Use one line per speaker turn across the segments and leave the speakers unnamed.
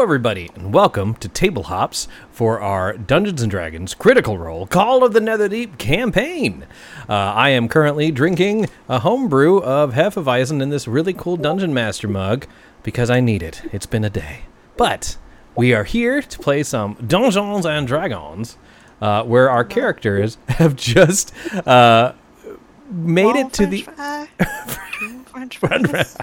Hello, everybody, and welcome to Table Hops for our Dungeons and Dragons Critical Role Call of the Netherdeep campaign. Uh, I am currently drinking a homebrew of Hefeweizen in this really cool Dungeon Master mug because I need it. It's been a day. But we are here to play some Dungeons and Dragons, uh, where our characters have just uh, made it to the.
French fries.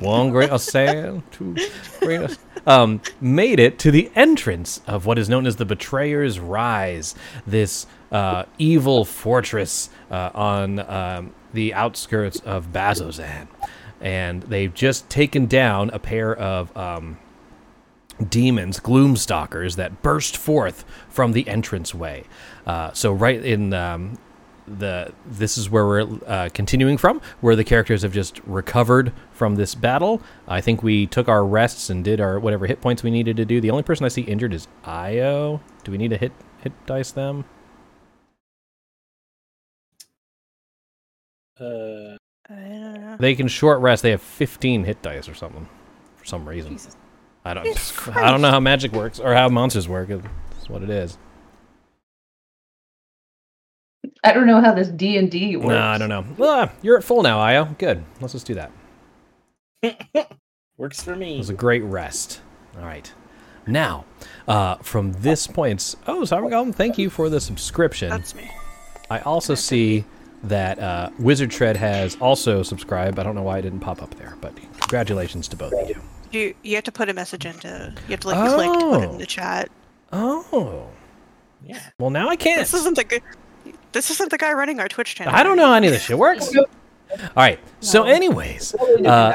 One grain of sand, two grain of um, made it to the entrance of what is known as the Betrayer's Rise, this uh, evil fortress uh, on um, the outskirts of Bazzoxan. And they've just taken down a pair of um, demons, gloomstalkers, that burst forth from the entranceway. Uh, so right in um, the this is where we're uh, continuing from, where the characters have just recovered from this battle. I think we took our rests and did our whatever hit points we needed to do. The only person I see injured is Io. Do we need to hit hit dice them?
Uh,
I don't know.
They can short rest. They have 15 hit dice or something for some reason.
Jesus.
I don't.
Jesus
I don't know how magic works or how monsters work. It's what it is.
I don't know how this D and D works.
No, I don't know. Well, uh, you're at full now, Io. Good. Let's just do that.
works for me.
It
me.
was a great rest. All right. Now, uh, from this point, oh, Cybergolem, thank you for the subscription.
That's me.
I also see that uh, Wizard Tread has also subscribed. I don't know why it didn't pop up there, but congratulations to both of you.
You you have to put a message into. You have to like click to put it in
Oh.
the chat.
Oh,
Yeah.
well, now I can't.
This isn't the good. This isn't the guy running our Twitch channel.
I don't know how any of this shit works. All right. So, anyways, uh,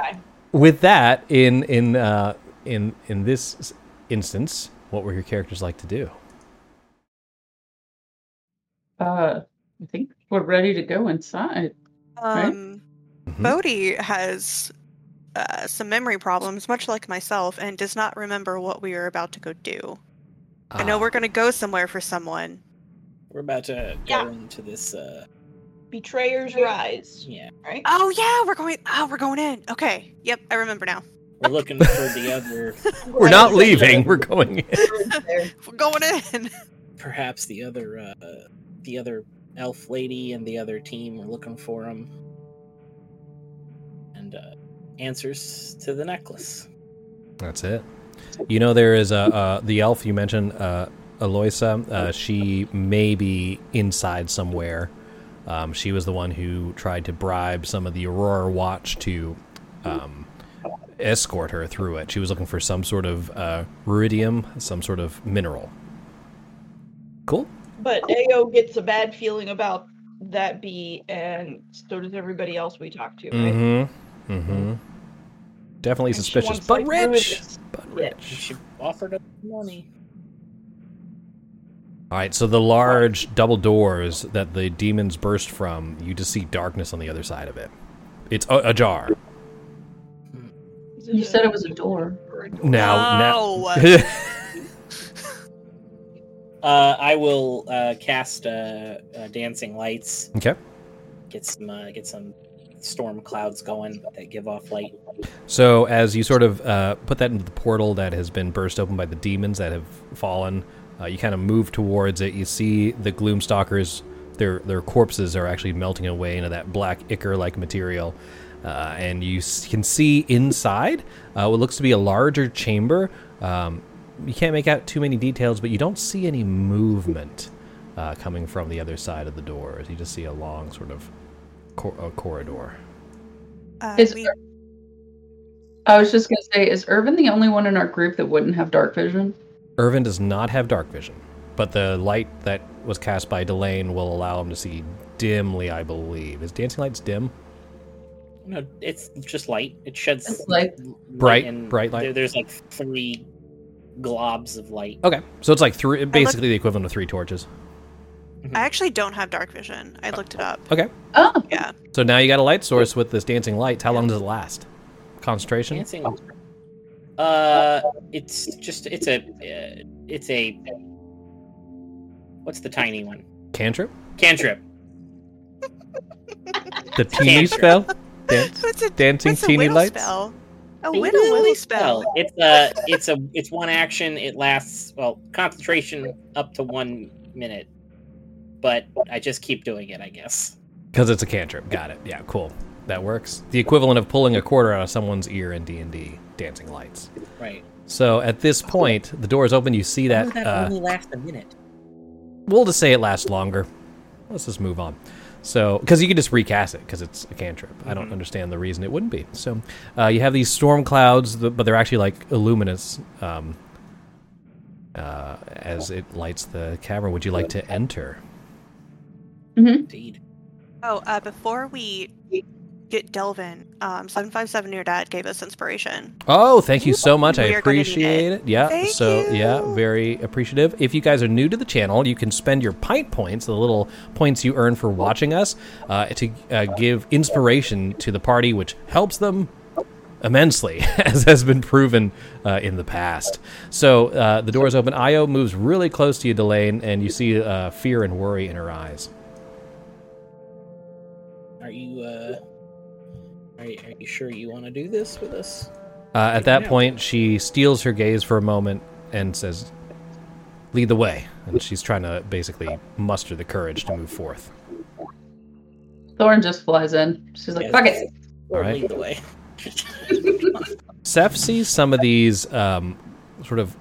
with that in in uh, in in this instance, what were your characters like to do?
Uh, I think we're ready to go inside. right?
Um,
Mhm.
Bodhi has uh, some memory problems, much like myself, and does not remember what we are about to go do. I know
Ah.
we're going to go somewhere for someone.
We're about to
Yeah.
go into this. Uh,
Betrayer's Rise,
yeah.
right?
Oh yeah, we're going. Oh, we're going in. Okay. Yep, I remember now.
We're looking for the other,
We're not leaving. We're going in.
We're going in.
perhaps the other, uh, the other elf lady and the other team. We're looking for them. And uh, answers to the necklace.
That's it. You know, there is a uh, the elf you mentioned, uh, Aloysa. Uh, she may be inside somewhere. Um, she was the one who tried to bribe some of the Aurora Watch to um, escort her through it. She was looking for some sort of uh, ruidium, some sort of mineral. Cool.
But Ao gets a bad feeling about that bee, and so does everybody else we talk to, right?
Mm-hmm. Mm-hmm. Definitely
And she
suspicious,
wants,
but
like,
rich.
ruinous-
But rich.
She offered us money.
All right, so the large double doors that the demons burst from, you just see darkness on the other side of it. It's a- ajar.
You said it was a door.
or a door?
Now,
No.
now.
Uh, I will uh, cast uh, uh, dancing lights.
okay.
Get some, uh, get some storm clouds going that give off light.
So as you sort of uh, put that into the portal that has been burst open by the demons that have fallen, uh, you kind of move towards it. You see the gloomstalkers; their their corpses are actually melting away into that black ichor-like material, uh, and you s- can see inside uh, what looks to be a larger chamber. Um, you can't make out too many details, but you don't see any movement uh, coming from the other side of the doors. You just see a long sort of cor- uh, corridor.
Uh,
Is
we-
I was just gonna say, is Irvin the only one in our group that wouldn't have dark vision?
Irvin does not have dark vision, but the light that was cast by Delane will allow him to see dimly, I believe. Is dancing lights dim?
No, it's just light. It sheds
It's light.
Bright-
and
bright light.
there- there's like three globs of light.
Okay, so it's like three, basically the equivalent of three torches. Mm-hmm.
I actually don't have dark vision. I looked it up.
Okay,
Oh,
Yeah.
so now you got a light source with this dancing lights. How long does it last? Concentration?
Dancing. Oh. Uh, it's just it's a uh, it's a what's the tiny one?
Cantrip?
Cantrip.
The teeny
Cantrip.
spell? Dance?
What's a,
Dancing
what's a
teeny
widow
lights?
spell? A
It
Widow Willy spell.
It's a it's a it's one action. It lasts well concentration up to one minute, but I just keep doing it. I guess.
Because it's a cantrip. Got it. Yeah, cool. That works. The equivalent of pulling a quarter out of someone's ear in D and D Dancing Lights.
Right.
So at this point, the door is open. You see that.
that
Uh,
only last a minute.
we'll just say it lasts longer. Let's just move on. So, because you can just recast it because it's a cantrip. I don't
Mhm.
understand the reason it wouldn't be. So, uh, you have these storm clouds, but they're actually like luminous um, uh, as it lights the cavern. Would you like to enter?
Indeed.
Oh, uh, before we get Delvin. um, seven five seven your dad gave us inspiration.
Oh, thank you so much. I
We are
appreciate it. Yeah.
Thank
so, yeah, very appreciative. If you guys are new to the channel, you can spend your pint points, the little points you earn for watching us, uh, to uh, give inspiration to the party, which helps them immensely, as has been proven uh, in the past. So, uh, the door is open. Io moves really close to you, Delane, and you see uh, fear and worry in her eyes.
Are you uh? Are you, sure you want to do this with us?
Uh, at that
now.
point, she steals her gaze for a moment and says, "Lead the way." And she's trying to basically muster the courage to move forth.
Thorn just flies in. She's like,
Yes.
fuck it.
Or
Alright.
lead the way.
Seth sees some of these um, sort of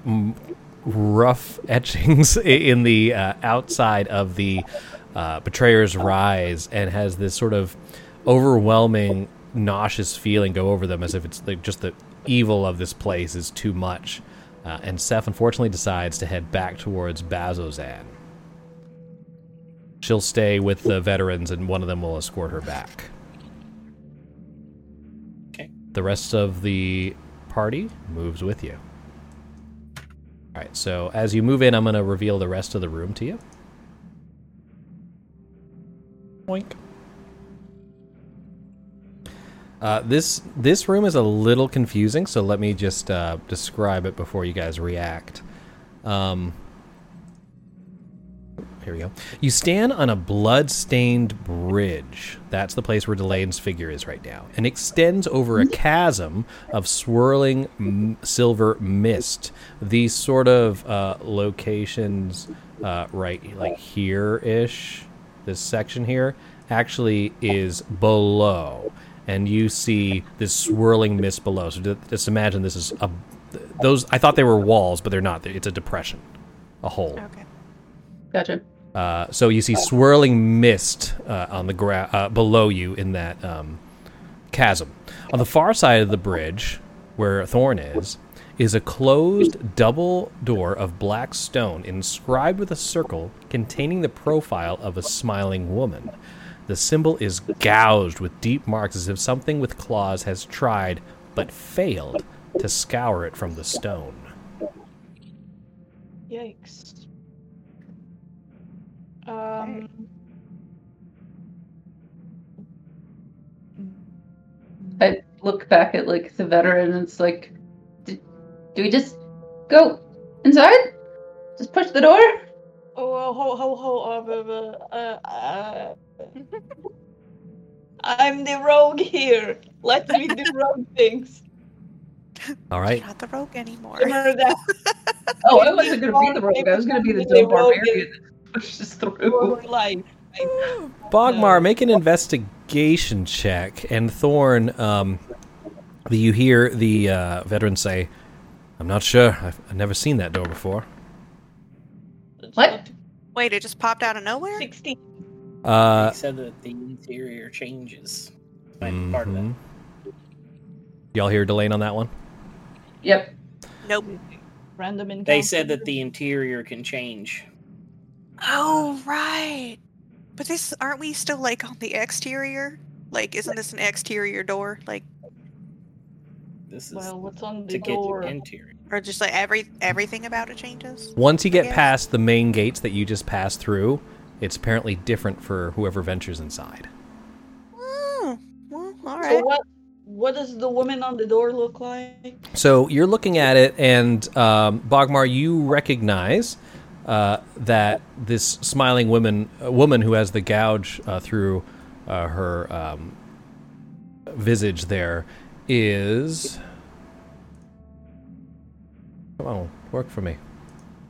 rough etchings in the uh, outside of the uh, Betrayer's Rise and has this sort of overwhelming, nauseous feeling go over them as if it's like just the evil of this place is too much. Uh, and Seth unfortunately decides to head back towards Bazzoxan. She'll stay with the veterans, and one of them will escort her back.
Okay.
The rest of the party moves with you. All right, so as you move in, I'm going to reveal the rest of the room to you. Boink. Uh, this this room is a little confusing, so let me just uh, describe it before you guys react. Um, here we go. You stand on a blood-stained bridge. That's the place where Delane's figure is right now, and extends over a chasm of swirling m- silver mist. These sort of uh, locations, uh, right, like here-ish, this section here, actually is below, and you see this swirling mist below. So just imagine this is a those. I thought they were walls, but they're not. It's a depression, a hole.
Okay.
Gotcha.
Uh, so you see swirling mist uh, on the gra- uh, below you in that um, chasm. On the far side of the bridge, where Thorn is, is a closed double door of black stone inscribed with a circle containing the profile of a smiling woman. The symbol is gouged with deep marks as if something with claws has tried but failed to scour it from the stone.
Yikes. Um.
I look back at like the veteran and it's like, do, do we just go inside? Just push the door?
Oh, well, ho, ho, ho, uh, uh, uh, I'm the rogue here. Let me do rogue things.
All right.
Not the rogue anymore.
Remember that
Oh, I wasn't gonna be the rogue. I was gonna be the dumb barbarian that pushes
for
through.
my life.
Bogmar, make an investigation check. And Thorn, um, the- you hear the uh, veteran say, I'm not sure. I've, I've never seen that door before.
What?
Wait, it just popped out of nowhere?
16.
Uh,
he said that the interior changes. Might be part of it.
mhm. Y'all hear Delane on that one?
Yep.
Nope.
Random encounter.
They said that the interior can change.
Oh, right. But this aren't we still like on the exterior? Like, isn't this an exterior door? Like,
This is
Well, what's on
to
the
get
door?
to interior.
or just like every everything about it changes?
Once you get past the main gates that you just passed through, it's apparently different for whoever ventures inside.
Oh, well, all
So what? What does the woman on the door look like?
So you're looking at it, and um, Bogmar, you recognize uh, that this smiling woman, a woman who has the gouge uh, through uh, her um, visage, there is Come on, work for me.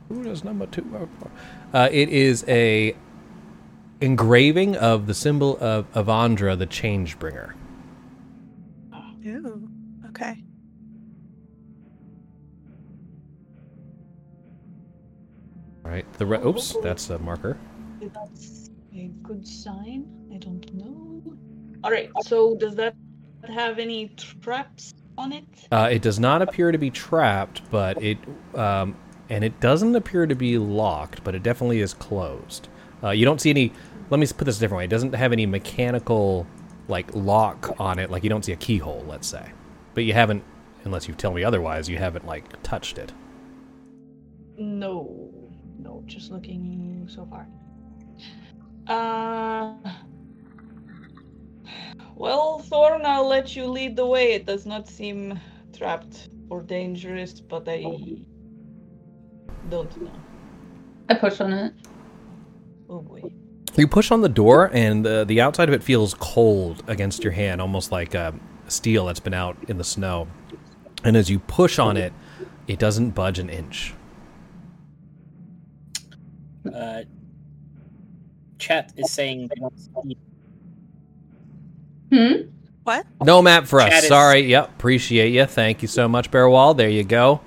Who does number two work for? Uh, it is a engraving of the symbol of Avandra, the Changebringer.
Ooh. Okay.
All right. The re- oops, that's a marker.
That's a good sign. I don't know. All right. So does that have any traps on it?
Uh, it does not appear to be trapped, but it um, and it doesn't appear to be locked, but it definitely is closed. Uh, you don't see any. Let me put this a different way. It doesn't have any mechanical like lock on it. Like you don't see a keyhole, let's say. But you haven't, unless you tell me otherwise, you haven't like touched it.
No, no. Just looking so far. Uh. Well, Thorn, I'll let you lead the way. It does not seem trapped or dangerous, but I don't know.
I push on it.
Oh boy.
You push on the door, and uh, the outside of it feels cold against your hand, almost like uh, steel that's been out in the snow. And as you push on it, it doesn't budge an inch.
Uh, chat is saying they don't see
Hmm.
What?
No map for us.
Chat is-
Sorry. Yep. Appreciate you. Thank you so much, Bearwall. There you go.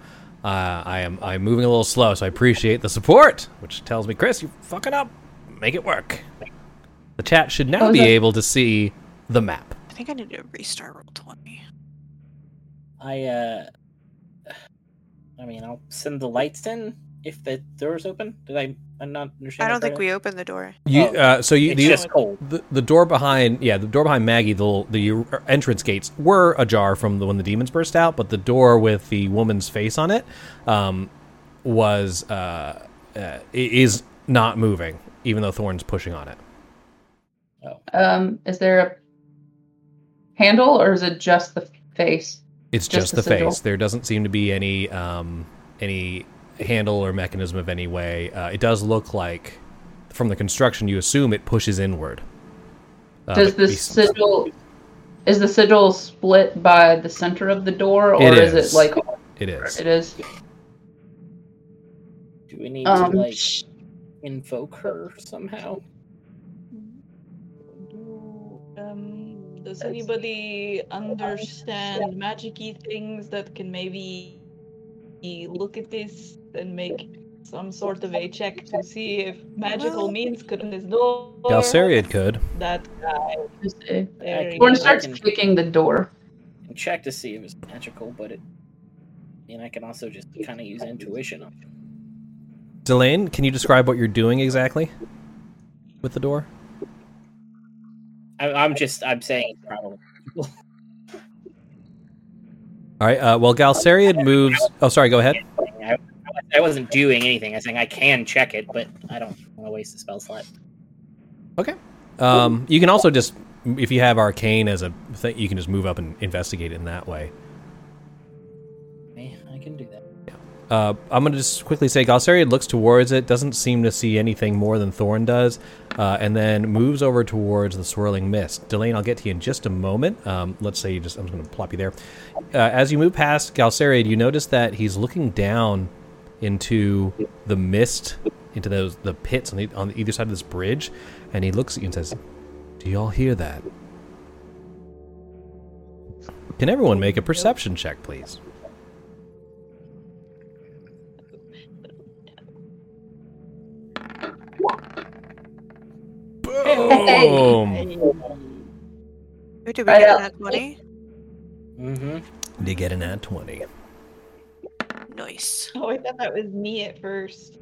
Uh, I am I'm moving a little slow, so I appreciate the support, which tells me, Chris, you fucking up. Make it work. The chat should now
Oh,
be
that-
able to see the map.
I think I need to restart roll twenty.
I uh I mean I'll send the lights in if the door's open. Did I I'm not understand?
I don't think
correctly?
we opened the door.
You
Oh,
uh, so you
It's
the,
just cold.
the the door behind yeah the door behind Maggie the the entrance gates were ajar from the when the demons burst out, but the door with the woman's face on it um, was uh, uh, is not moving, even though Thorn's pushing on it.
Oh.
Um, is there a handle or is it just the face?
It's
Just
just,
the
the face. There doesn't seem to be any um, any handle or mechanism of any way. Uh, it does look like, from the construction, you assume it pushes inward. Uh,
Does the sigil is the sigil split by the center of the door, or
It
is.
is.
it like
It is.
it is?
Do we need
Um,
to like invoke her somehow?
Um, does
That's-
anybody understand magic-y things that can maybe look at this and make some sort of a check to see if magical
Well-
means could open this door?
Galceriad could.
That guy.
Just,
There you
Gordon starts
can-
kicking the door.
And check to see if it's magical, but it and I can also just kind of use intuition on it.
Delane, can you describe what you're doing exactly with the door?
I, I'm just I'm saying probably.
All right. Uh, well, Galceriad moves. Oh, sorry. Go ahead.
I, I wasn't doing anything. I was saying I can check it, but I don't want to waste the spell slot. Okay.
Um, you can also just, if you have arcane as a thing, you can just move up and investigate it in that way.
Yeah, I can do that.
Uh, I'm going to just quickly say Galceriad looks towards it, doesn't seem to see anything more than Thorn does, uh, and then moves over towards the swirling mist. Delane, I'll get to you in just a moment. Um, let's say you just, I'm just going to plop you there. Uh, as you move past Galceriad, you notice that he's looking down into the mist, into those the pits on, the, on either side of this bridge, and he looks at you and says, "Do y'all hear that?" Can everyone make a perception check, please? Boom!
Who did we get
up.
in at twenty?
Mm-hmm.
You get an at twenty.
Nice.
Oh, I thought that was me at first.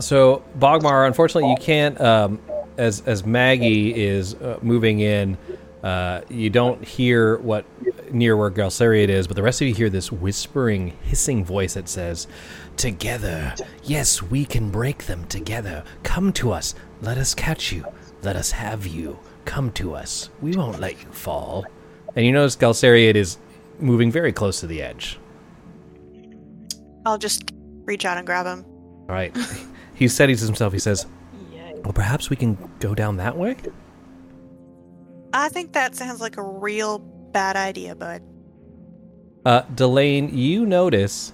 So Bogmar, unfortunately, you can't. Um, as as Maggie is uh, moving in, uh, you don't hear what near where Galceriad is, but the rest of you hear this whispering, hissing voice that says, "Together, yes, we can break them. Together, come to us. Let us catch you. Let us have you. Come to us. We won't let you fall." And you notice Galceriad is moving very close to the edge.
I'll just reach out and grab him.
All right. he steadies himself. He says, Well, perhaps we can go down that way?
I think that sounds like a real bad idea, bud.
Uh, Delane, you notice.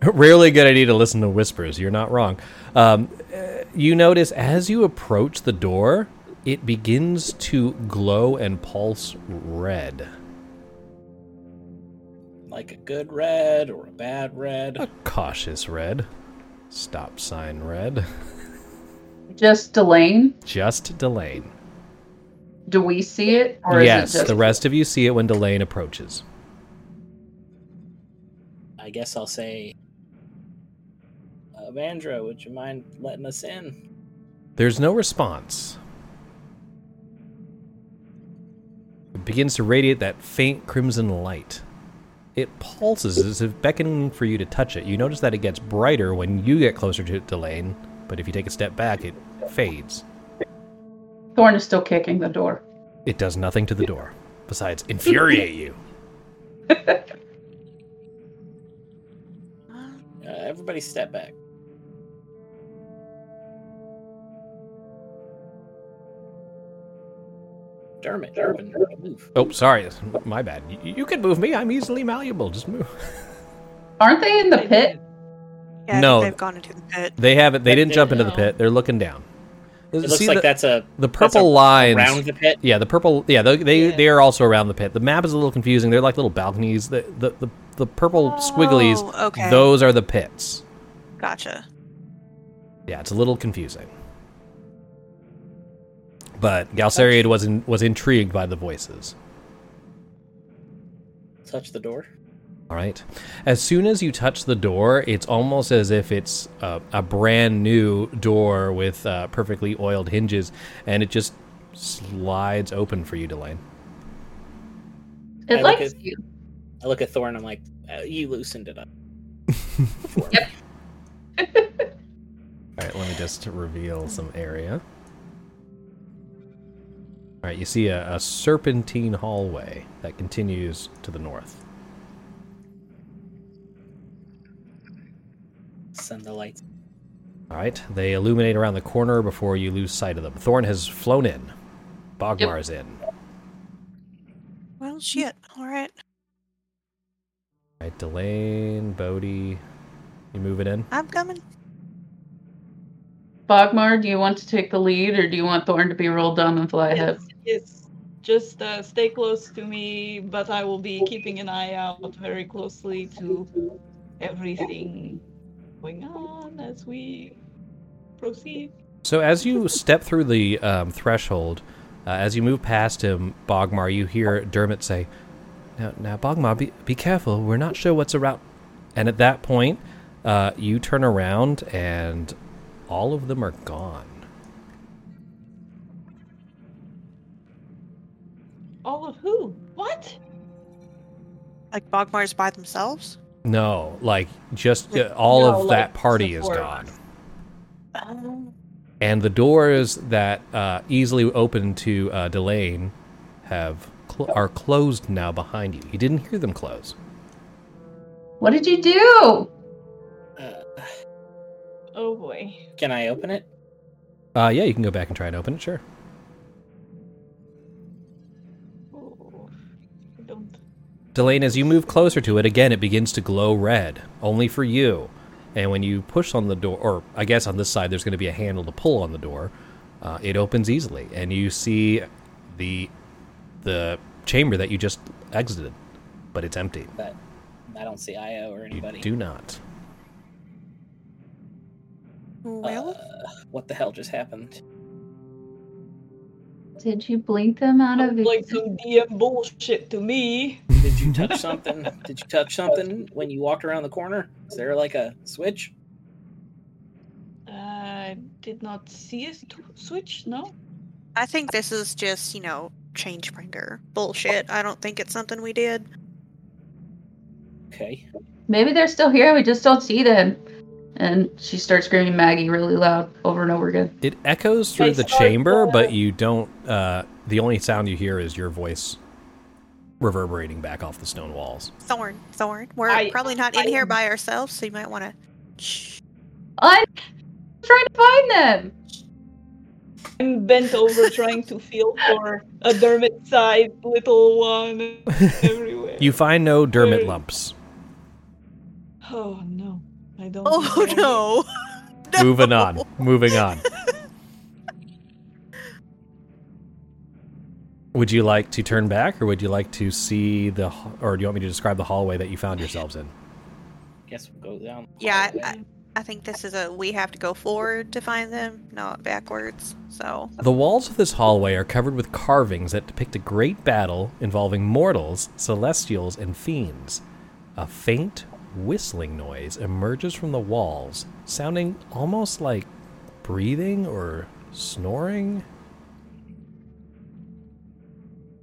Rarely a good idea to listen to whispers. You're not wrong. Um, uh, you notice as you approach the door, it begins to glow and pulse red.
Like a good red or a bad red.
A cautious red. Stop sign red.
Just Delane?
Just Delane.
Do we see it? Or
yes,
is it just
the rest of you see it when Delane approaches.
I guess I'll say, Vandra, would you mind letting us in?
There's no response. It begins to radiate that faint crimson light. It pulses as if beckoning for you to touch it. You notice that it gets brighter when you get closer to Delane, but if you take a step back, it fades.
Thorn is still kicking the door.
It does nothing to the door, besides infuriate you.
Uh, everybody step back. Dermot, Dermot, move.
Oh, sorry, my bad. You, you can move me. I'm easily malleable. Just move.
Aren't they in the pit?
Yeah,
No.
they've gone into the pit.
They haven't. They didn't jump into the pit. They're looking down.
It looks
See
like
the,
that's a
the purple
a-
lines
around the pit.
Yeah, the purple. Yeah, they they,
Yeah.
they are also around the pit. The map is a little confusing. They're like little balconies. The the the, the purple oh, squigglies.
Oh, okay.
Those are the pits.
Gotcha.
Yeah, it's a little confusing. But Galceriad was in, was intrigued by the voices.
Touch the door.
All right. As soon as you touch the door, it's almost as if it's a, a brand new door with uh, perfectly oiled hinges, and it just slides open for you, Delane.
It
I look
likes
at-
you.
I look at Thor and I'm like, uh, you loosened it up.
Yep.
All right, let me just reveal some area. All right, you see a, a serpentine hallway that continues to the north.
Send the lights.
All right, they illuminate around the corner before you lose sight of them. Thorn has flown in. Bogmar is in.
Well, shit. All right.
All right, Delane, Bodhi, you moving in?
I'm coming.
Bogmar, do you want to take the lead or do you want Thorn to be rolled down and fly ahead?
Yes. Just uh, stay close to me, but I will be keeping an eye out very closely to everything going on as we proceed.
So as you step through the um, threshold, uh, as you move past him, Bogmar, you hear Dermot say, "Now, now, Bogmar, be be careful. We're not sure what's around." And at that point, uh, you turn around, and all of them are gone.
Who? What?
Like Bogmar's by themselves.
No, like just uh, all
No,
of
like
that party is gone.
Um,
And the doors that uh, easily open to uh, Delane have cl- are closed now behind you. You didn't hear them close.
What did you do?
Uh,
Oh boy.
can I open it?
Uh, yeah, you can go back and try and open it. Sure. Delane, as you move closer to it, again it begins to glow red, only for you. And when you push on the door, or I guess on this side there's going to be a handle to pull on the door, uh, it opens easily, and you see the the chamber that you just exited, but it's empty.
But I don't see Io or
You
anybody.
do not.
well,
Uh, what the hell just happened?
Did you blink them out of
Sounds like some DM bullshit to me.
Did you touch something? Did you touch something when you walked around the corner? Is there like a switch?
I did not see a switch. No.
I think this is just you know change bringer bullshit. I don't think it's something we did.
Okay.
Maybe they're still here. We just don't see them. And she starts screaming Maggie really loud over and over again.
It echoes through
I
the chamber,
the-
but you don't. Uh, the only sound you hear is your voice reverberating back off the stone walls.
Thorn, Thorn. We're
I-
probably not in
I-
here by ourselves, so you might want to. Shh.
I'm trying to find them.
I'm bent over trying to feel for a Dermot sized little one everywhere.
You find no Dermot lumps.
Oh no, I don't.
Oh
think I-
no.
Moving on. Moving on. Would you like to turn back, or would you like to see the, or do you want me to describe the hallway that you found yourselves in?
Guess we'll go down. the
Yeah. I, I think this is a we have to go forward to find them, not backwards. So
The walls of this hallway are covered with carvings that depict a great battle involving mortals, celestials, and fiends. A faint whistling noise emerges from the walls, sounding almost like breathing or snoring.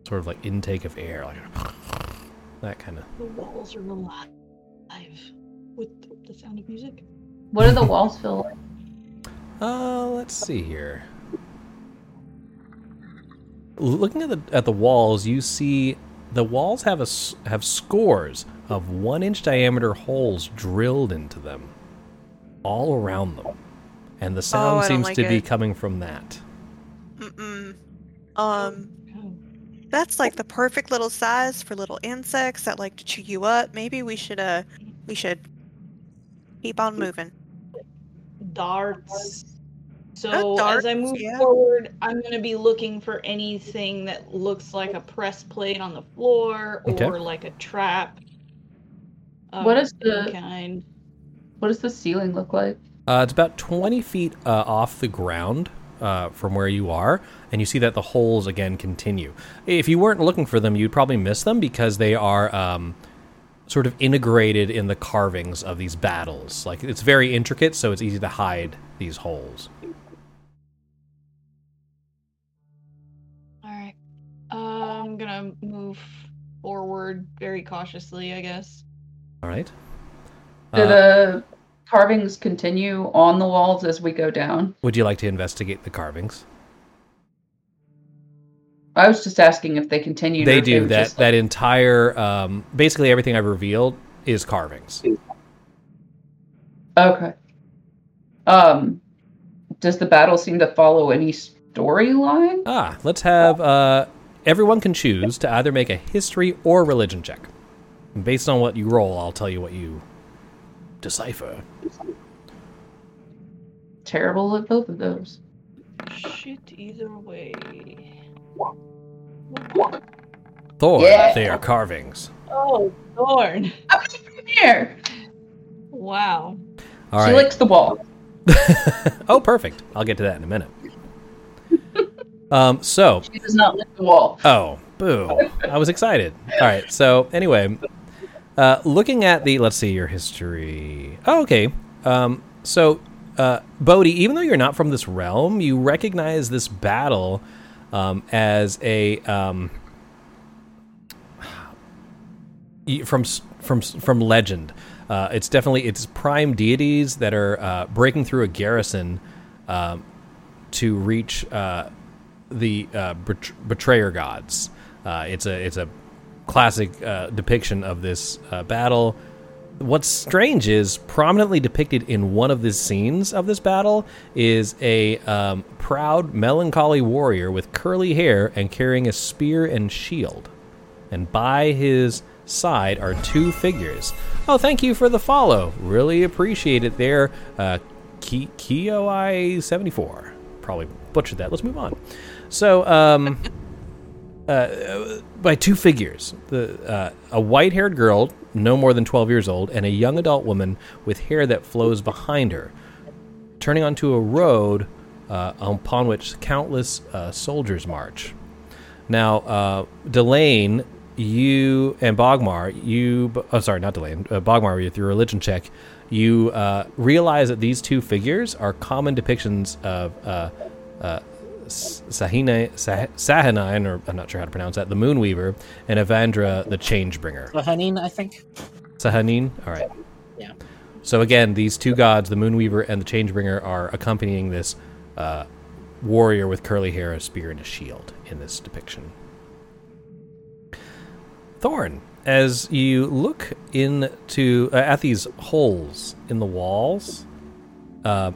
Sort of like intake of air, like that kind of.
The walls are alive with the sound of music.
What do the walls feel like?
Uh, let's see here. Looking at the at the walls, you see the walls have a have scores of one inch diameter holes drilled into them, all around them, and the sound
Oh,
seems
like
to be coming from that.
mm-mm. um
Oh,
that's like the perfect little size for little insects that like to chew you up. Maybe we should uh we should keep on moving.
darts. So
Oh,
as I move
yeah.
forward, I'm gonna be looking for anything that looks like a press plate on the floor or
Okay.
like a trap. Of
What is the-
kind?
What does the ceiling look like?
Uh, it's about 20 feet uh, off the ground uh, from where you are, and you see that the holes again continue. If you weren't looking for them, you'd probably miss them because they are um, sort of integrated in the carvings of these battles. Like it's very intricate, so it's easy to hide these holes.
All right. Uh, I'm gonna move forward very cautiously, I guess.
All right.
Do
Uh,
the carvings continue on the walls as we go down?
would you like to investigate the carvings?
I was just asking if they continue.
They do
were
that.
just,
That entire, um, basically everything I've revealed is carvings.
Okay. Um, does the battle seem to follow any storyline?
Ah, let's have uh, everyone can choose to either make a history or religion check. And based on what you roll, I'll tell you what you decipher.
Terrible at both of those.
Shit, either way.
Thor,
Yeah.
they are carvings.
Oh, darn!
I'm here.
Wow.
All
she
right.
licks the wall.
oh, perfect. I'll get to that in a minute. um, so,
She does not lick the wall.
oh, boo. I was excited. All right. So, anyway, uh, looking at the, let's see, your history. Oh, okay. Um, so, uh, Bodhi, even though you're not from this realm, you recognize this battle um, as a. Um, from from from legend. Uh, it's definitely it's prime deities that are uh, breaking through a garrison um, to reach uh, the uh, bet- betrayer gods. It's a it's a classic uh, depiction of this uh, battle. What's strange is prominently depicted in one of the scenes of this battle is a um, proud, melancholy warrior with curly hair and carrying a spear and shield and by his side are two figures. Oh, thank you for the follow. Really appreciate it there. Uh, Ki- Kioi74. Probably butchered that. Let's move on. So, um, by two figures the, uh, a white haired girl, no more than 12 years old, and a young adult woman with hair that flows behind her, turning onto a road uh, upon which countless uh, soldiers march. Now, uh, Delane, you and Bogmar, you, oh, sorry, not Delane, uh, Bogmar, with your religion check, you realize that these two figures are common depictions of uh, Sahine, Sah- Sahanine, or I'm not sure how to pronounce that, the Moonweaver, and Avandra, the Changebringer.
Lahanin, I think.
Sahanin? All right.
Yeah.
So again, these two gods, the Moonweaver and the Changebringer, are accompanying this uh, warrior with curly hair, a spear, and a shield in this depiction. Thorn, as you look into uh, at these holes in the walls, uh,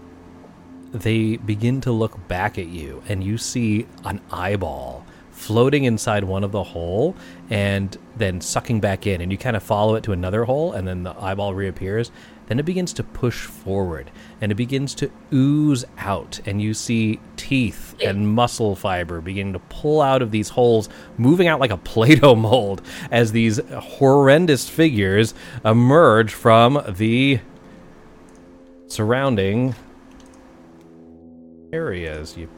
they begin to look back at you, and you see an eyeball floating inside one of the hole and then sucking back in. And you kind of follow it to another hole, and then the eyeball reappears. Then it begins to push forward and it begins to ooze out. And you see teeth and muscle fiber beginning to pull out of these holes, moving out like a Play Doh mold as these horrendous figures emerge from the surrounding areas. You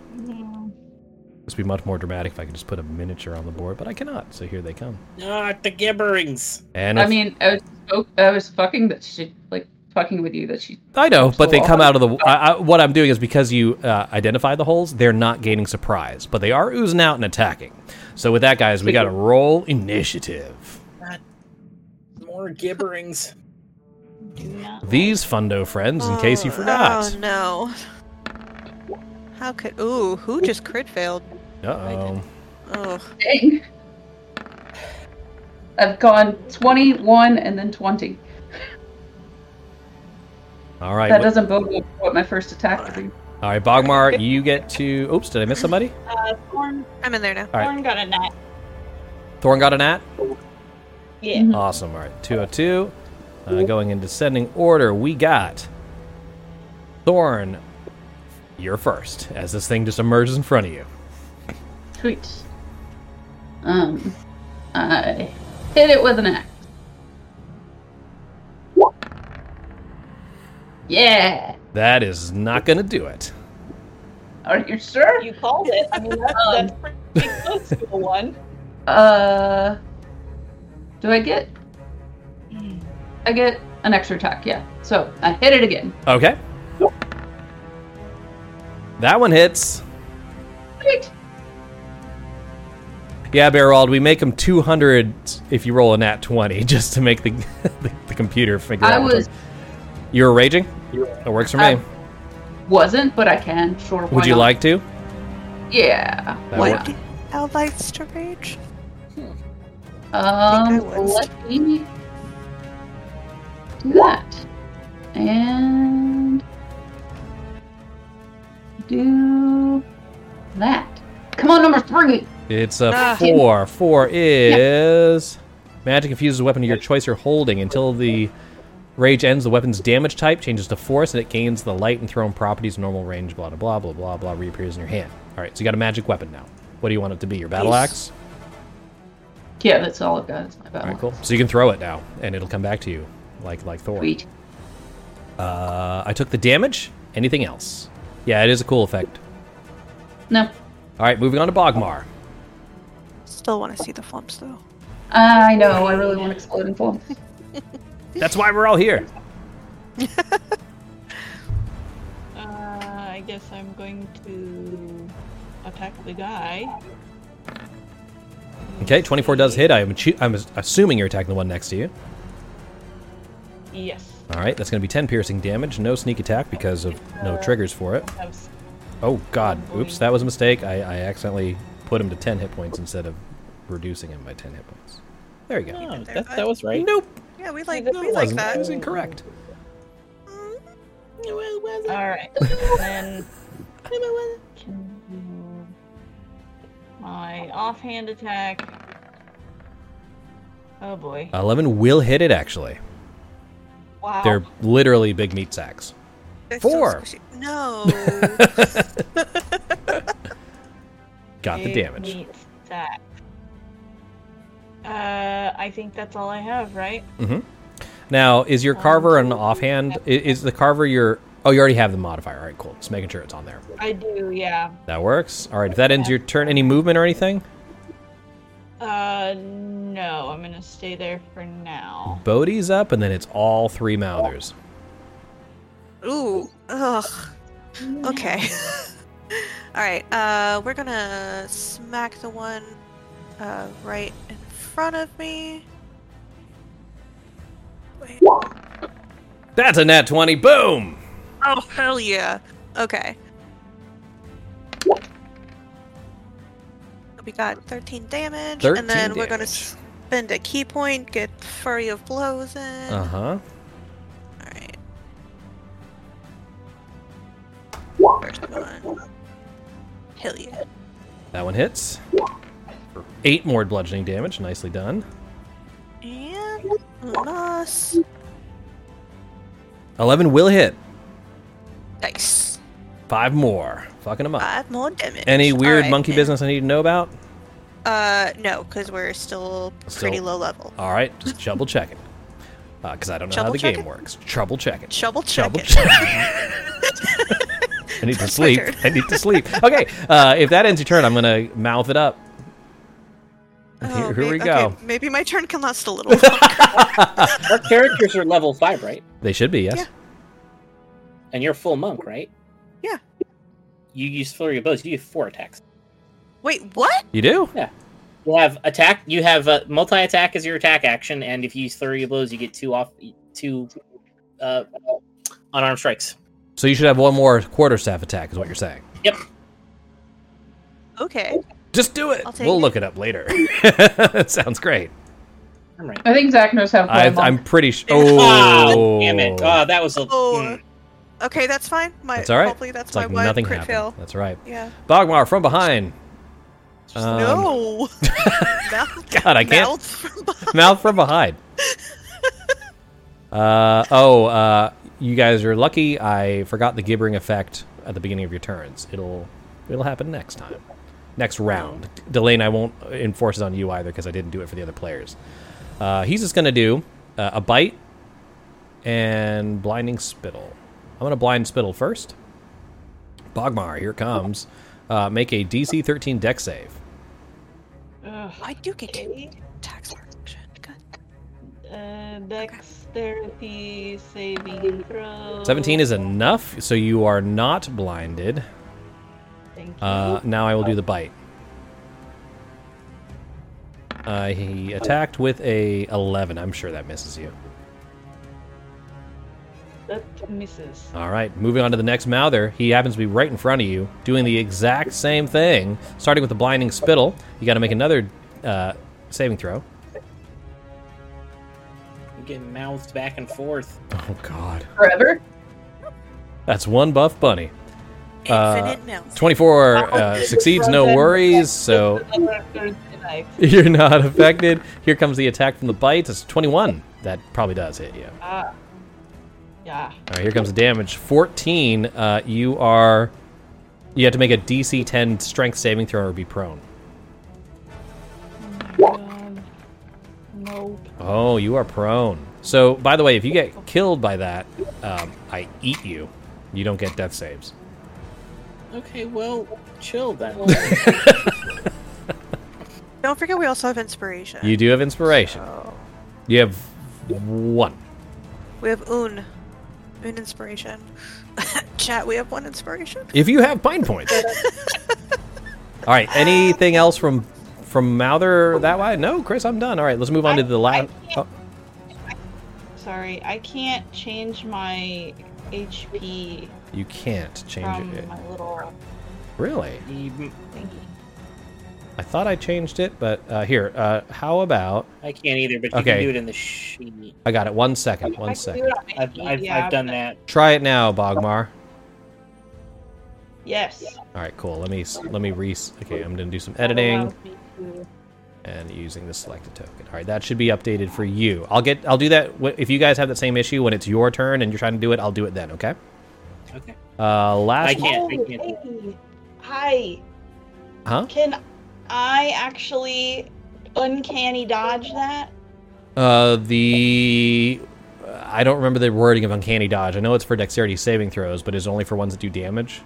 this would be much more dramatic if I could just put a miniature on the board, but I cannot. So here they come.
Ah, the gibberings.
And
I
if-
mean, I was, oh, I was fucking that she like fucking with you that she.
I know, but they
So
come out of the. I, I, what I'm doing is because you uh, identify the holes, they're not gaining surprise, but they are oozing out and attacking. So with that, guys, we got to roll initiative.
More gibberings.
These Fundo friends, in case you
Oh,
forgot.
Oh no. How could? Ooh, who just crit failed?
Uh oh.
Oh,
Dang. I've gone 21 and then 20.
All right.
That
wh-
doesn't bode well for what my first attack would be.
all right, Bogmar, you get to. Oops, did I miss somebody?
Uh, Thorn,
I'm in there now.
All right.
Thorn got a nat.
Thorn got a nat.
Yeah.
Mhm.
Awesome. All right, 202. Uh, going in descending order, we got Thorn. You're first, as this thing just emerges in front of you.
Sweet. Um, I hit it with an axe. Yeah.
That is not going to do it.
Are you sure?
You called it. I mean, that's,
Um.
that's pretty close to a one.
Uh, do I get? I get an extra attack. Yeah. So I hit it again.
Okay. That one hits.
Sweet.
Yeah, Barrald, we make them 200 if you roll a nat 20, just to make the, the, the computer figure
I
out. what's
was.
You were raging? That works for me.
Wasn't, but I can. Sure. why
Would you
not?
like to?
Yeah.
That
why
work-
not?
What? How likes to rage?
Um,
think I would.
let me do that. And do that. Come on, number three.
It's a
Ah.
four. Four is magic infuses a weapon of your choice you're holding until the rage ends. The weapon's damage type changes to force, and it gains the light and thrown properties, normal range, blah blah blah blah blah blah. Reappears in your hand. All right, so you got a magic weapon now. What do you want it to be? Your battle axe.
Yeah, that's all I've got. It's my battle.
right, cool. So you can throw it now, and it'll come back to you, like like Thor.
Sweet.
Uh, I took the damage. Anything else? Yeah, it is a cool effect.
No,
All right, moving on to Bogmar.
Still want to see the flumps though.
I know. I really want exploding form.
That's why we're all here.
Uh, I guess I'm going to attack the guy.
Okay, 24 does hit. I am I'm assuming you're attacking the one next to you.
Yes.
All right, that's going to be 10 piercing damage. No sneak attack because of no triggers for it. Oh, God. Oops, that was a mistake. I, I accidentally put him to 10 hit points instead of reducing him by 10 hit points. There you go.
There,
that, that was right.
Nope.
Yeah, we like
No,
we
It
like
wasn't. That was
that.
incorrect.
All right. then can my offhand attack. Oh boy!
11 will hit it, actually.
Wow.
They're literally big meat sacks.
So
Four.
squishy. No.
Got the damage.
meat sack. Uh, I think that's all I have, right? Mm-hmm.
Now, is your carver an offhand? Is the carver your. Oh, you already have the modifier. All right, cool. Just making sure it's on there.
I do, yeah.
That works. All right, if that ends your turn, any movement or anything?
Uh, no, I'm gonna stay there for now.
Bodhi's up, and then it's all three mouthers.
Ooh. Ugh. Okay. All right. Uh, we're gonna smack the one uh, right in front of me. Wait.
That's a nat 20. Boom!
Oh hell yeah. Okay. We got 13 damage,
13
and then we're gonna
damage.
spend a ki point, get Flurry of Blows in.
Uh huh.
Alright. First one. Hell yeah.
That one hits. eight more bludgeoning damage. Nicely done.
And Unas.
11 will hit.
Nice.
Five more. Fucking them up.
Five more damage.
Any weird
Alright,
monkey
and-
business I need to know about?
Uh, no, because we're still pretty low level.
All right, just double checking. Uh because I don't know how
Trouble
the game
checking?
works. Trouble checking.
Trouble
Trouble
checking.
I need to sleep. I need to sleep. Okay, uh, if that ends your turn, I'm gonna mouth it up. And here,
Oh,
here
may-
we go.
Okay, maybe my turn can last a little longer.
Our characters are level five, right?
They should be, yes.
Yeah.
And you're full monk, right?
Yeah.
You use flurry of blows. You use four attacks.
Wait, what?
You do? Yeah.
You have attack. You have uh, multi attack as your attack action, and if you use flurry of blows, you get two off two uh, unarmed strikes.
So you should have one more quarterstaff attack, is what you're saying. Yep.
Okay.
Just do it. We'll
it.
look it up later. that sounds great.
I'm right.
I think Zach knows how to play
I,
a.
I'm pretty sure.
Ah,
Oh,
damn it! Oh, that was a.
Oh.
mm.
Okay, that's fine. My,
That's all right.
Hopefully that's
It's like
my one
nothing
crit
happened.
fail.
That's right.
Yeah.
Bogmar from behind. Um,
no. Mouth,
God, I can't.
mouth from behind.
Mouth from behind. Uh, oh, uh, you guys are lucky. I forgot the gibbering effect at the beginning of your turns. It'll it'll happen next time, next round. Delane, I won't enforce it on you either because I didn't do it for the other players. Uh, he's just gonna do uh, a bite and blinding spittle. I'm gonna blind spittle first. Bogmar, here comes. Uh, make a DC 13 Dex save.
Ugh,
I do get to
okay.
tax action. Good.
Uh, dexterity saving throw.
17 is enough, so you are not blinded.
Thank you.
Uh, now I will do the bite. Uh, he attacked with a 11. I'm sure that misses you.
That misses.
All right, moving on to the next mouther. He happens to be right in front of you, doing the exact same thing. Starting with the blinding spittle, you got to make another uh, saving throw.
I'm getting mouthed back and forth.
Oh God,
Forever?
that's one buff bunny. Uh,
Infinite mouth.
24 uh, succeeds, no worries. So
Another Thursday night.
you're not affected. Here comes the attack from the bite. It's 21. That probably does hit you.
Ah. Yeah.
All right, here comes the damage. 14. Uh, you are. You have to make a DC 10 strength saving throw or be prone.
Um, nope.
Oh, you are prone. So, by the way, if you get killed by that, um, I eat you. You don't get death saves.
Okay, well, chill then.
Don't forget we also have inspiration.
You do have inspiration.
So,
You have one.
we have Un. Un inspiration. Chat, we have one inspiration.
If you have pine points. All right. Anything else from from Mouther that way? No, Chris, I'm done. All right, let's move on to the last. Oh,
Sorry, I can't change my HP
you can't change
from
it.
my little
Really?
You-
thingy.
I thought I changed it, but uh, here. Uh, how about
I can't either, but you
Okay.
can do it in the sheet.
I got it. One second. One
I can do
second.
it on my
I've, I've,
yeah,
I've done that.
Try it now, Bogmar.
Yes.
All right, cool. Let me let me re. Okay, I'm gonna do some editing
allows me to-
and using the selected token. All right, that should be updated for you. I'll get. I'll do that if you guys have that same issue when it's your turn and you're trying to do it. I'll do it then. Okay.
Okay.
Uh, last.
I can't-
Oh,
can't
hey. Hi.
Huh?
Can I actually uncanny dodge that?
Uh, the. I don't remember the wording of uncanny dodge. I know it's for dexterity saving throws, but it's only for ones that do damage.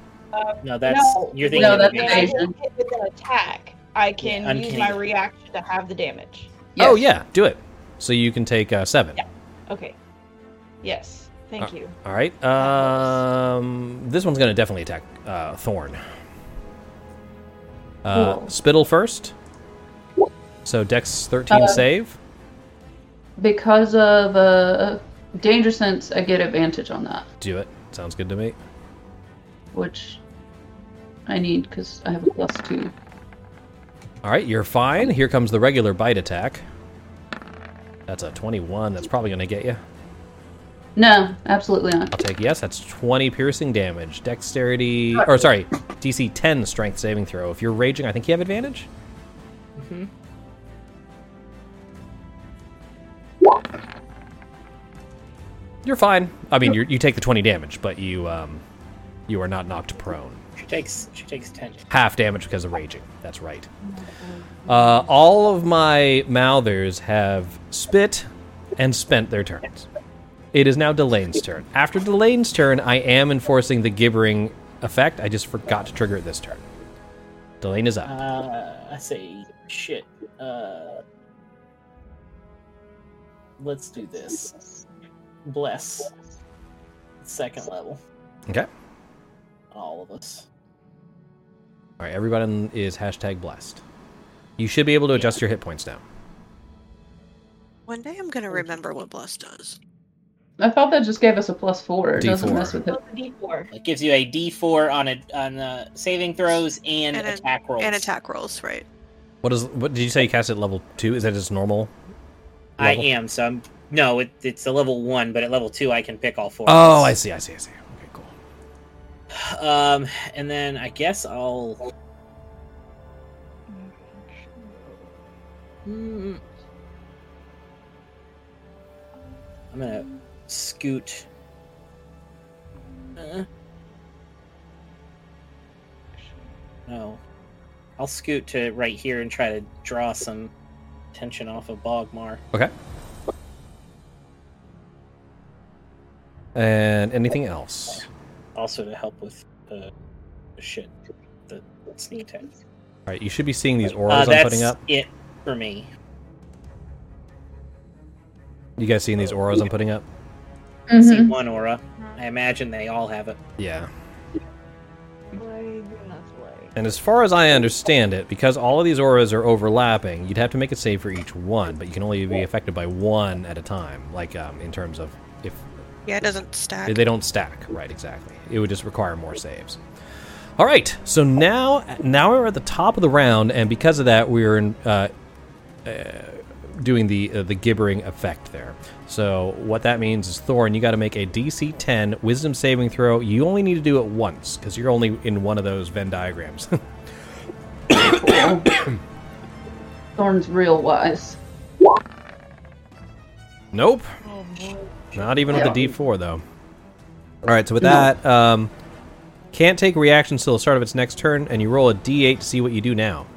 No, that's
no,
you're thinking.
No, that's
the
when
base.
I
evasion.
hit with an attack, I can
Yeah,
use my reaction to have the damage.
Yes.
Oh yeah, do it. So you can take uh, seven.
Yeah. Okay. Yes. Thank
Uh,
you.
All right. Um, this one's gonna definitely attack uh, Thorn. Uh,
Cool.
Spittle first. So Dex 13
Uh,
save.
Because of uh, danger sense, I get advantage on that,
Do it. Sounds good to me.
which I need because I have a plus two.
All right, you're fine. Here comes the regular bite attack. That's a 21. That's probably gonna get you.
No, absolutely not.
I'll take yes. That's 20 piercing damage. Dexterity, or sorry, DC 10 strength saving throw. If you're raging, I think you have advantage.
Mm-hmm.
You're fine. I mean, you you take the 20 damage, but you um, you are not knocked prone.
She takes she takes ten.
Half damage because of raging. That's right. Uh, all of my mouthers have spit and spent their turns. It is now Delane's turn. After Delane's turn, I am enforcing the gibbering effect. I just forgot to trigger it this turn. Delane is up.
Uh, I say shit. Uh, let's do this. Bless. Second level.
Okay.
All of us.
All right. Everybody is hashtag blessed. You should be able to adjust your hit points now.
One day I'm gonna remember what Bless does.
I thought that just gave us a plus four. It doesn't mess with it.
D4.
It gives you a D4 on a on uh, saving throws and,
And a-
attack rolls.
And attack rolls, right?
What is? What did you say? You cast at level two? Is that just normal?
I am. So I'm. No, it, it's a level one, but at level two I can pick all four.
Oh, I see. I see. I see. Okay, cool.
Um, and then I guess I'll. Hmm. I'm gonna scoot. Uh, no, I'll scoot to right here and try to draw some tension off of Bogmar.
Okay. And anything else?
Also to help with the, the shit, the sneak attack.
All right. You should be seeing these
Uh,
auras I'm
that's
putting up.
it for me.
You guys seeing these auras I'm putting up?
I see one aura. I imagine they all have it.
Yeah.
I do not like.
And as far as I understand it, because all of these auras are overlapping, you'd have to make a save for each one, but you can only be affected by one at a time. Like um, in terms of if
Yeah, it doesn't stack.
they don't stack. Right, exactly. It would just require more saves. All right. So now, now we're at the top of the round, and because of that, we're in, uh, uh, doing the uh, the gibbering effect there. So what that means is, Thorn, you got to make a DC 10 Wisdom saving throw. You only need to do it once because you're only in one of those Venn diagrams.
Thorn's real wise.
nope.
Oh.
Not even with the D4 though. All right, so with that, um, can't take reactions till the start of its next turn, and you roll a D8 to see what you do now.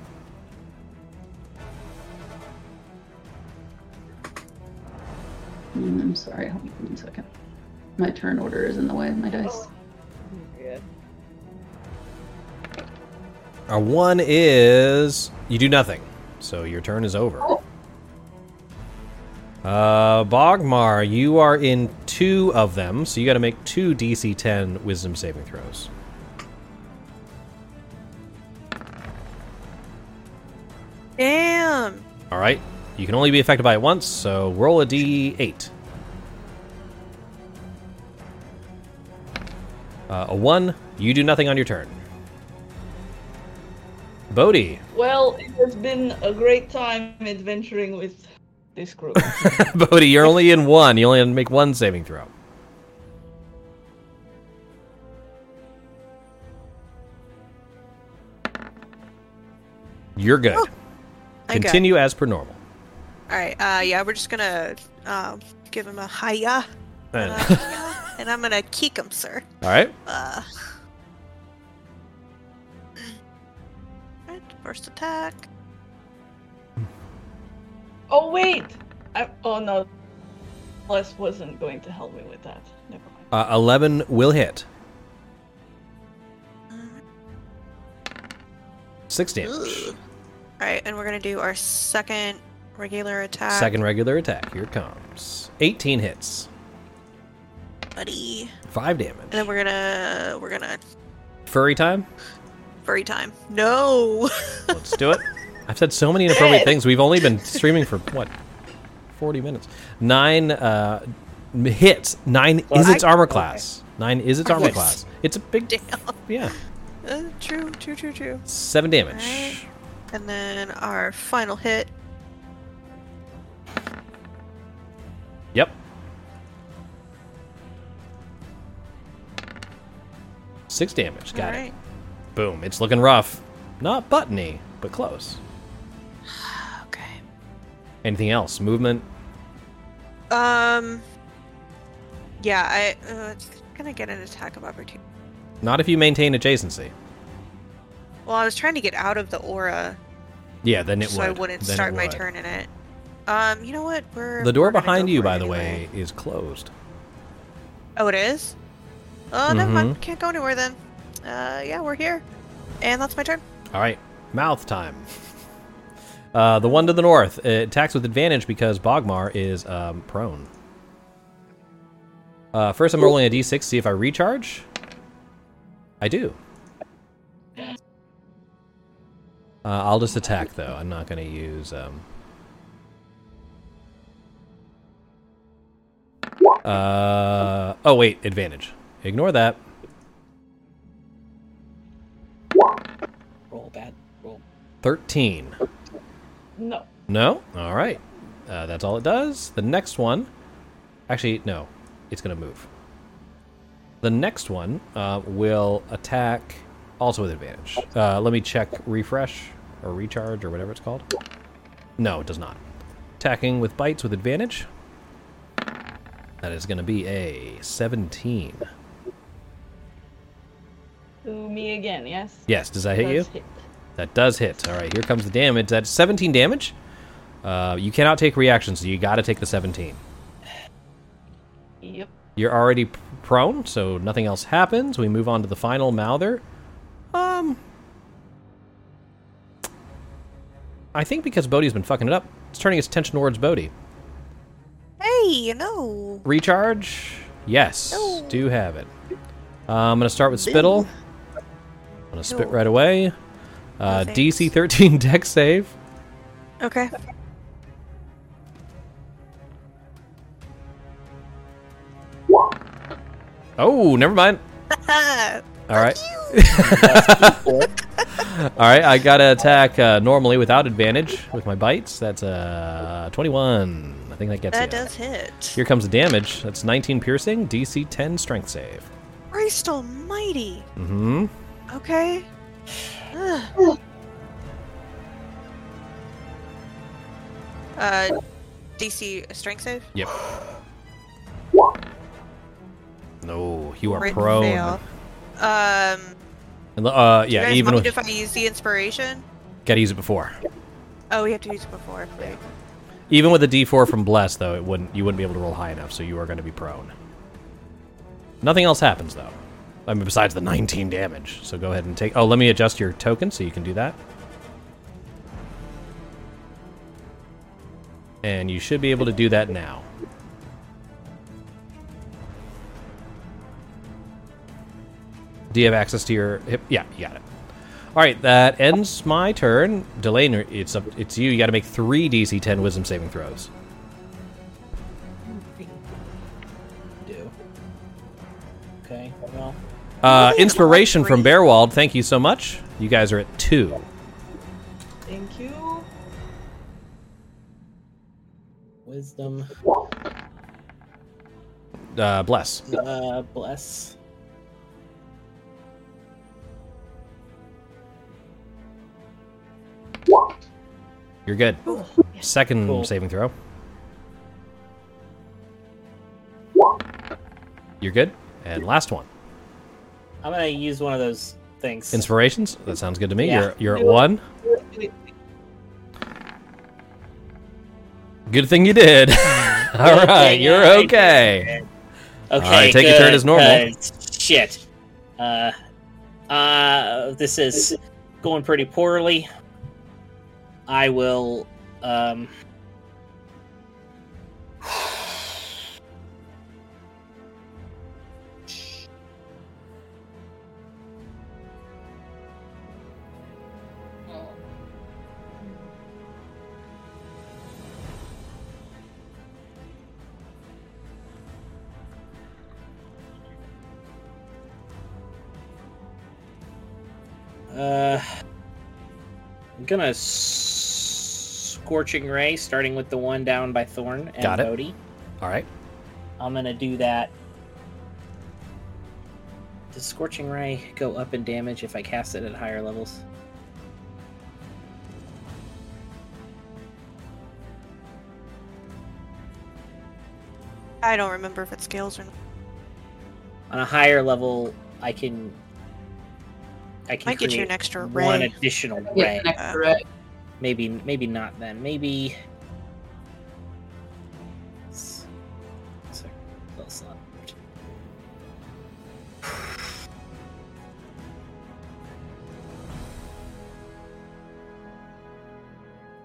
I'm sorry. Hold on one second. My turn order is in the way of my dice.
Yeah.
Our one is you do nothing, so your turn is over. Uh, Bogmar, you are in two of them, so you got to make two DC 10 Wisdom saving throws.
Damn.
All right, you can only be affected by it once, so roll a D8. Uh, a one, you do nothing on your turn. Bodhi,
Well, it has been a great time adventuring with this group.
Bodhi, you're only in one. You only have to make one saving throw. You're good.
Oh, I got-
Continue as per normal.
All right. Uh, yeah, we're just gonna um, give him a hiya,
And-
uh, and I'm gonna kick him, sir.
all right.
Uh. Right, first attack.
oh wait! I, oh no, Les wasn't going to help me with that. Never mind.
Uh, 11 will hit. Six damage.
All right, and we're gonna do our second regular attack.
Second regular attack. Here it comes. 18 hits.
buddy.
Five damage.
And then we're gonna we're gonna
Furry time?
furry time. No.
Let's do it. I've said so many inappropriate things. We've only been streaming for, what, 40 minutes? Nine uh, hits. Nine is its armor class. Nine is its armor
Yes.
class. It's a big.
deal.
Yeah.
Uh, true, true, true, true.
Seven damage.
Alright. And then our final hit.
Yep. Six damage. Got
All
it. Boom. It's looking rough. Not buttony, but close. Okay. Anything else? Movement?
Um. Yeah, I uh, it's gonna get an attack of opportunity.
Not if you maintain adjacency.
Well, I was trying to get out of the aura,
Yeah, then it
so
would.
I wouldn't
Then
start my turn in it. Um, you know what? We're
The door behind
go
you, by
it
the
anyway.
way, is closed.
Oh, it is. Oh, never
Mhm.
mind. Can't go anywhere then. Uh, yeah, we're here, and that's my turn.
All right, mouth time. Uh, the one to the north it attacks with advantage because Bogmar is um, prone. Uh, first, I'm rolling a d6 see if I recharge. I do. Uh, I'll just attack though. I'm not going to use. Um... Uh, oh wait, advantage. Ignore that.
Roll bad. Roll.
Thirteen.
No.
No? All right. Uh, that's all it does. The next one. Actually, no. It's going to move. The next one uh, will attack also with advantage. Uh, let me check refresh or recharge or whatever it's called. No, it does not. Attacking with bites with advantage. That is going to be a 17.
To me again, yes?
Yes, does that hit you?
Hit.
That does hit. All right, here comes the damage. That's 17 damage. Uh, you cannot take reactions, so you got to take the 17.
Yep.
You're already p- prone, so nothing else happens. We move on to the final Mouther. Um, I think because Bodhi's been fucking it up, it's turning its attention towards Bodhi.
Hey, you know.
Recharge? Yes,
No.
do have it. Uh, I'm gonna start with Spittle. I'm gonna spit
No.
right away. Uh,
No
DC 13 Dex save.
Okay.
Oh, never mind.
All
right. All right, I gotta attack uh, normally without advantage with my bites. That's uh, 21. Think that gets
That
ya.
does hit.
Here comes the damage. That's 19 piercing, DC 10 strength save.
Christ Almighty.
Mm-hmm.
Okay. Ugh. uh, DC strength save.
Yep. No, you are prone.
fail. Um.
And, Uh,
do you
yeah,
guys
even
mind
with
if I use the inspiration.
gotta use it before.
Oh, we have to use it before.
Even with a D4 from Bless, though, it wouldn't. You wouldn't be able to roll high enough, so you are going to be prone. Nothing else happens, though. I mean, besides the 19 damage. So go ahead and take. Oh, let me adjust your token so you can do that. And you should be able to do that now. Do you have access to your hip? Yeah, you got it. All right, that ends my turn. Delane, it's up. It's you. You got to make three DC 10 Wisdom saving throws.
Do. Okay. Well.
Uh, inspiration from. Bearwald. Thank you so much. You guys are at two.
Thank you.
Wisdom.
Uh, bless.
Uh, bless.
You're good. Second
Cool.
saving throw. You're good. And last one.
I'm gonna use one of those things.
Inspirations. That sounds good to me.
Yeah.
You're you're at one. Good thing you did. All
Good
right, you're
I
okay.
did. Okay.
All right, take your turn as normal.
Shit. Uh, uh, this is going pretty poorly. I will. Um. Uh, I'm gonna Scorching Ray, starting with the one down by Thorn and
Got it.
Bodhi.
All right.
I'm going to do that. Does Scorching Ray go up in damage if I cast it at higher levels?
I don't remember if it scales or not.
On a higher level, I can. I can
Might get you an extra ray.
One
additional
ray.
Yeah, an extra ray.
Maybe, maybe not then. Maybe. S- sec- slot.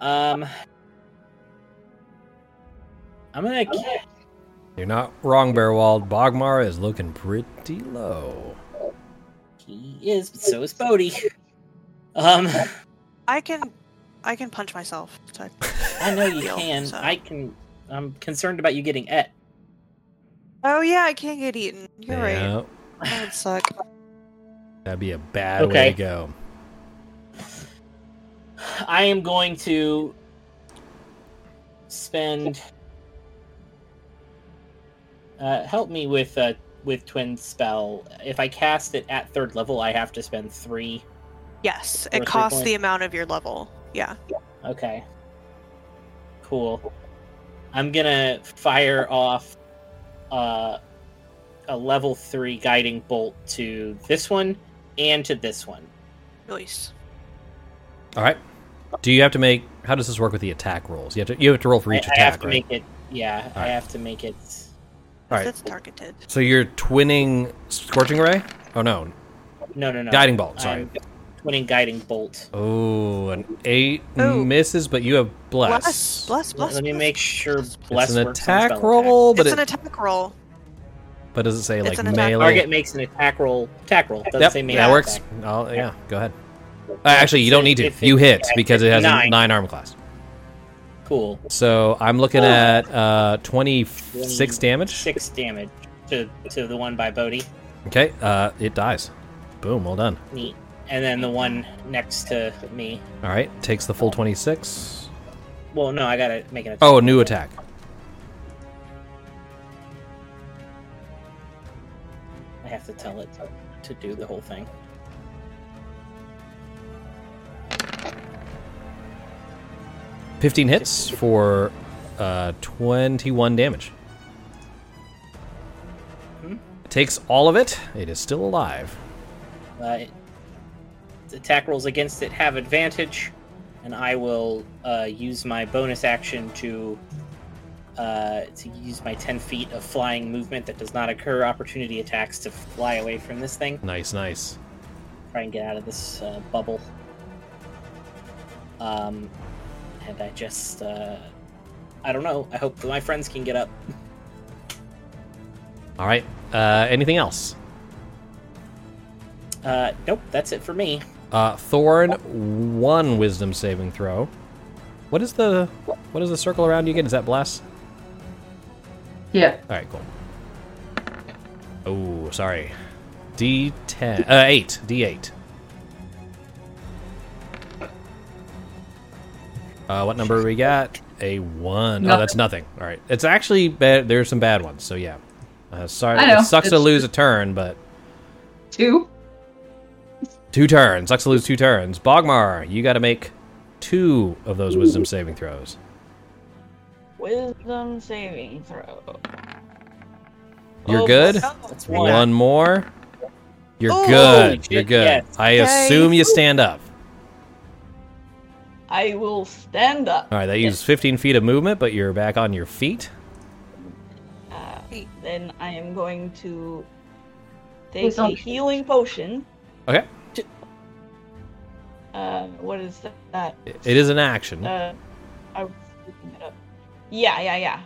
Um, I'm gonna.
You're not wrong, Bearwald. Bogmar is looking pretty low.
He is, but so is Bodhi. Um,
I can, I can punch myself. So
I know you
Deal,
can.
so-
I can. I'm concerned about you getting et.
Oh yeah, I can't get eaten. You're right. That would suck.
that'd be a bad way to go.
I am going to spend. Uh, help me with uh, with twin spell. If I cast it at third level, I have to spend three.
Yes, it costs the amount of your level. Yeah.
Okay. Cool. I'm gonna fire off uh, a level three guiding bolt to this one and to this one.
Nice.
All right. Do you have to make? How does this work with the attack rolls? You have to. You have to roll for each
I,
each
I have
attack,
to
right?
make it. Yeah, I
Alright.
have to make it.
All right.
That's targeted.
So you're twinning scorching ray? Oh no,
No, no, no.
guiding bolt. Sorry.
I'm twinning guiding bolt.
Oh, an eight
Ooh.
misses, but you have bless.
Bless, bless, bless.
Let me
bless.
make sure bless
It's an
works on
attack roll, but
It's
it,
an attack roll.
but does it say
it's
like
an attack-
melee?
Target makes an attack roll. Attack roll. Doesn't
Yep,
say melee
that works. Oh, yeah, go ahead. Uh, actually, you don't need to.
If
You hit because it has a
nine.
nine arm class.
Cool.
So I'm looking at uh, 26 damage.
Six damage to to the one by Bodhi.
Okay, uh, it dies. Boom, well done.
Neat. And then the one next to me.
All right, takes the full 26.
Well, no, I gotta make an attack.
Oh, a new attack.
I have to tell it to do the whole thing.
Fifteen hits for uh, 21 damage.
Hmm.
It takes all of it. It is still alive.
Uh, it- attack rolls against it have advantage, and I will uh, use my bonus action to uh, to use my ten feet of flying movement that does not occur opportunity attacks to fly away from this thing.
Nice, nice.
Try and get out of this uh, bubble. Um, and I just uh, I don't know. I hope that my friends can get up.
All right. Uh, anything else?
Uh, nope, that's it for me.
Uh, Thorn, one wisdom saving throw. What is the what is the circle around you again? Is that bless?
Yeah.
All right, cool. Oh, sorry. D10, uh, eight, D8. Uh, what number we got? A one. Oh, that's nothing. All right, it's actually bad. There's some bad ones. So yeah. Uh, sorry,
I know,
it sucks to lose a turn, but
Two.
Two turns. Sucks to lose two turns. Bogmar, you got to make two of those wisdom saving throws.
Wisdom saving throw.
You're
Oh,
good.
That's
One,
one.
more. You're
Oh,
good. You're good.
yes.
I
Yay.
assume you stand up.
I will stand up.
All right, that uses 15 feet of movement, but you're back on your feet.
Uh, then I am going to take
Who's
a healing potion.
Okay,
Uh, what is that?
it is an action.
Uh, I was looking it up. Yeah, yeah, yeah.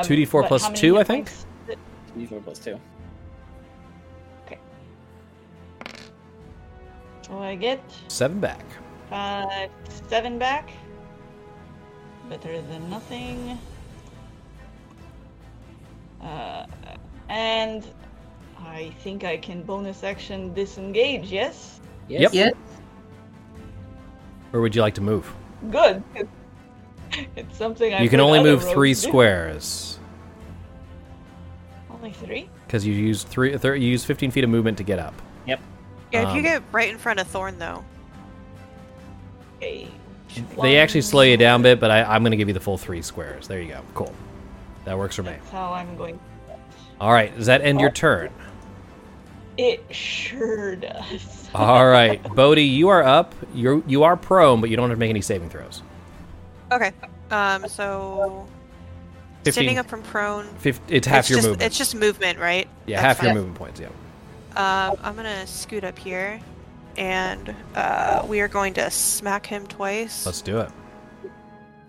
Um,
2d4
but
plus
how many
two, I think?
Two D
four plus two. Okay.
So I get
Seven back.
five, seven back. Better than nothing. Uh, and I think I can bonus action disengage. Yes.
Yep.
Yes.
Where would you like to move?
Good. It's something I.
you can only move three
do.
squares
Only three.
because you use three. Thir- you use 15 feet of movement to get up. Yep.
Yeah, if you
Um,
get right in front of Thorn, though.
Okay.
They actually slow you down a bit, but I, I'm going to give you the full three squares. There you go. Cool. That works for me.
That's how I'm going.
All right. Does that end your turn?
It sure does.
All right, Bodhi, you are up. You you are prone, but you don't have to make any saving throws.
Okay. Um. So
15,
standing up from prone.
fif- it's half
it's
your
just,
movement.
It's just movement, right?
yeah,
That's
half your movement points. Yeah.
Um. I'm gonna scoot up here, and uh, we are going to smack him twice.
Let's do it.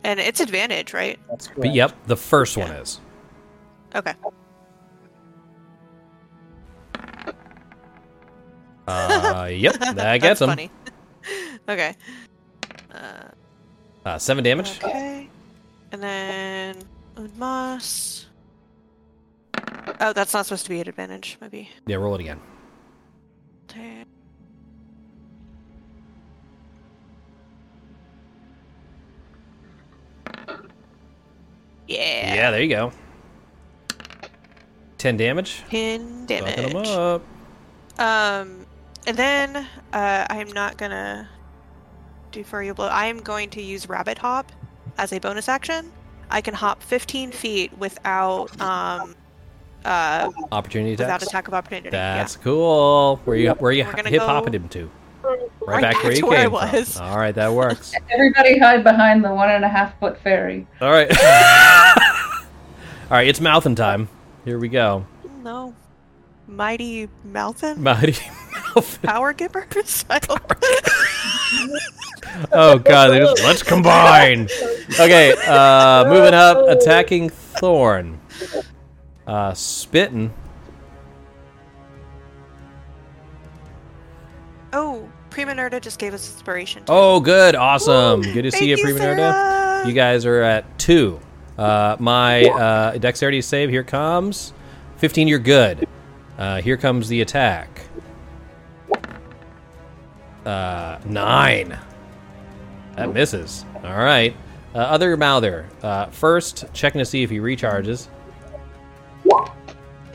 and it's advantage, right?
That's
But yep, the first one is.
Okay.
Uh, yep, that
That's
gets him.
Funny. okay. Uh,
Uh, seven damage.
Okay. And then Unmas. Oh, that's not supposed to be at advantage. Maybe.
Yeah, roll it again.
Ten. Yeah.
Yeah, there you go. Ten damage.
Ten
Fucking him
damage.
up.
Um, and then uh, I'm not gonna do furry blow. I am going to use rabbit hop as a bonus action. I can hop 15 feet without um uh
Opportunity
without
attacks.
attack of opportunity.
That's cool. Where you where you
We're gonna
hip
go
hopping him to? Right,
right
back
back
where you
to where I
came
was.
from. All right, that works.
Everybody hide behind the one and a half foot fairy.
All right. All right, it's mouthing time. Here we go.
No. Mighty Mouthin?
Mighty Mouth.
Power Givers?
Oh god, they just let's combine. Okay, uh moving up, attacking Thorn. Uh spitting.
Oh, Prima Nerda just gave us inspiration. too.
Oh good, awesome. Good to see you,
you,
Prima Nerda. You guys are at two. Uh my uh dexterity save here comes. Fifteen, you're good. Uh here comes the attack. Uh nine. That misses. Alright. Uh, other Mouther. Uh, first, checking to see if he recharges.
Did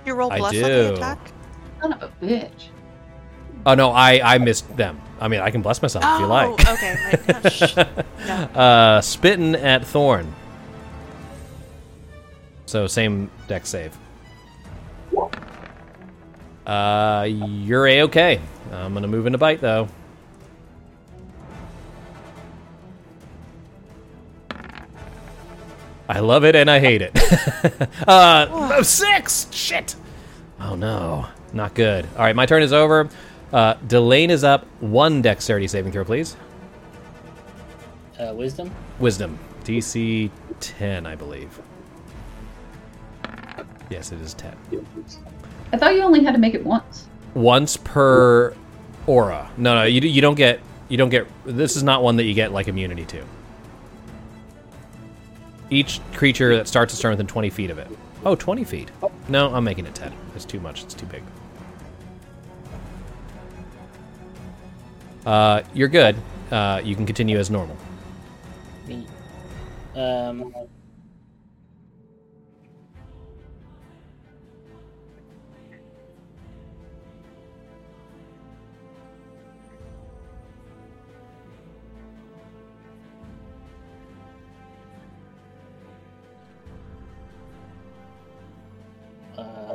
you roll
I
bless on
do.
the attack?
Son of a bitch.
Oh no, I I missed them. I mean, I can bless myself if you
Oh,
like.
okay. my- shh. no.
Uh, spitting at Thorn. So same Dex save. Uh, you're a okay. I'm gonna move into bite though. I love it and I hate it. uh, six. Shit. Oh no, not good. All right, my turn is over. Uh, Delane is up. One dexterity saving throw, please.
Uh, wisdom.
Wisdom. DC 10, I believe. Yes, it is 10.
I thought you only had to make it once.
Once per aura. No, no, you, you don't get. You don't get. This is not one that you get like immunity to. Each creature that starts its turn within 20 feet of it. Oh, 20 feet. No, I'm making it 10. It's too much. It's too big. Uh, you're good. Uh, you can continue as normal.
Um.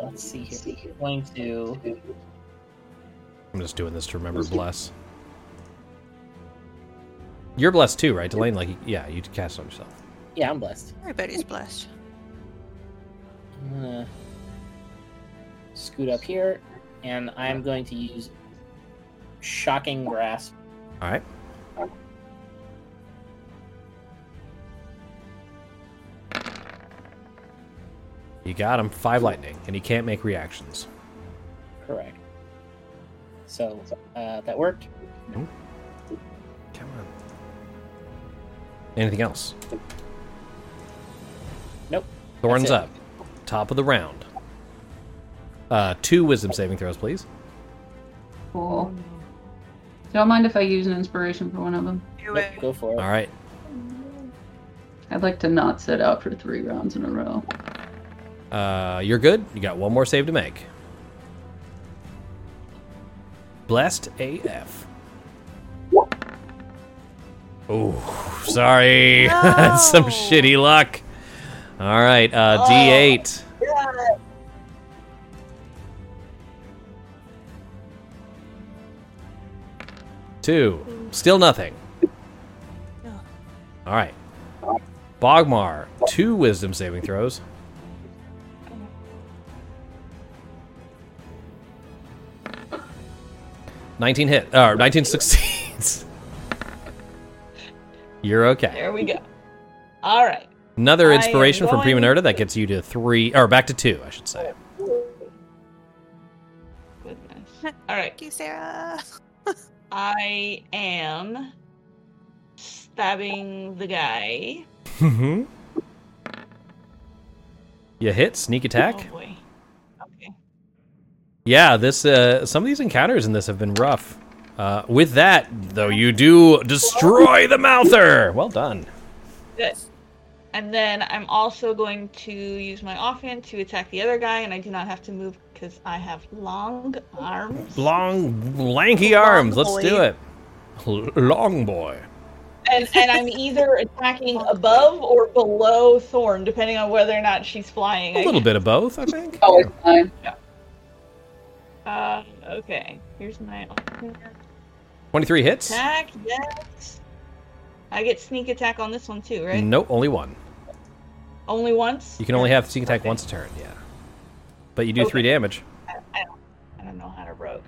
Let's see here. Going to
I'm just doing this to remember bless. You're blessed too, right, Delane? Like, yeah, you cast on yourself.
yeah, I'm blessed.
Everybody's blessed.
I'm gonna scoot up here, and I'm going to use shocking grasp.
All right. You got him. Five lightning, and he can't make reactions.
Correct. So uh, that worked.
Come on. Anything else?
Nope.
Thorns up. Top of the round. Uh, two wisdom saving throws, please.
Cool. Don't mind if I use an inspiration for one of them.
Do
Nope, go for it.
All right.
I'd like to not sit out for three rounds in a row.
Uh, you're good. You got one more save to make. Blessed AF. Oh, sorry. That's Some shitty luck. All right, uh,
Oh.
D8. Two. Still nothing.
No.
All right. Bogmar, two wisdom saving throws. Nineteen hit. Uh, nineteen succeeds. You're okay.
There we go. All right.
Another inspiration from Prima Nerda that gets you to three, or back to two, I should say.
Goodness. All right.
Thank you, Sarah.
I am stabbing the guy.
Mm-hmm. You hit sneak attack.
Oh boy. Okay.
Yeah, this uh, some of these encounters in this have been rough. Uh, with that, though, you do destroy the mouther. Well done.
Good. And then I'm also going to use my offhand to attack the other guy, and I do not have to move because I have long arms.
Long, lanky
Long
arms. Let's do it. L- Long boy.
And, and I'm either attacking above or below Thorn, depending on whether or not she's flying.
A little bit of both, I think.
Always fine.
Uh, okay. Here's my
Twenty-three hits.
attack. Yes. I get sneak attack on this one too, right?
Nope, only one.
Only once.
You can only have sneak attack once a turn. Yeah, but you do three damage.
I don't, I don't know how to rogue.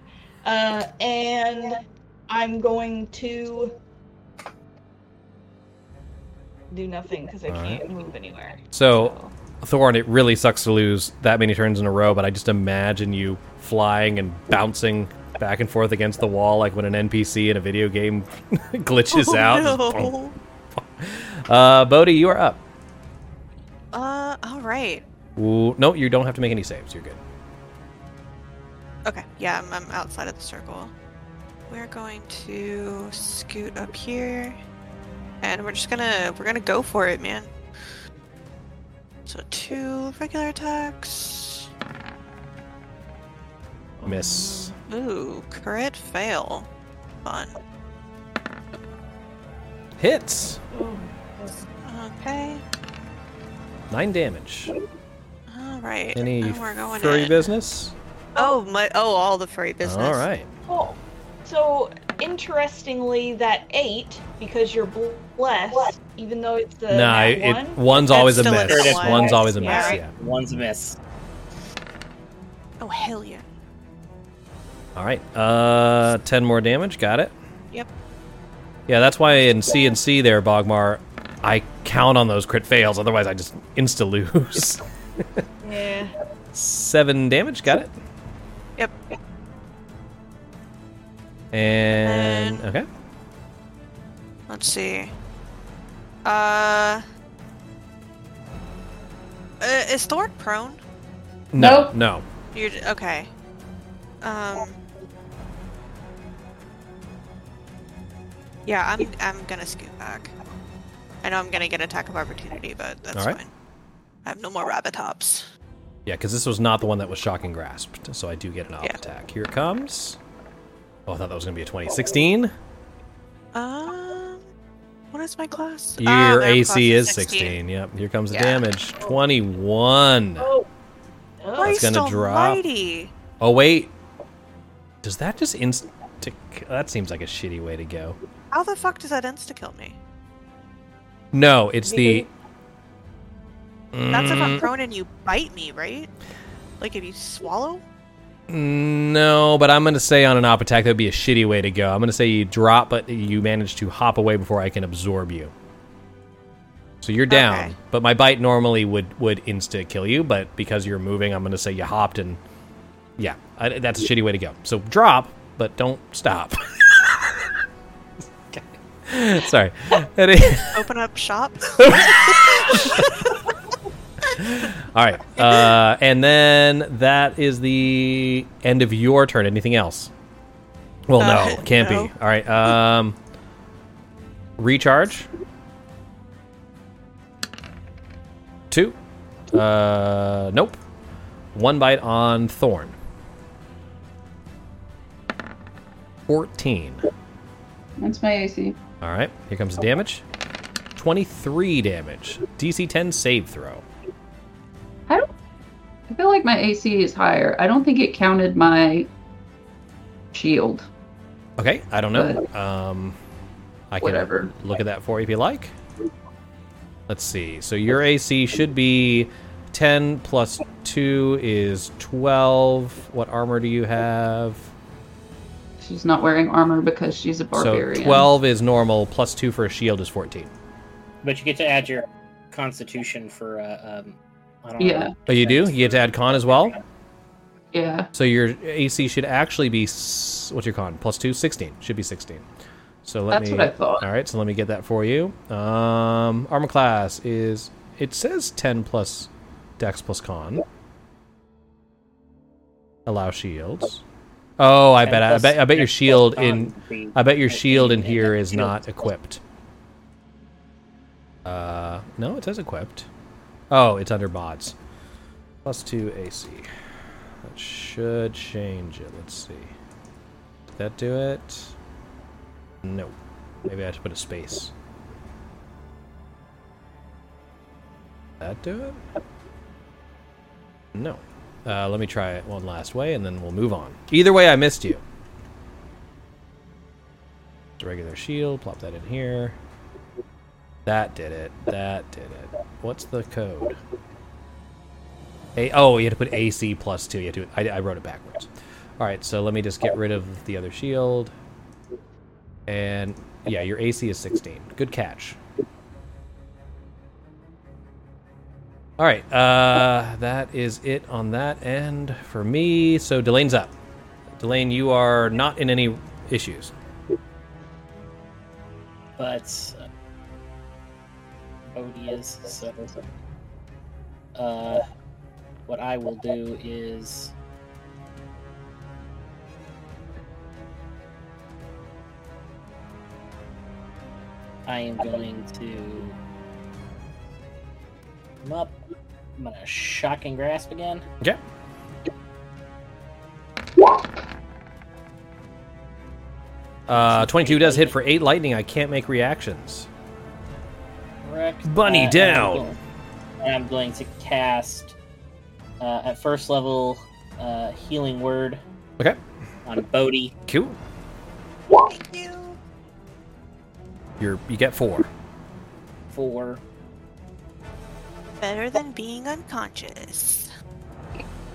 Uh, and I'm going to do nothing because I
All
can't move anywhere.
So, Thorn, it really sucks to lose that many turns in a row, but I just imagine you flying and bouncing back and forth against the wall like when an NPC in a video game glitches
oh,
out.
No.
Uh, Bodhi, you are up.
Uh, all right.
Ooh, no, you don't have to make any saves. You're good.
Okay, yeah, I'm, I'm outside of the circle. We're going to scoot up here, and we're just gonna we're gonna go for it, man. So two regular attacks.
Miss.
Ooh, crit fail. Fun.
Hits.
Okay.
Nine damage.
All right.
Any
and we're going
furry
in.
business?
Oh my! Oh, all the furry business.
All right.
Cool. So interestingly, that eight because you're blessed, even though it's the
nah,
nat
it,
one.
one's always a
still
miss.
nat
one.
One's always a
Yeah,
miss.
right.
Yeah.
One's a miss.
Oh hell yeah!
All right. Uh, ten more damage. Got it.
Yep.
Yeah, that's why in C and C there, Bogmar, I count on those crit fails. Otherwise, I just insta lose.
Yeah.
Seven damage. Got it.
Yep.
And okay.
Let's see. Uh, uh is Thorn prone?
No.
Nope.
No.
You're okay. Um. Yeah, I'm I'm gonna scoot back. I know I'm gonna get a attack of opportunity, but that's
Alright.
fine. I have no more rabbit hops.
Yeah, because this was not the one that was shocking grasped, so I do get an off
Yeah.
attack. Here it comes. Oh, I thought that was gonna be a twenty. Sixteen.
Um, what is my class?
Your
Ah,
AC
class
is 16. Yep. Here comes the
Yeah.
damage. 21.
Oh.
That's
Christ
gonna drop.
almighty.
Oh, wait. Does that just insta. That seems like a shitty way to go.
How the fuck does that insta kill me?
No, it's the.
That's if I'm
Mm,
prone and you bite me, right? Like if you swallow?
No, but I'm going to say on an op attack, that would be a shitty way to go. I'm going to say you drop, but you manage to hop away before I can absorb you. So you're down,
Okay.
but my bite normally would would insta kill you, but because you're moving, I'm going to say you hopped and yeah, I, that's a shitty way to go. So drop, but don't stop. Okay. Sorry.
Open up shop?
All right, uh, and then that is the end of your turn. Anything else? Well,
Uh,
no, can't
no.
be. All right, um, recharge. Two. Uh, nope. One bite on Thorn. Fourteen.
That's my AC.
All right, here comes the damage. Twenty-three damage. DC ten save throw.
I don't. I feel like my AC is higher. I don't think it counted my shield.
Okay, I don't know. Um, I can
Whatever.
look at that for you if you like. Let's see. So your AC should be 10 plus 2 is 12. What armor do you have?
She's not wearing armor because she's a barbarian.
So
barbarian.
12 is normal, plus 2 for a shield is 14.
But you get to add your constitution for uh, um. I don't
Yeah.
know.
Oh, you do? You get to add con as well?
Yeah.
So your AC should actually be, s- what's your con? Plus 2? 16. Should be 16. So let
That's
me.
what I thought.
All right, so let me get that for you. Um, armor class is it says ten plus dex plus con. Allow shields. Oh, I bet I,
plus
bet I bet your shield in I bet your shield in
and
here
then
is
shield
not equipped. Uh, no, it says equipped. Oh, it's under mods. Plus two AC. That should change it. Let's see. Did that do it? No. Maybe I have to put a space. That do it? No. Uh, let me try it one last way, and then we'll move on. Either way, I missed you. Regular shield. Plop that in here. That did it. That did it. What's the code? A- oh, you had to put AC plus two. You had to. I, I wrote it backwards. All right, so let me just get rid of the other shield. And yeah, your AC is 16. Good catch. All right, uh, that is it on that end for me. So Delane's up. Delane, you are not in any issues.
but is so. Uh, what I will do is I am going to come up. I'm gonna shocking grasp again.
Okay. Uh, 22 does hit for 8 lightning. I can't make reactions.
Correct.
Bunny
and I'm
down.
going- And I'm going to cast uh, at first level uh, healing word
Okay.
on Bodhi.
Cool.
Thank you.
You're you get 4.
Four.
Better than being unconscious.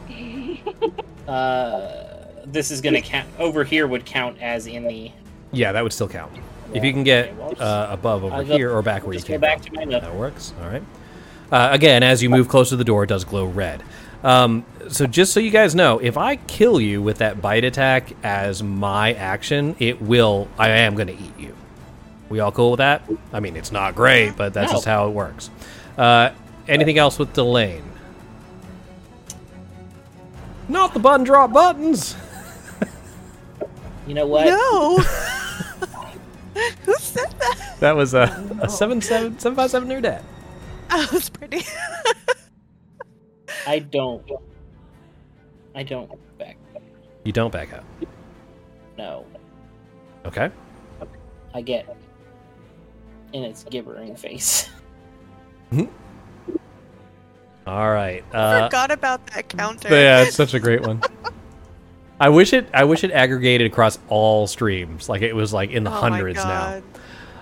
uh this is gonna count over here would count as in the
Yeah, that would still count. If you can get
Okay, well, just-
uh, above over
I'll go-
here or back where you
just go
came
back
from.
to my note.
That works. All right. Uh, again, as you move closer to the door, it does glow red. Um, so just so you guys know, if I kill you with that bite attack as my action, it will. I am going to eat you. We all cool with that? I mean, it's not great, but that's
No.
just how it works. Uh, anything else with Delane? Not the button drop buttons.
you know what
No. Who said that?
That was a, a seven seven seven five seven near dead.
That was pretty.
I don't I don't back
You don't back up.
no
Okay.
I get in its gibbering face
All right.
I
Uh,
forgot about that counter.
yeah, it's such a great one. I wish it. I wish it aggregated across all streams. Like it was like in the
Oh my
hundreds now.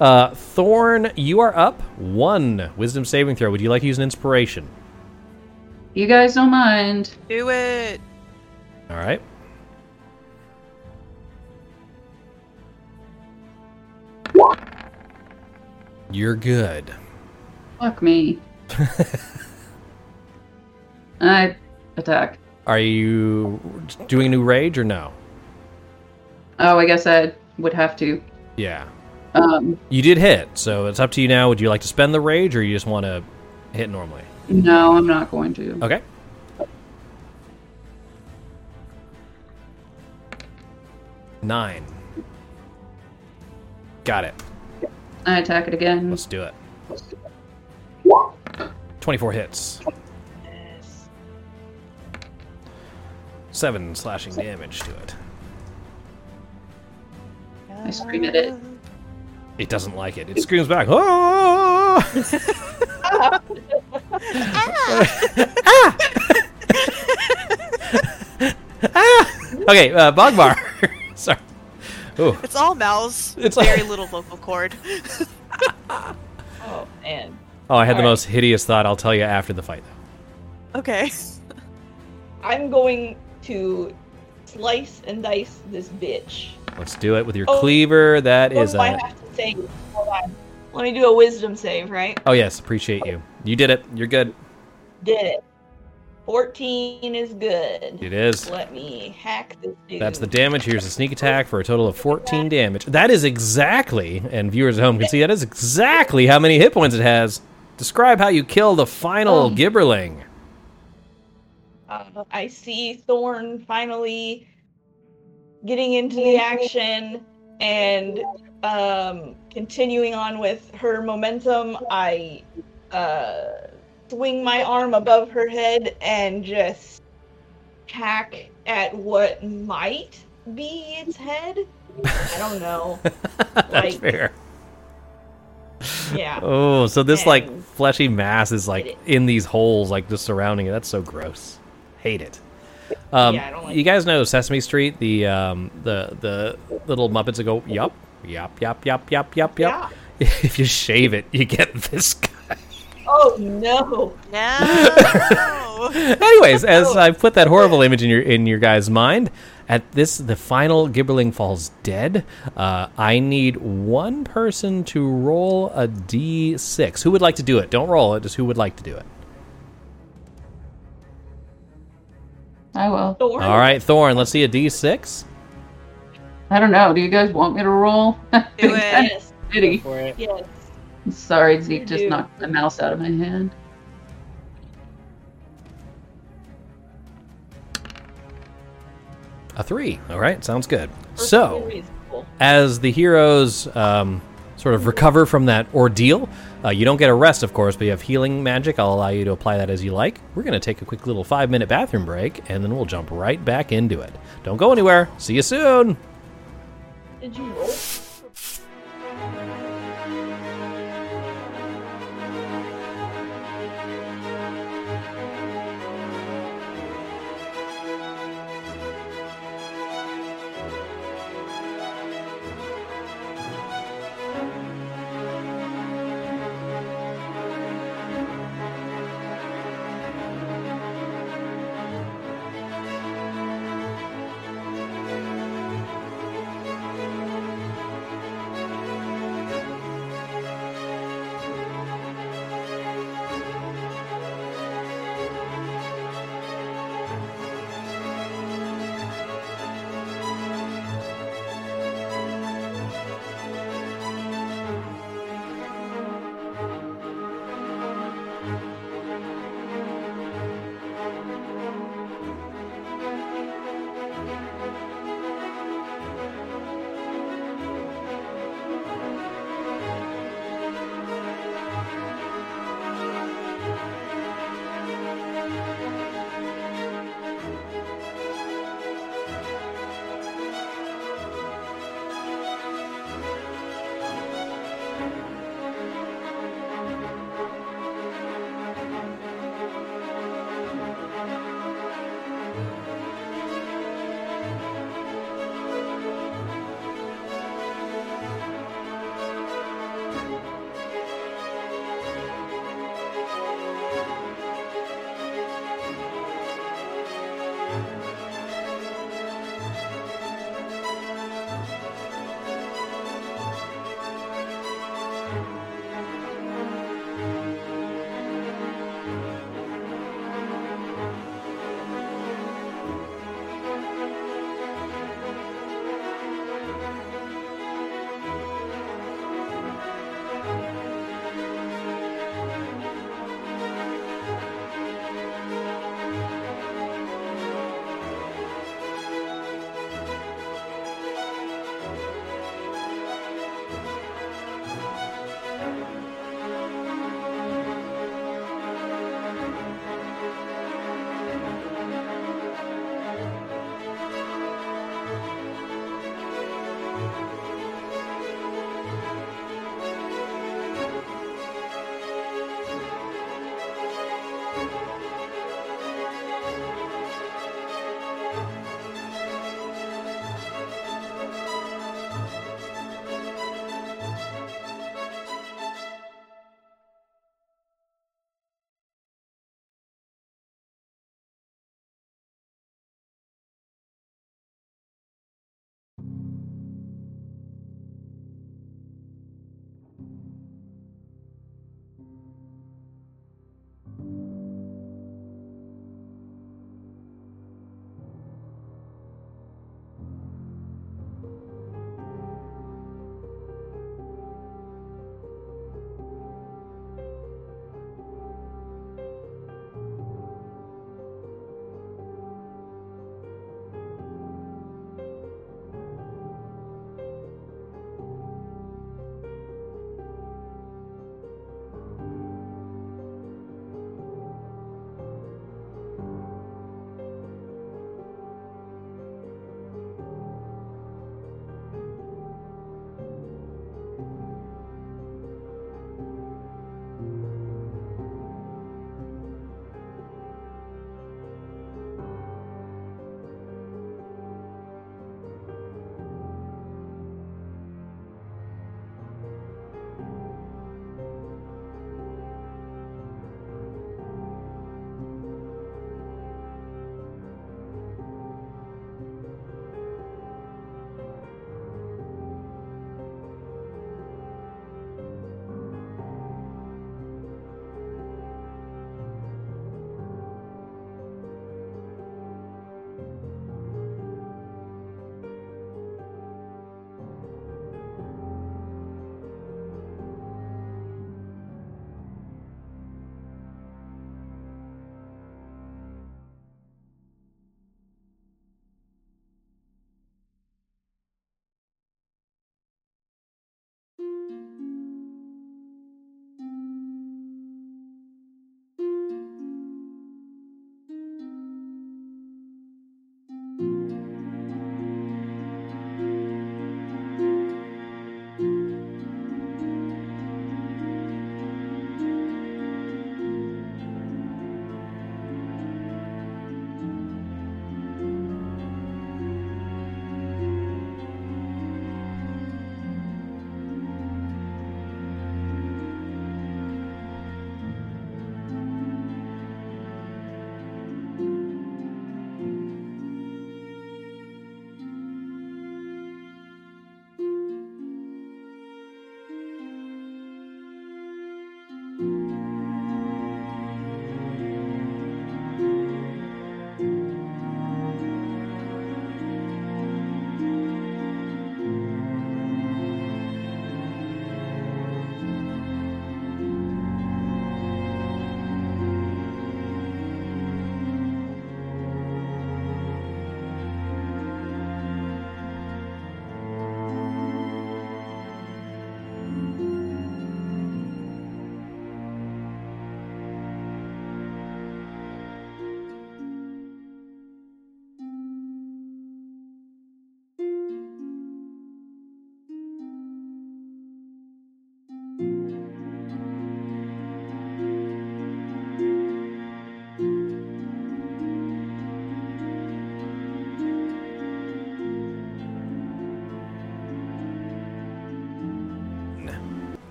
Uh, Thorn, you are up. One wisdom saving throw. Would you like to use an inspiration?
You guys don't mind.
Do it.
All right. You're good.
Fuck me. I attack.
Are you doing a new rage or no?
Oh, I guess I would have to.
Yeah.
Um,
You did hit, so it's up to you now. Would you like to spend the rage or you just want to hit normally?
no, I'm not going to.
Okay. Nine. Got it.
I attack it again.
Let's do it. 24 hits. Seven slashing damage to it.
I scream at it.
It doesn't like it. It screams back. "Ah!" Okay, uh, Bogmar. Sorry. Ooh.
It's all mouths.
It's
very
like-
little vocal cord.
Oh man.
Oh, I had the
Alright.
most hideous thought. I'll tell you after the fight. though.
okay.
I'm going to slice and dice this bitch.
Let's do it with your
Oh.
cleaver. That is
do I
a.
have to say? Hold on. Let me do a wisdom save, right?
Oh yes, appreciate you. You did it. You're good.
Did it. 14 is good.
It is.
Let me hack this dude.
That's the damage. Here's a sneak attack for a total of 14 damage. That is exactly, and viewers at home can see that is exactly how many hit points it has. Describe how you kill the final
Um,
Gibberling.
Uh, I see Thorn finally getting into the action and um, continuing on with her momentum. I uh, swing my arm above her head and just hack at what might be its head. I don't know.
That's
like-
fair.
Yeah.
Oh, so this like fleshy mass is like in these holes, like just surrounding it. That's so gross. Hate it. Um,
Yeah, I don't like
you guys know Sesame Street, the um, the the little Muppets that go yup, yup, yup, yup, yup, yup, yup.
Yeah.
If you shave it, you get this guy.
Oh no.
No.
Anyways, as. I put that horrible image in your in your guys' mind, at this the final Gibberling falls dead. Uh, I need one person to roll a d6. Who would like to do it? Don't roll it. Just who would like to do it?
I will.
Thorn.
All right, Thorn. Let's see a d6.
I don't know. Do you guys want me to roll?
Do it.
Yes.
For it.
Yes.
Sorry, Zeke just
do.
knocked my mouse out of my hand.
A three. All right, sounds good.
Perfectly
So,
reasonable.
as the heroes um, sort of recover from that ordeal, uh, you don't get a rest, of course, but you have healing magic. I'll allow you to apply that as you like. We're going to take a quick little five minute bathroom break, and then we'll jump right back into it. Don't go anywhere. See you soon.
Did you roll?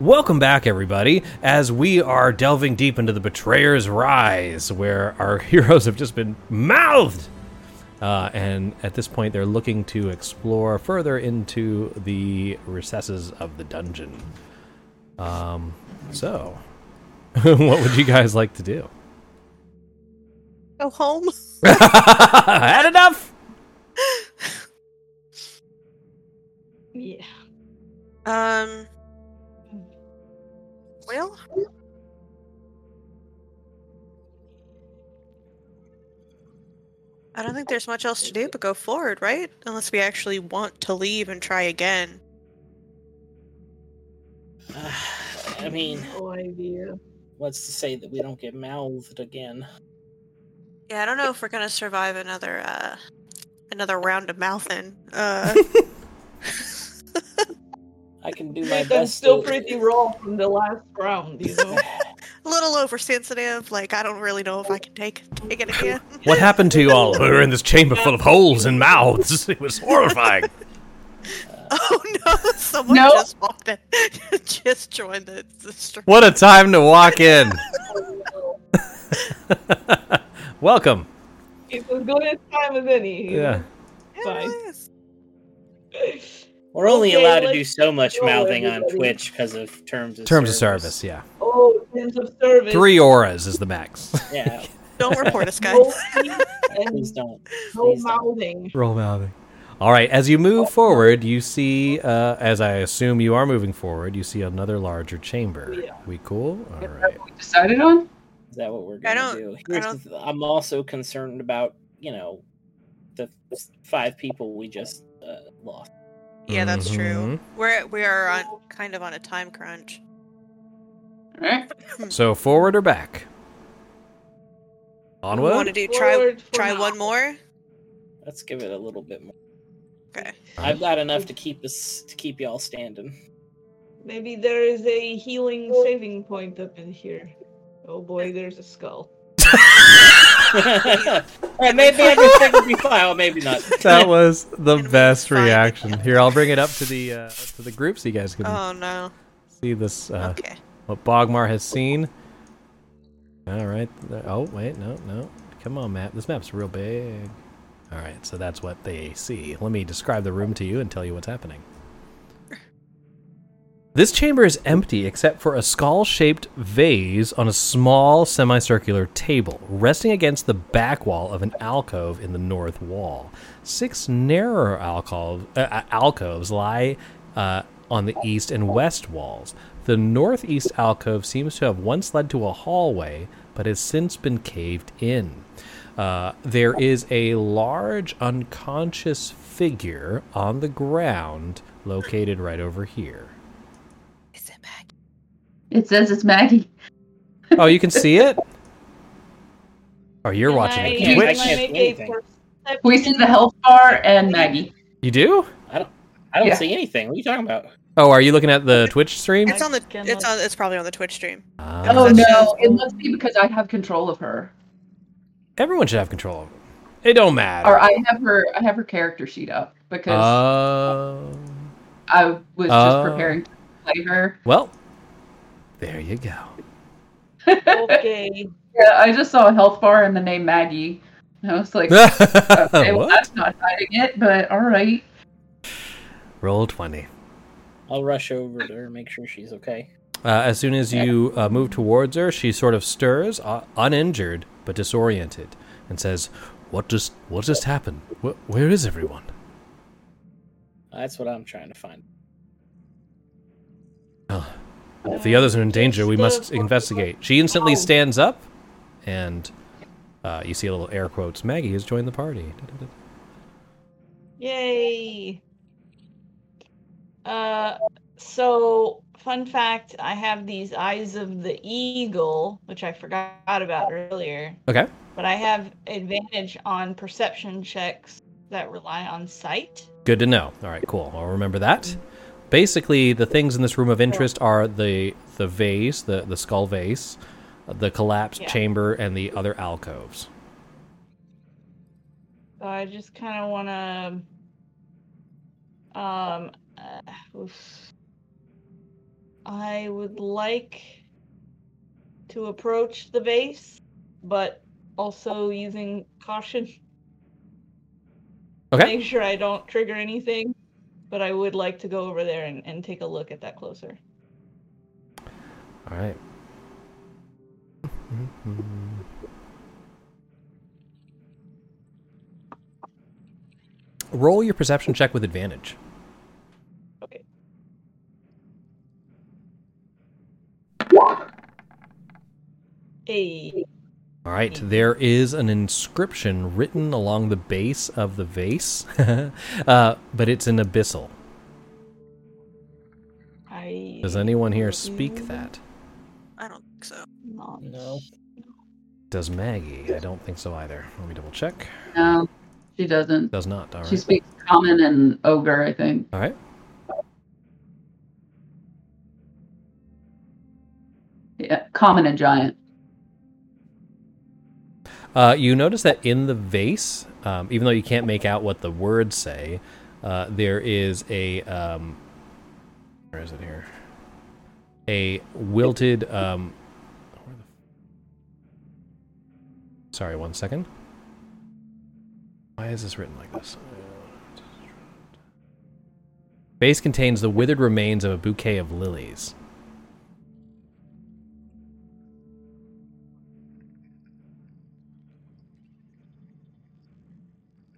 Welcome back, everybody, as we are delving deep into the Betrayer's Rise, where our heroes have just been mouthed. Uh, and at this point, they're looking to explore further into the recesses of the dungeon. Um, so, what would you guys like to do?
Go home.
Had enough?
Yeah.
Um. Think there's much else to do but go forward, right? Unless we actually want to leave and try again.
Uh, I mean,
No idea.
what's to say that we don't get mouthed again?
Yeah, I don't know if we're gonna survive another uh another round of mouthing. Uh
I can do my best.
I'm still
to-
pretty raw from the last round, you know.
a little oversensitive. Like I don't really know if I can take take it again.
What happened to you all? We were in this chamber full of holes and mouths. It was horrifying.
oh no! Someone
No.
just walked in. just joined the, the stream.
what a time to walk in. Welcome.
It's as good as time as any.
Yeah.
Yeah,
Fine.
We're only
Okay,
allowed to do so much
go,
mouthing on. Twitch because of terms of
Terms of
service.
service, yeah.
Oh, terms of service.
Three auras is the max.
Yeah,
Don't report us, guys.
Please don't.
no
Please don't.
mouthing.
Roll mouthing. All right, as you move forward, you see, uh, as I assume you are moving forward, you see another larger chamber.
Yeah.
We cool? All
Is
right.
we decided on?
Is that what we're going
to
do?
I don't,
the, I'm also concerned about you know the five people we just uh, lost.
Yeah, that's true.
Mhm.
We're we are on kind of on a time crunch.
Alright.
So forward or back? Onward.
Want to do try
Forward for
try
now.
one more?
Let's give it a little bit more.
Okay.
I've got enough to keep us to keep y'all standing.
Maybe there is a healing saving point up in here. Oh boy, there's a skull.
Alright, maybe everything will be fine. Oh maybe not.
That was the
And we
best
find
reaction. Here, I'll bring it up to the uh, to the group so you guys can
Oh no.
see this. Uh,
Okay.
What Bogmar has seen. All right. Oh wait, no, no. Come on, map. This map's real big. All right, so that's what they see. Let me describe the room to you and tell you what's happening. This chamber is empty except for a skull shaped vase on a small semicircular table, resting against the back wall of an alcove in the north wall. Six narrower alcove, uh, uh, alcoves lie uh, on the east and west walls. The northeast alcove seems to have once led to a hallway, but has since been caved in. Uh, there is a large unconscious figure on the ground located right over here.
Is it back?
It says it's Maggie.
Oh, you can see it? Oh, you're
Can
watching
I,
it.
can't-
Twitch.
I
Can I
can't see
a
anything.
perception
We see the health bar and Maggie.
You do?
I don't
Yeah.
see anything. What are you talking about?
Oh, are you looking at the Twitch stream?
It's on the it's on it's probably on the Twitch stream.
Ah.
Oh no, it must be because I have control of her.
Everyone should have control of it. It don't matter.
Or I have her I have her character sheet up because
Oh.
I was
Oh.
just preparing to play her.
well, there you go.
Okay.
Yeah, I just saw a health bar and the name Maggie. And I was like, okay, well that's not hiding it, but alright.
Roll 20.
I'll rush over to her, and make sure she's okay.
Uh, as soon as you uh, move towards her, she sort of stirs, uh, uninjured but disoriented, and says, "What just what just happened? Wh- where is everyone?"
That's what I'm trying to find.
Oh, if the others are in danger, we must investigate. She instantly stands up, and uh, you see a little air quotes. Maggie has joined the party.
Yay. Uh, so fun fact: I have these eyes of the eagle, which I forgot about earlier.
Okay.
But I have advantage on perception checks that rely on sight.
Good to know. All right, cool. I'll remember that. Basically, the things in this room of interest are the the vase, the the skull vase, the collapsed
Yeah.
chamber, and the other alcoves.
So I just kind of want to, um, uh. I would like to approach the base, but also using caution.
Okay.
Make sure I don't trigger anything. But I would like to go over there and, and take a look at that closer.
All right. Roll your perception check with advantage.
Hey.
All right, there is an inscription written along the base of the vase, uh, but it's an abyssal.
I
Does anyone here speak that?
I don't think so.
Not.
No.
Does Maggie? I don't think so either. Let me double check.
No, she doesn't.
Does not. All
She speaks common and ogre, I think.
All right.
Yeah, common and giant.
Uh, you notice that in the vase, um, even though you can't make out what the words say, uh, there is a um, where is it here? A wilted. Um, sorry, one second. Why is this written like this? Vase contains the withered remains of a bouquet of lilies.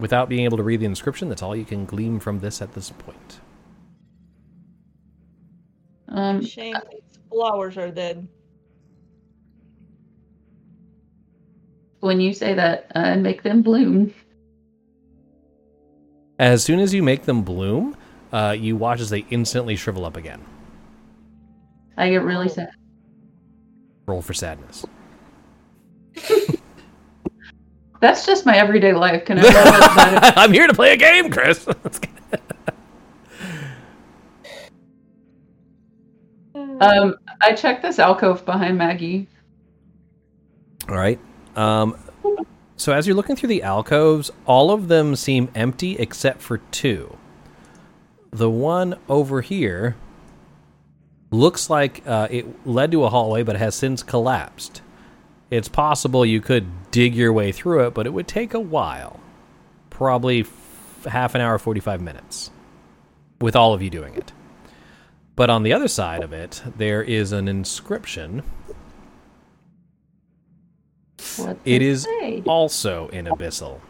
Without being able to read the inscription, that's all you can glean from this at this point.
Um,
Shame these flowers are dead.
when you say that, uh, make them bloom.
As soon as you make them bloom, uh, you watch as they instantly shrivel up again.
I get really sad.
Roll for sadness.
That's just my everyday life. Can I? That
I'm here to play a game, Chris.
Um, I checked this alcove behind Maggie.
All right. Um, so as you're looking through the alcoves, all of them seem empty except for two. The one over here looks like uh, it led to a hallway, but has since collapsed. It's possible you could dig your way through it, but it would take a while. Probably f- half an hour, 45 minutes, with all of you doing it. But on the other side of it, there is an inscription
What
It
they
is
say?
also in Abyssal.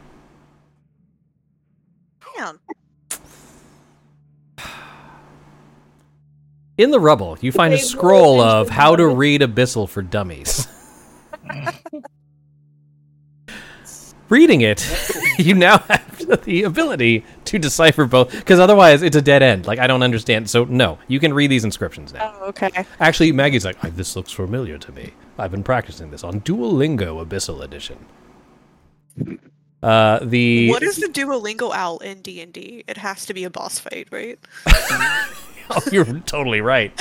Damn.
In the rubble, you find a scroll of how to
the-
read Abyssal for dummies. Reading it, you now have the ability to decipher both, because otherwise it's a dead end. Like, I don't understand. So, no, you can read these inscriptions now.
Oh, okay.
Actually, Maggie's like, "I- this looks familiar to me. I've been practicing this on Duolingo Abyssal Edition. Uh, the
What is the Duolingo owl in D and D? It has to be a boss fight, right?
Oh, you're totally right.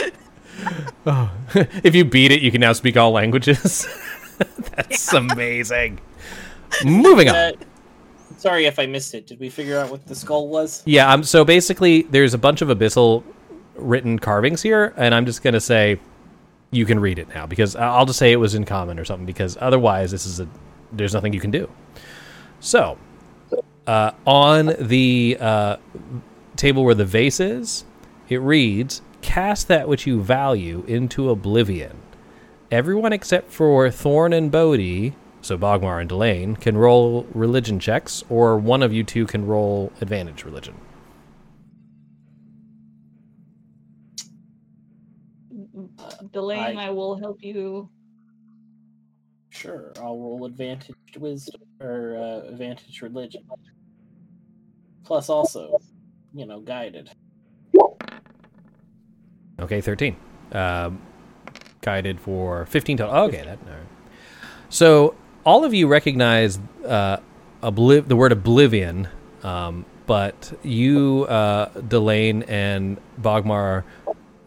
Oh, if you beat it, you can now speak all languages. That's amazing. Moving on.
Uh, sorry if I missed it. Did we figure out what the skull was?
Yeah, um, so basically, there's a bunch of abyssal written carvings here, and I'm just gonna say you can read it now because I'll just say it was in common or something because otherwise, this is a there's nothing you can do. So, uh, on the uh, table where the vase is, it reads, "Cast that which you value into oblivion." Everyone except for Thorn and Bodhi, so Bogmar and Delane, can roll religion checks, or one of you two can roll advantage religion.
Delane,
I-
I will help you.
Sure, I'll roll advantage wisdom or uh, advantage religion. Plus, also, you know, guided.
Okay, 13. Um, guided for 15 total. Oh, okay, that. All right. So, all of you recognize uh, obliv- the word oblivion, um, but you, uh, Delane, and Bogmar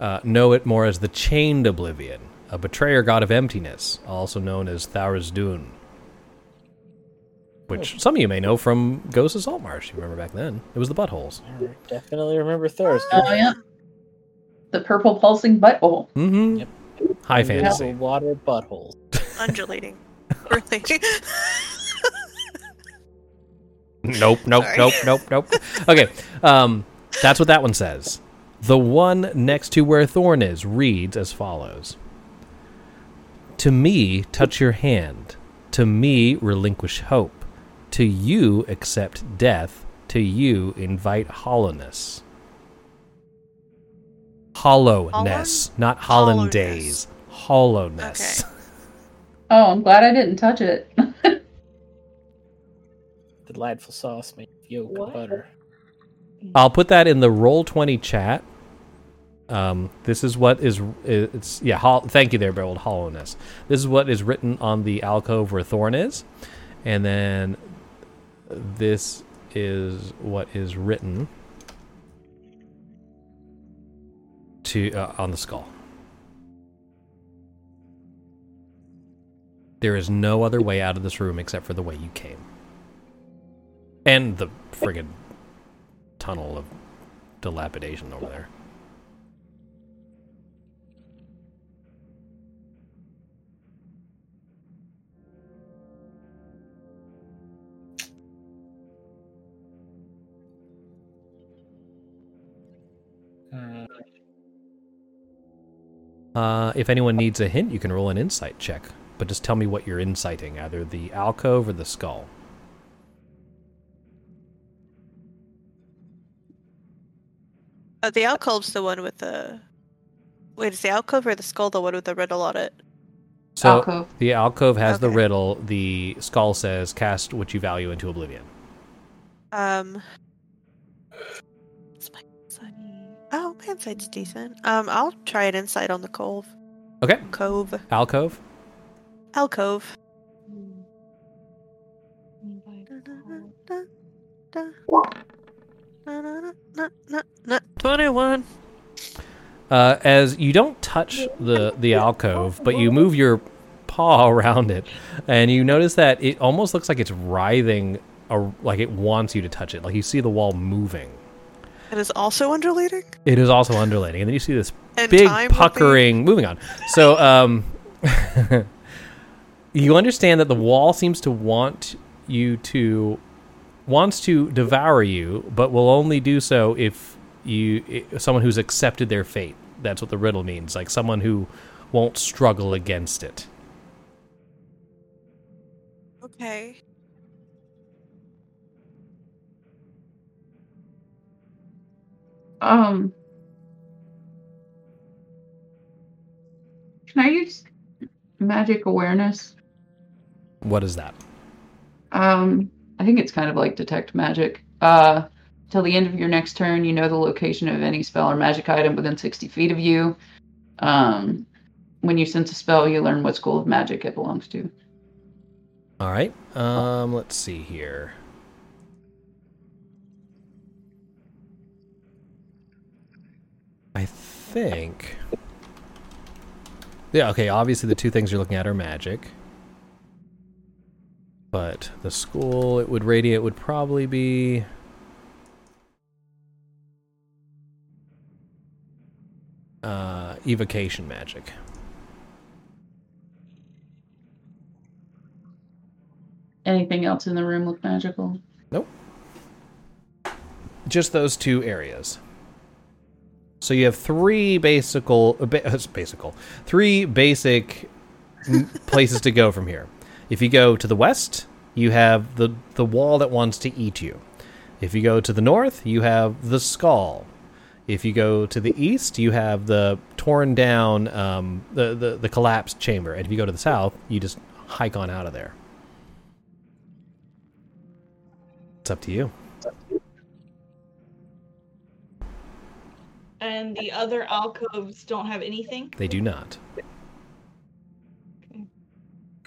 uh, know it more as the chained oblivion, a betrayer god of emptiness, also known as Tharizdun. Which some of you may know from Ghost of Saltmarsh. You remember back then? It was the buttholes.
Definitely remember Thursday.
Oh yeah. the purple pulsing butthole.
Mm-hmm.
Yep.
High fantasy.
a water butthole.
Undulating. really.
Nope, nope,
Sorry.
nope, nope, nope. Okay, um, that's what that one says. The one next to where Thorn is reads as follows To me, touch your hand. To me, relinquish hope. To you, accept death. To you, invite hollowness. Hollowness, not hollandaise. Hollowness.
Okay.
Oh, I'm glad I didn't touch it.
Delightful sauce made of yolk
What?
and butter.
I'll put that in the roll twenty chat. Um, this is what is it's yeah. Hol- thank you there, Beryl. Hollowness. This is what is written on the alcove where Thorn is, and then this is what is written to uh, on the skull. There is no other way out of this room except for the way you came, and the friggin' tunnel of dilapidation over there.
Uh,
Uh, if anyone needs a hint, you can roll an insight check, but just tell me what you're inciting, either the alcove or the skull.
Uh, the alcove's the one with the. Wait, is the alcove or the skull the one with the riddle on it?
So
Alcove.
the alcove has the riddle. The skull says, "Cast what you value into oblivion."
Um. My insight? Oh, my insight's decent. Um, I'll try an insight on the cove.
Okay,
Cove.
alcove.
Alcove. Twenty-one.
Uh, as you don't touch the the alcove, but you move your paw around it, and you notice that it almost looks like it's writhing, or like it wants you to touch it. Like you see the wall moving.
It is also undulating.
It is also undulating, and then you see this
And
big puckering. Moving on. So, um, you understand that the wall seems to want you to wants to devour you, but will only do so if you i someone who's accepted their fate. That's what the riddle means. Like someone who won't struggle against it.
Okay.
Um. Can I use magic awareness?
What is that?
Um, I think it's kind of like detect magic. Uh, till the end of your next turn, you know the location of any spell or magic item within 60 feet of you. Um, when you sense a spell, you learn what school of magic it belongs to.
All right. Um, let's see here. I think. Yeah, okay, obviously the two things you're looking at are magic. But the school it would radiate would probably be uh evocation magic.
Anything else in the room look magical? Nope.
Just those two areas. So you have three basical, uh, ba- basical, three basic places to go from here. If you go to the west, you have the the wall that wants to eat you. If you go to the north, you have the skull. If you go to the east, you have the torn down, um, the, the the collapsed chamber. And if you go to the south, you just hike on out of there. It's up to you.
And the other alcoves don't have anything.
They do not.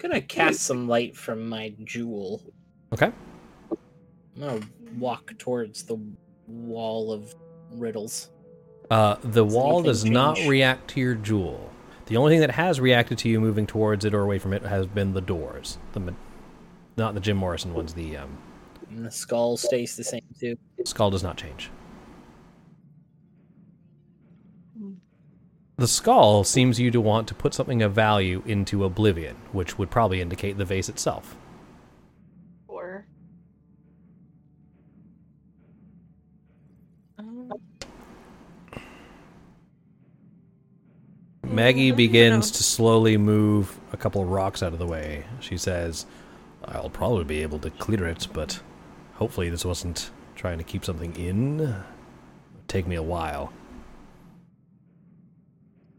Gonna cast some light from my jewel.
Okay.
I'm gonna walk towards the wall of riddles.
Uh, the
Does
wall does not react to your jewel. The only thing that has reacted to you moving towards it or away from it has been the doors. The not the Jim Morrison ones. The um,
And the skull stays the same too.
skull does not change. The skull seems you to want to put something of value into oblivion, which would probably indicate the vase itself.
Or um,
Maggie begins to slowly move a couple rocks out of the way. She says, I'll probably be able to clear it, but hopefully this wasn't trying to keep something in. It'll take me a while.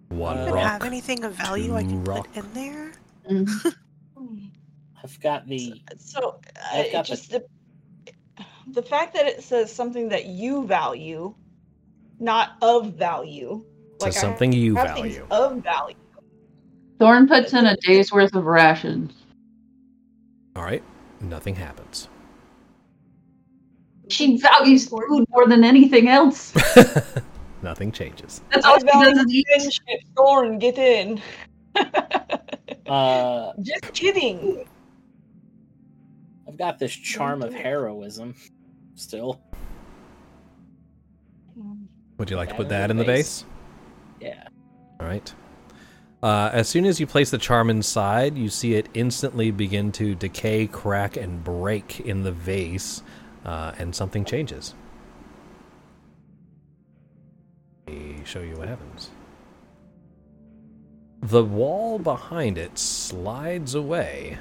One
Uh,
rock.
have anything of value I can
rock.
put in there?
I've got the.
so uh,
I've got the-
just the, the fact that it says something that you value, not of value.
Says
I
something you
have
value.
of value.
Thorn puts in a day's worth of rations.
All right. Nothing happens.
She values food more than anything else.
Nothing changes.
That's all she
value
is eat.
friendship. Thorn, get in.
Uh,
Just kidding.
I've got this charm of heroism. Still,
Would you like to put that in the
vase.
vase?
yeah.
All right. Uh, as soon as you place the charm inside, you see it instantly begin to decay, crack, and break in the vase, uh, and something changes. Show you what happens. The wall behind it slides away.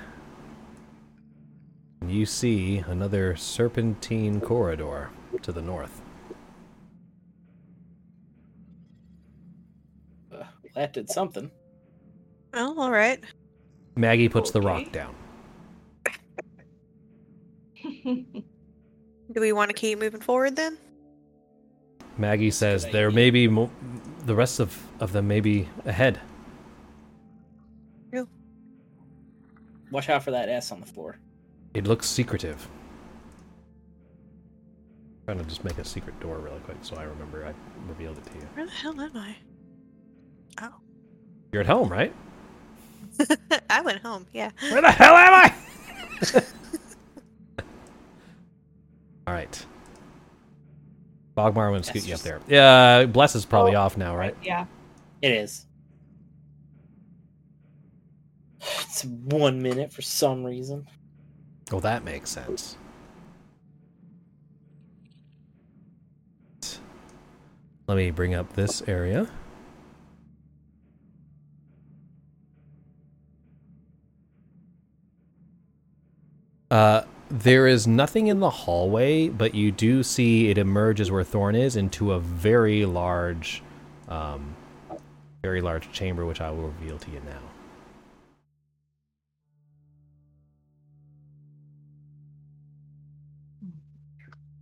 And you see another serpentine corridor to the north.
Uh, that did something.
Oh, all right.
Maggie puts the rock down.
Do we want to keep moving forward then?
Maggie says there may be mo- the rest of, of them may be ahead.
Watch out for that S on the floor.
It looks secretive. trying to just make a secret door really quick so I remember I revealed it to you.
Where the hell am I? Oh.
You're at home, right?
I went home. Yeah.
Where the hell am I? All right. Bogmar went to scoot
That's
you up there. Yeah, Bless is probably
Oh,
off now, right?
Yeah.
It is. It's one minute for some reason.
Oh, that makes sense. Let me bring up this area. Uh, there is nothing in the hallway, but you do see it emerges where Thorn is into a very large, um, very large chamber, which I will reveal to you now.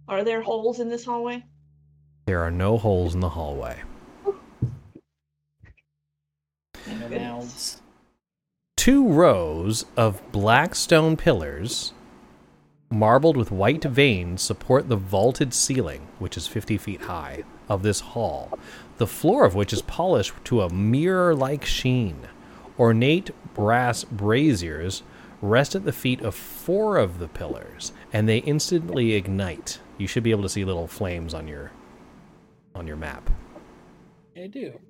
Are there holes in this hallway?
There are no holes in the hallway.
Thank
No
goodness.
mouths.
two rows of black stone pillars, marbled with white veins, support the vaulted ceiling, which is 50 feet high, of this hall, the floor of which is polished to a mirror like sheen. Ornate brass braziers rest at the feet of four of the pillars, and they instantly ignite. You should be able to see little flames on your on your map.
I do.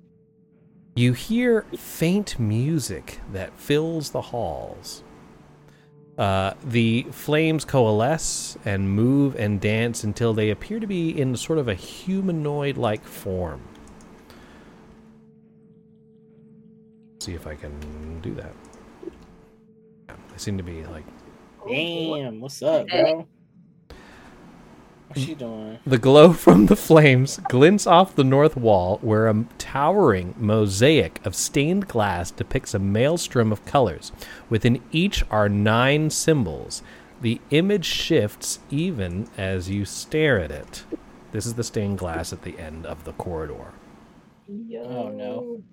You hear faint music that fills the halls. Uh, the flames coalesce and move and dance until they appear to be in sort of a humanoid like form. See if I can do that. Yeah, they seem to be like
Damn, what's up, bro? What's she doing?
The glow from the flames glints off the north wall, where a towering mosaic of stained glass depicts a maelstrom of colors. Within each are nine symbols. The image shifts even as you stare at it. This is the stained glass at the end of the corridor.
Oh, no.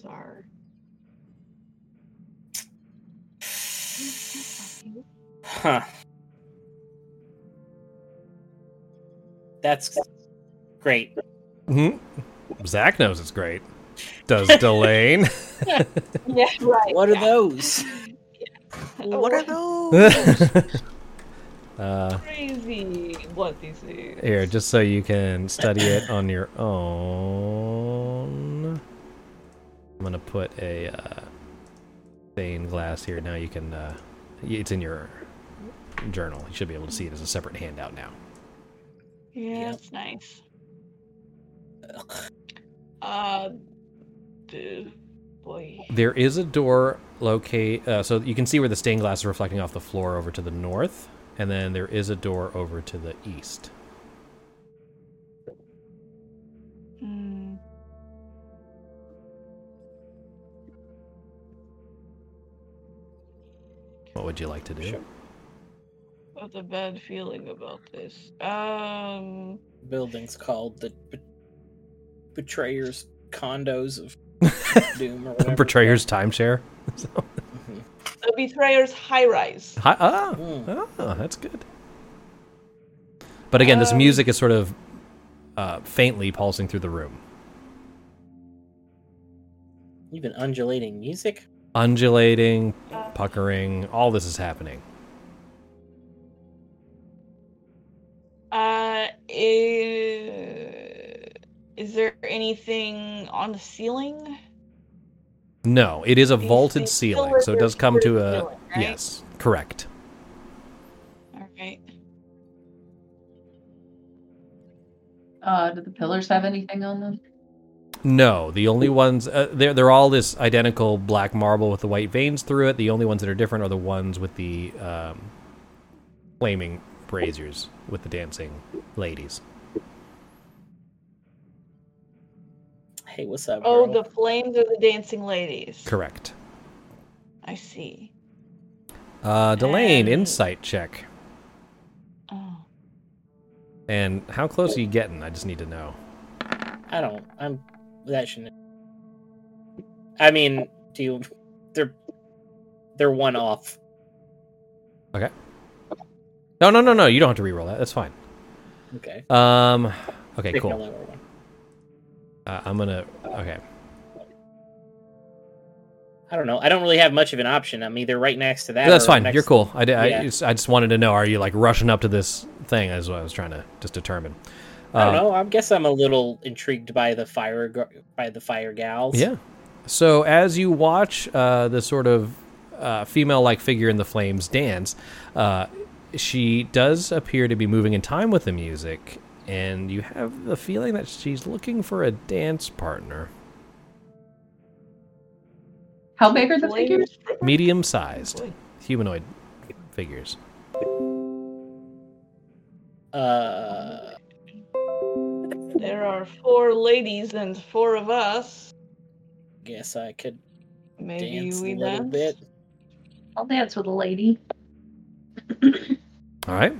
Sorry.
Huh. That's great.
hmm Zach knows it's great. Does Delane?
Yeah, right.
What are
yeah.
those?
What are those?
Uh,
Crazy. What is it?
here, just so you can study it on your own. I'm gonna put a uh, stained glass here. Now you can. Uh, it's in your journal. You should be able to see it as a separate handout now.
Yeah,
Yep.
it's nice. Uh, dude, boy.
There is a door locate, uh, so you can see where the stained glass is reflecting off the floor over to the north, and then there is a door over to the east.
Hmm.
What would you like to do?
Sure.
Got a bad feeling about this. Um,
Building's called the Be- Betrayers Condos of Doom or whatever.
Betrayer's timeshare.
Mhm.
the Betrayer's high rise.
Hi, ah,
Mm.
ah, that's good. But again, this
Um,
music is sort of uh, faintly pulsing through the room,
Even undulating music.
undulating, puckering. All this is happening.
Uh, is, is there anything on the ceiling?
No, it is a
You
vaulted ceiling, so it does come to a
ceiling, right?
yes, correct.
All right.
Uh, do the pillars have anything on them?
No, the only ones uh, they're they're all this identical black marble with the white veins through it. The only ones that are different are the ones with the um, flaming braziers with the dancing ladies.
Hey, what's up?
Oh,
girl?
the flames are the dancing ladies.
Correct.
I see.
Uh, Delane,
And-
insight check.
Oh.
And how close are you getting? I just need to know.
I don't. I'm. That shouldn't. I mean, do you? They're. They're one off.
No, no, no, no. You don't have to re-roll that. That's fine.
Okay.
Um. Okay,
Pick
cool.
a lower one.
Uh, I'm gonna. Okay.
I don't know. I don't really have much of an option. I'm either right next to that.
That's
or
fine. You're cool. I, I,
Yeah.
just, I just wanted to know. Are you like rushing up to this thing? Is what I was trying to just determine.
I don't
Uh,
know. I guess I'm a little intrigued by the fire by the fire gals.
Yeah. So as you watch uh, the sort of uh, female-like figure in the flames dance, uh, she does appear to be moving in time with the music, and you have the feeling that she's looking for a dance partner,
How big are the figures?
medium-sized humanoid figures.
Uh.
There are four ladies and four of us.
Guess I could
Maybe
dance
we
a little
dance.
bit.
I'll dance with a lady.
All right.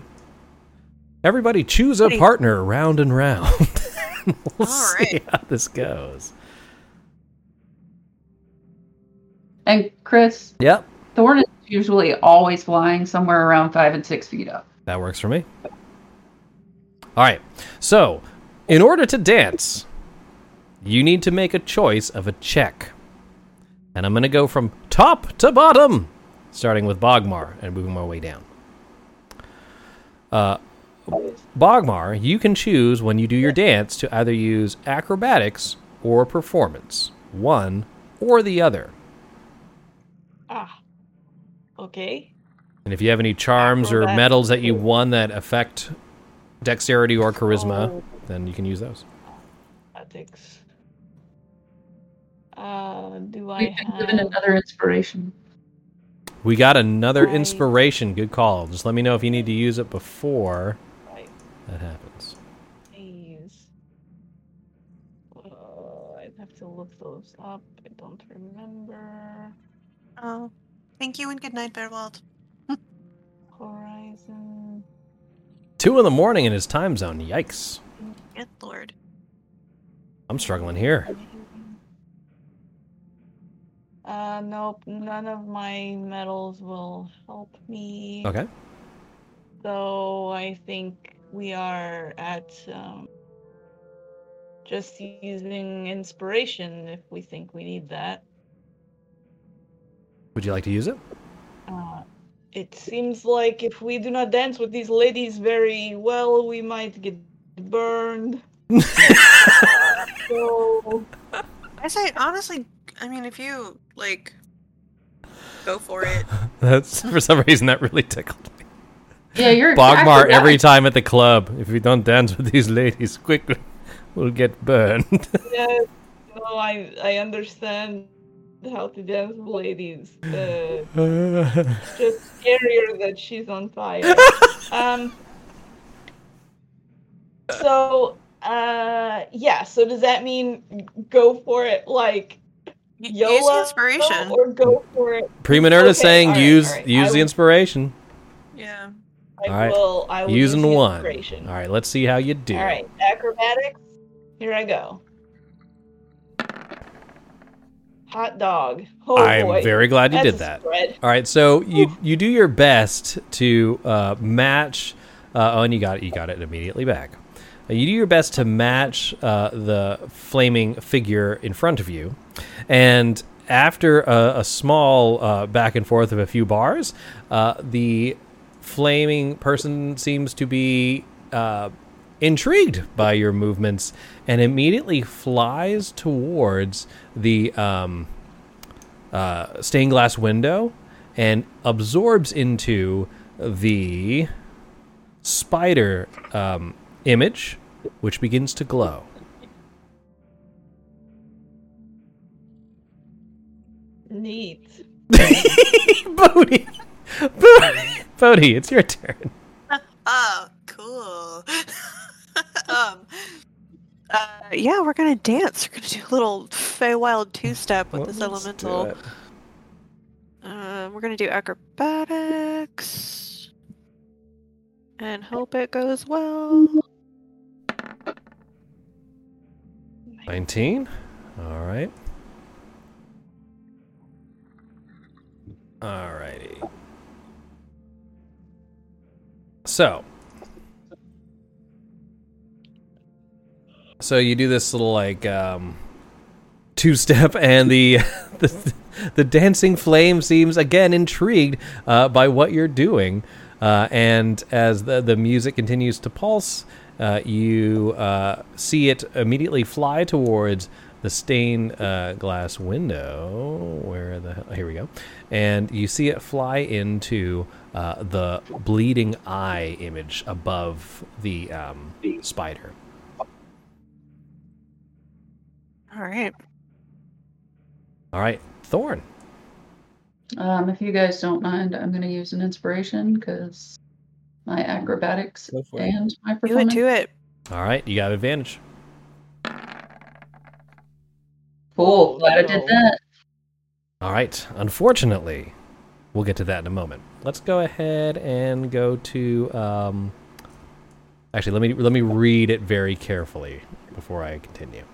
Everybody choose a partner round and round. we'll
All
see
right.
how this goes.
And Chris,
Yep.
Thorn is usually always flying somewhere around five and six feet up.
That works for me. All right. So, in order to dance, you need to make a choice of a check. And I'm going to go from top to bottom, starting with Bogmar and moving my way down. Uh, Bogmar, you can choose when you do your dance to either use acrobatics or performance, one or the other.
Ah. Okay.
And if you have any charms or medals that you won that affect dexterity or charisma,
Oh.
then you can use those.
Athletics. Uh, do I
We've given
have?
another inspiration.
We got another
I-
inspiration. Good call. Just let me know if you need to use it before
Right.
that happens.
Please. Uh, I'd have to look those up. I don't remember.
Oh, thank you and good night, Bearwald.
Horizon.
Two in the morning in his time zone. Yikes.
Good lord.
I'm struggling here.
Uh, nope. None of my medals will help me.
Okay.
So I think we are at um, just using inspiration if we think we need that.
Would you like to use it?
Uh, it seems like if we do not dance with these ladies very well, we might get burned. so
I say honestly, I mean, if you like, go for it.
That's for some reason that really tickled me.
Yeah, you're
Bogmar every
acrobatic.
time at the club. If we don't dance with these ladies quickly, we'll get burned.
yes, no, I I understand how to dance with ladies. Uh, just scarier that she's on fire. um. So, uh, yeah. So does that mean go for it like
Y-
YOLO,
Use the inspiration.
or go for it?
Premanerta
Okay,
saying
alright,
use
alright.
use
I
the
will-
inspiration.
Yeah.
I
Alright.
will. I will
Using
use the
one.
inspiration.
All right, let's see how you do.
All right, acrobatics. Here I go. Hot dog. Oh
I'm
boy.
very glad you
That's
did that.
spread.
All right, so you you do your best to uh, match. Uh, oh, and you got it. You got it immediately back. You do your best to match uh, the flaming figure in front of you, and after a, a small uh, back and forth of a few bars, uh, the flaming person seems to be uh, intrigued by your movements and immediately flies towards the um, uh, stained glass window and absorbs into the spider um, image, which begins to glow.
Neat.
Bodhi! Bodhi! Bodhi, it's your turn.
Oh, cool. um. Uh, yeah, we're gonna dance. We're gonna do a little Feywild two-step with this
Let's do
elemental.
it.
Uh, we're gonna do acrobatics and hope it goes well.
19. All right. All righty. So. So you do this little like um two step and the the the dancing flame seems again intrigued uh, by what you're doing. Uh, and as the the music continues to pulse, uh, you uh, see it immediately fly towards the stained uh, glass window. Where the hell? Here we go. And you see it fly into uh, the bleeding eye image above the um, spider.
All right.
All right, Thorn.
Um, if you guys don't mind, I'm going to use an inspiration because my acrobatics
Go for it.
and my
Do it.
performance.
Do it.
All right, you got advantage.
Cool. Glad I did that.
All right. Unfortunately, we'll get to that in a moment. Let's go ahead and go to. Um, actually, let me let me read it very carefully before I continue.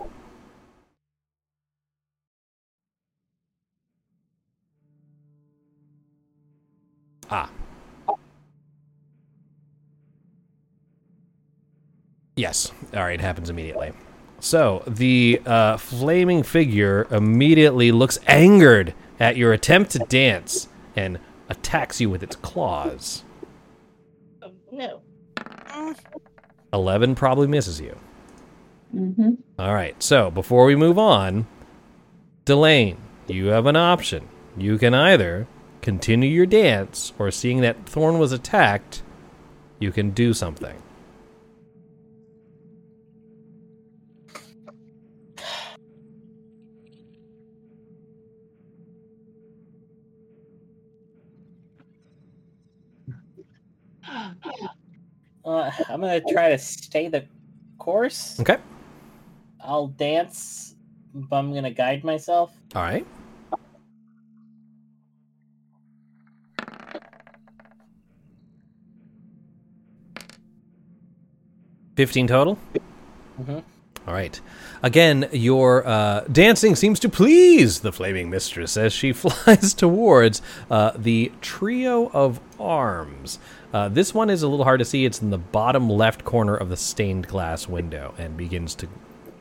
Ah. Yes. All right. It happens immediately. So the uh, flaming figure immediately looks angered at your attempt to dance and attacks you with its claws.
Oh, no.
Mm,
Eleven probably misses you.
Mm-hmm.
All right. So before we move on, Delane, you have an option. You can either continue your dance, or seeing that Thorn was attacked, you can do something.
Uh, I'm gonna try to stay the course.
Okay.
I'll dance, but I'm gonna guide myself.
All right. Fifteen total.
Mhm.
All right. Again, your uh, dancing seems to please the flaming mistress as she flies towards uh, the trio of arms. Uh, this one is a little hard to see. It's in the bottom left corner of the stained glass window and begins to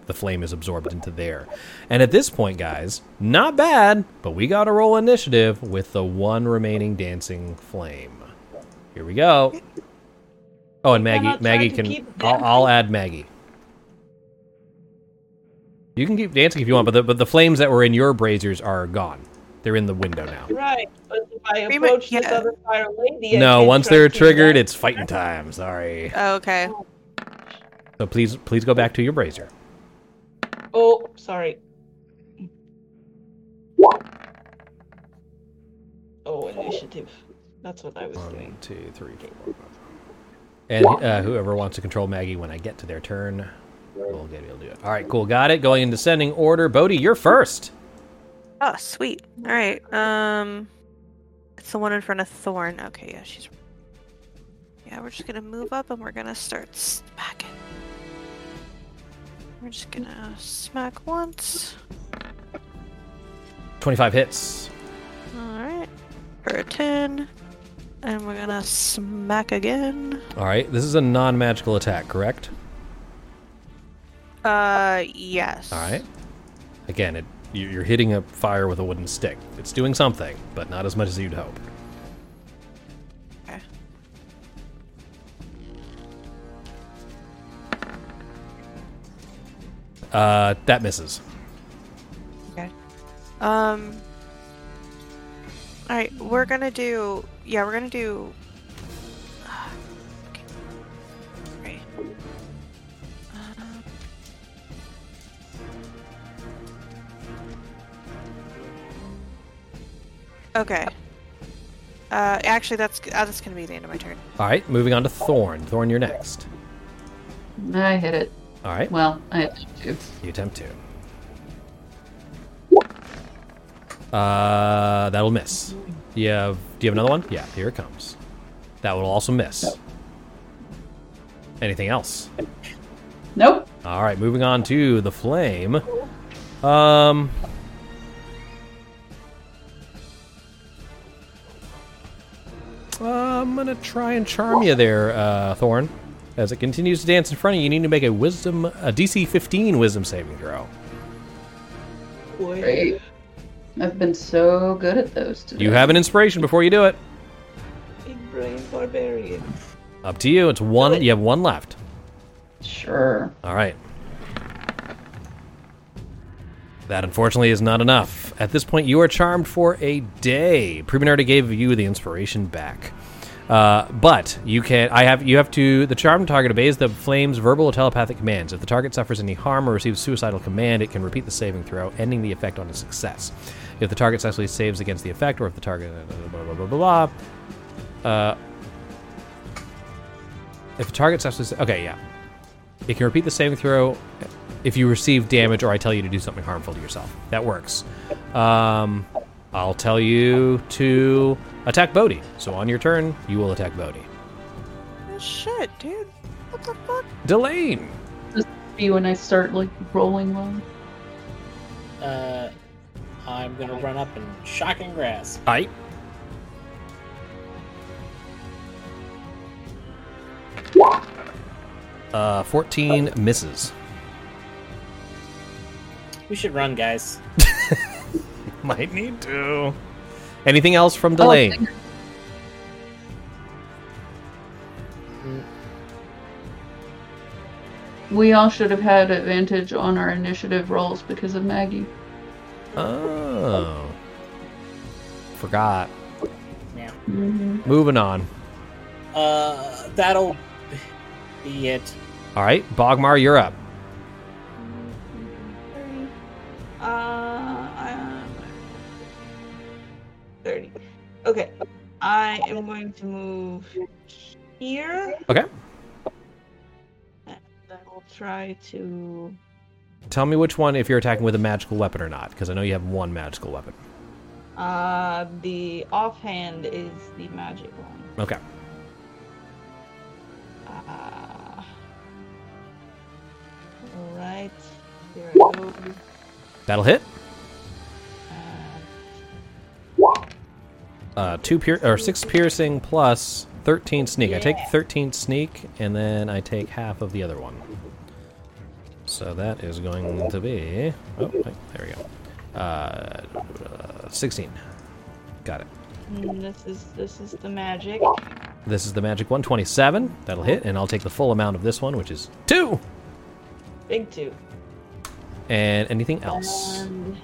the flame is absorbed into there. And at this point, guys, not bad, but we got to roll initiative with the one remaining dancing flame. Here we go. Oh, and Maggie, Maggie can. I'll, I'll add Maggie. You can keep dancing if you want, but the, but the flames that were in your braziers are gone. They're in the window now.
Right, but if I
Pretty mu-
approach this
yeah.
other fire lady, I
No,
can't
once they're
to
triggered,
that.
it's fighting time. Sorry.
Oh, okay.
So please, please go back to your brazier.
Oh, sorry. Oh, initiative. That's what I was
One,
doing.
two, three, four. And uh, whoever wants to control Maggie when I get to their turn, we'll get able to do it. All right, cool, got it. Going in descending order. Bodhi, you're first.
Oh, sweet. All right. Um, it's the one in front of Thorn. Okay, yeah, she's. Yeah, we're just gonna move up and we're gonna start smacking. We're just gonna smack once.
Twenty-five hits.
All right, for a ten, and we're gonna smack again.
All right, this is a non-magical attack, correct?
Uh, yes.
All right. Again, it you're hitting a fire with a wooden stick. It's doing something, but not as much as you'd hope.
Okay.
Uh, that misses.
Okay. Um. All right, we're gonna do. Yeah, we're gonna do. Okay. Uh, actually, that's uh, that's gonna be the end of my turn.
All right, moving on to Thorn. Thorn, you're next.
I hit it.
All right,
Well, I hit two.
you attempt to. Uh, that'll miss. You have, do you have another one? Yeah, here it comes. That will also miss. Anything else?
Nope.
All right, moving on to the flame. Um. Uh, I'm gonna try and charm you there, uh, Thorn. As it continues to dance in front of you, you need to make a wisdom, a DC 15 wisdom saving throw.
Boy.
Great. I've been so good at those today.
You have an inspiration before you do it.
Big brain barbarian.
Up to you. It's one. You have one left.
Sure.
All right. That unfortunately is not enough. At this point, you are charmed for a day. Priminardi gave you the inspiration back. Uh, but you can. I have. You have to. The charmed target obeys the flame's verbal or telepathic commands. If the target suffers any harm or receives suicidal command, it can repeat the saving throw, ending the effect on a success. If the target successfully saves against the effect, or if the target blah blah blah blah blah. Uh, if the target successfully, okay, yeah, it can repeat the saving throw if you receive damage or I tell you to do something harmful to yourself. That works. Um, I'll tell you to attack Bodhi. So on your turn, you will attack Bodhi.
Oh, shit, dude. What the fuck?
Delane.
Be when I start like rolling low.
Uh, I'm gonna run up and shocking grasp.
I. Uh, 14 misses.
We should run, guys.
Might need to. Anything else from Delane?
We all should have had advantage on our initiative rolls because of Maggie.
Oh. Forgot.
Yeah.
hmm
Moving on.
Uh, that'll be it.
All right, Bogmar, you're up.
Uh, 30. Okay. I am going to move here.
Okay.
And I will try to.
Tell me which one, if you're attacking with a magical weapon or not, because I know you have one magical weapon.
Uh, the offhand is the magic one.
Okay.
Uh, Alright. Here I go.
That'll hit.
Uh,
two pier- or six piercing plus thirteen sneak. I take thirteen sneak, and then I take half of the other one. So that is going to be. Oh, wait, there we go. Uh, uh, 16. Got it.
Mm, this is this is the magic.
This is the magic one, 27. That'll hit, and I'll take the full amount of this one, which is two.
Big two.
And anything else?
And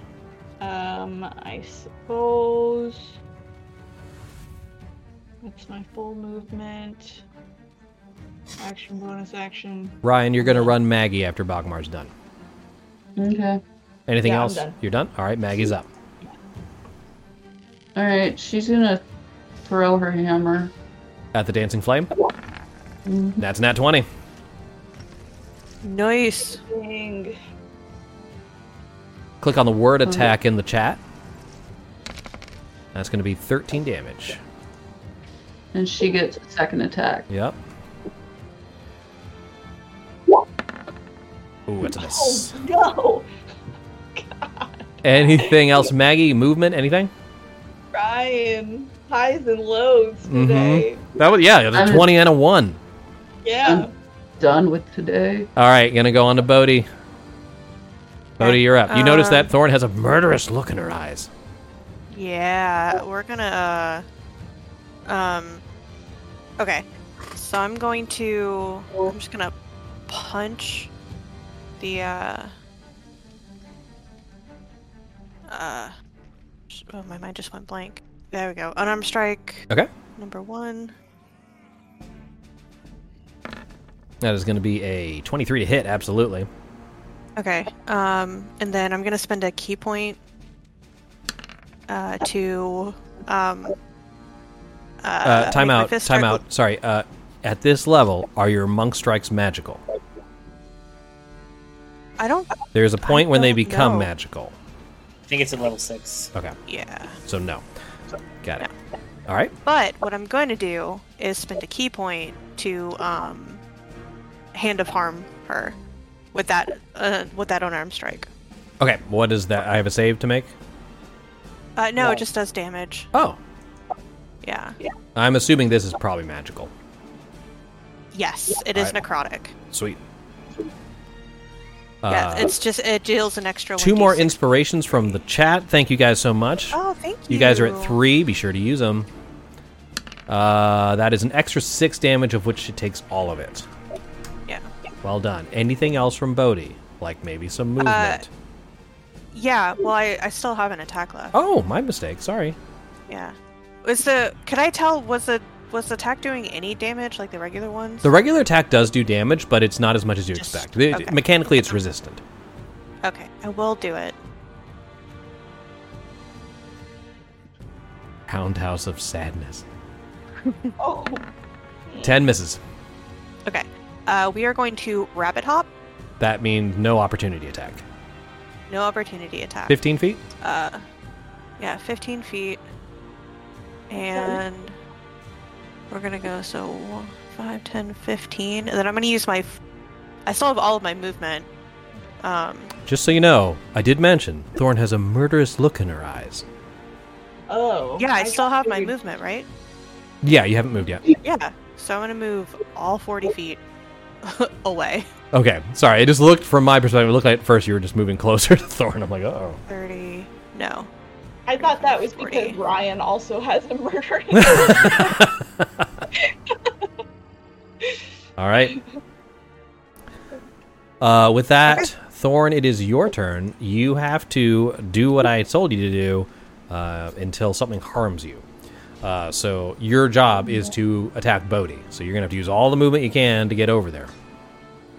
um, I suppose that's my full movement. Action, bonus action.
Ryan, you're going to run Maggie after Bogmar's done.
Okay.
Anything
Yeah, I'm
else?
done.
You're done? All right, Maggie's up.
All right. She's gonna throw her hammer.
At the Dancing Flame.
Mhm.
That's nat 20.
Nice.
Dang.
Click on the word
Uh-huh.
attack in the chat. That's going to be 13 damage.
And she gets a second attack.
Yep. Ooh, that's a miss.
Oh no! God.
Anything else, Maggie? Movement? Anything?
Ryan, highs and lows
Mhm.
today.
That was yeah, the
I'm-
20 and a 1.
Yeah.
Done with today.
All right, gonna go on to Bodhi. Bodhi, you're up. You notice
Um,
that Thorn has a murderous look in her eyes.
Yeah, we're gonna. Uh, um. Okay, so I'm going to. I'm just gonna punch the. Uh. Uh. Oh, my mind just went blank. There we go. Unarmed strike.
Okay.
Number one.
That is gonna be a 23 to hit, absolutely.
Okay. Um, and then I'm gonna spend a ki point. Uh, to. Um. Uh,
Uh,
make
time out, time
start
out. Sorry. Uh, at this level, are your monk strikes magical?
I don't.
There's a point when they
don't
become
know.
magical.
I think it's at level six.
Okay,
Yeah.
so no. Got it. All right.
But what I'm going to do is spend a ki point to um, hand of harm her with that uh, with that unarmed strike.
Okay. What is that? I have a save to make.
Uh, no,
No.
it just does damage.
Oh,
Yeah.
I'm assuming this is probably magical.
Yes, it is
Alright.
necrotic.
Sweet.
yeah,
Uh,
it's just it deals an extra.
two more inspirations from the chat. Thank you guys so much.
Oh, thank you.
You guys are at three. Be sure to use them. Uh, that is an extra six damage, of which it takes all of it. Well done. Anything else from Bodhi? Like maybe some uh, movement.
Yeah. Well, I, I still have an attack left.
oh, my mistake. Sorry.
Yeah. Was the? Could I tell? Was the was the attack doing any damage like the regular ones?
The regular attack does do damage, but it's not as much as you
Just-
expect. It- Mechanically, it's resistant.
Okay, I will do it.
Houndhouse of Sadness.
Oh.
Ten misses.
Okay. Uh, we are going to rabbit hop.
That means no opportunity attack.
No opportunity attack.
15 feet?
Uh, yeah, 15 feet. And we're gonna go so 5, 10, 15. And then I'm gonna use my. f- I still have all of my movement. Um,
Just so you know, I did mention Thorn has a murderous look in her eyes.
Oh.
yeah, I still have my movement, right?
Yeah, you haven't moved yet.
Yeah. So I'm gonna move all 40 feet away.
Okay, sorry. It just looked from my perspective. It looked like at first you were just moving closer to Thorn. I'm like, oh.
30. No.
I thought that was
40.
because Ryan also has a murdering.
All right. Uh, with that, Thorn, it is your turn. You have to do what I told you to do uh, until something harms you. Uh, so your job is to attack Bodhi. So you're gonna have to use all the movement you can to get over there.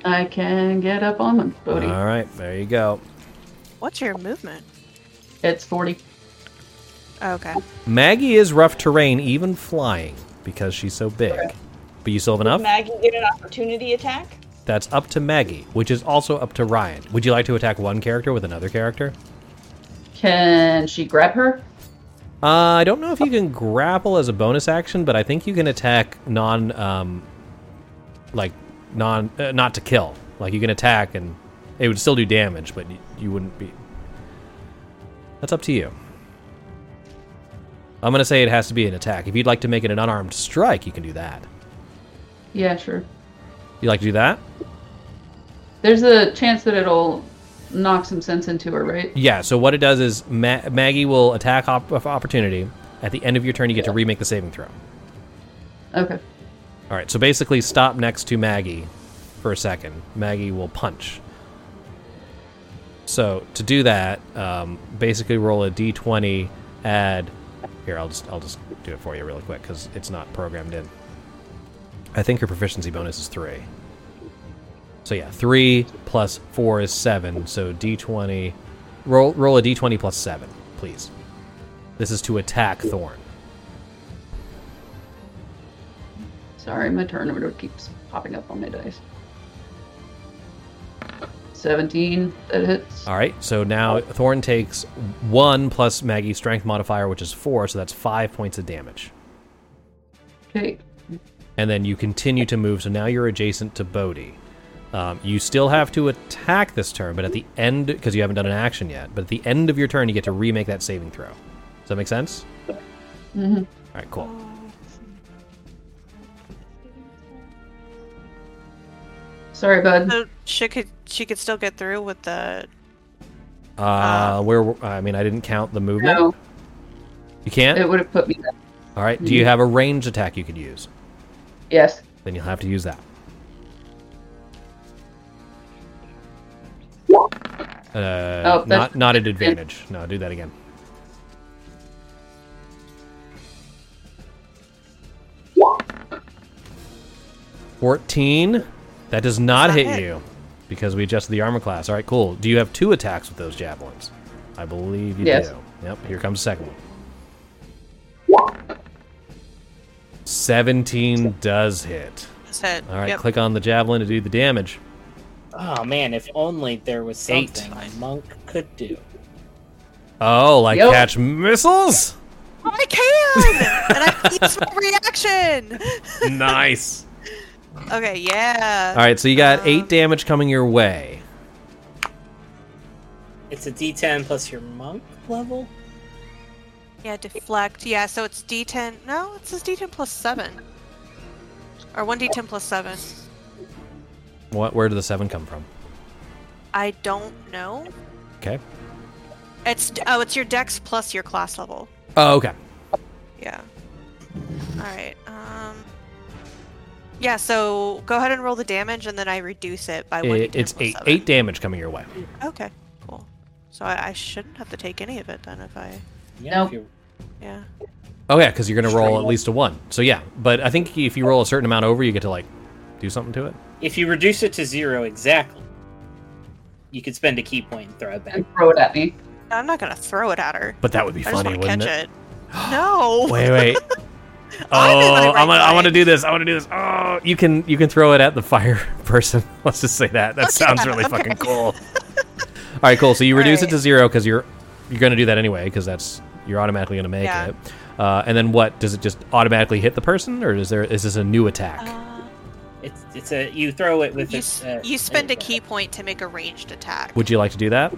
I can get up on them, Bodhi.
All right, there you go.
What's your movement?
It's 40.
Okay.
Maggie is rough terrain, even flying, because she's so big. But you still have enough.
Maggie get an opportunity attack?
That's up to Maggie, which is also up to Ryan. Would you like to attack one character with another character?
Can she grab her?
Uh, I don't know if you can grapple as a bonus action, but I think you can attack non, um, like non, uh, not to kill. Like you can attack and it would still do damage, but you, you wouldn't be. That's up to you. I'm gonna say it has to be an attack. If you'd like to make it an unarmed strike, you can do that.
Yeah, sure.
You like to do that?
There's a chance that it'll knock some sense into her, right?
Yeah. So what it does is Ma- Maggie will attack op- of opportunity. At the end of your turn, you get to remake the saving throw.
Okay.
All right. So basically, stop next to Maggie for a second. Maggie will punch. So to do that, um, basically roll a d20. Add here. I'll just I'll just do it for you really quick because it's not programmed in. I think your proficiency bonus is three. So yeah, three plus four is seven. So d20. Roll roll a d20 plus seven, please. This is to attack Thorn.
Sorry, my turn order keeps popping up on my dice. 17, that hits.
All right. So now Thorn takes one plus Maggie's strength modifier, which is four. So that's five points of damage.
Okay.
and then you continue to move. So now you're adjacent to Bodhi. Um, you still have to attack this turn, but at the end, because you haven't done an action yet, but at the end of your turn, you get to remake that saving throw. Does that make sense?
Mm-hmm.
All right, cool.
Sorry, bud.
So she could she could still get through with the.
Uh, where? I mean, I didn't count the movement.
No,
You can't.
it would have put me there.
All right. Do you have a range attack you could use?
Yes.
Then you'll have to use that. Uh,
Oh,
not not at advantage. No, do that again. Fourteen. That does not
not
hit
hit.
you because we adjusted the armor class. All right, cool. Do you have two attacks with those javelins? I believe you
Yes.
do. Yep. Here comes the second one. Seventeen does hit.
Said,
All right,
yep.
click on the javelin to do the damage.
Oh man, if only there was
Eight.
something a monk could do.
Oh, like
Yep.
catch missiles?
I can, and I use my reaction.
nice.
Okay, yeah.
All right, so you got eight um, damage coming your way.
It's a D10 plus your monk level.
Yeah, deflect. Yeah, so it's D10. No, it says D10 plus seven, or one D10 plus seven.
What? Where did the seven come from?
I don't know.
Okay.
It's oh, it's your Dex plus your class level.
Oh, okay.
Yeah. All right. Um. Yeah. So go ahead and roll the damage, and then I reduce it by one.
It- it's
plus
eight
seven.
eight damage coming your way.
Okay. Cool. So I, I shouldn't have to take any of it then if I.
Yeah,
Nope.
Yeah.
Oh yeah, because you're gonna roll at least a one. So yeah, but I think if you roll a certain amount over, you get to like do something to it.
If you reduce it to zero exactly, you could spend a ki point and throw it back.
And throw it at me.
I'm not gonna throw it at her.
But that would be
I just
funny,
want to
wouldn't
catch
it?
it. No.
Wait, wait. Oh,
I'm right
I'm gonna, I want to do this. I want to do this. Oh, you can you can throw it at the fire person. Let's just say that. That sounds really
okay.
fucking cool. All right, cool. So you reduce it to zero because you're you're gonna do that anyway because that's you're automatically gonna make
Yeah.
it. Uh, and then what? Does it just automatically hit the person, or is there is this a new attack?
Uh,
It's it's a you throw it with
you,
a,
s-
uh,
you spend a
uh,
ki point to make a ranged attack.
Would you like to do that?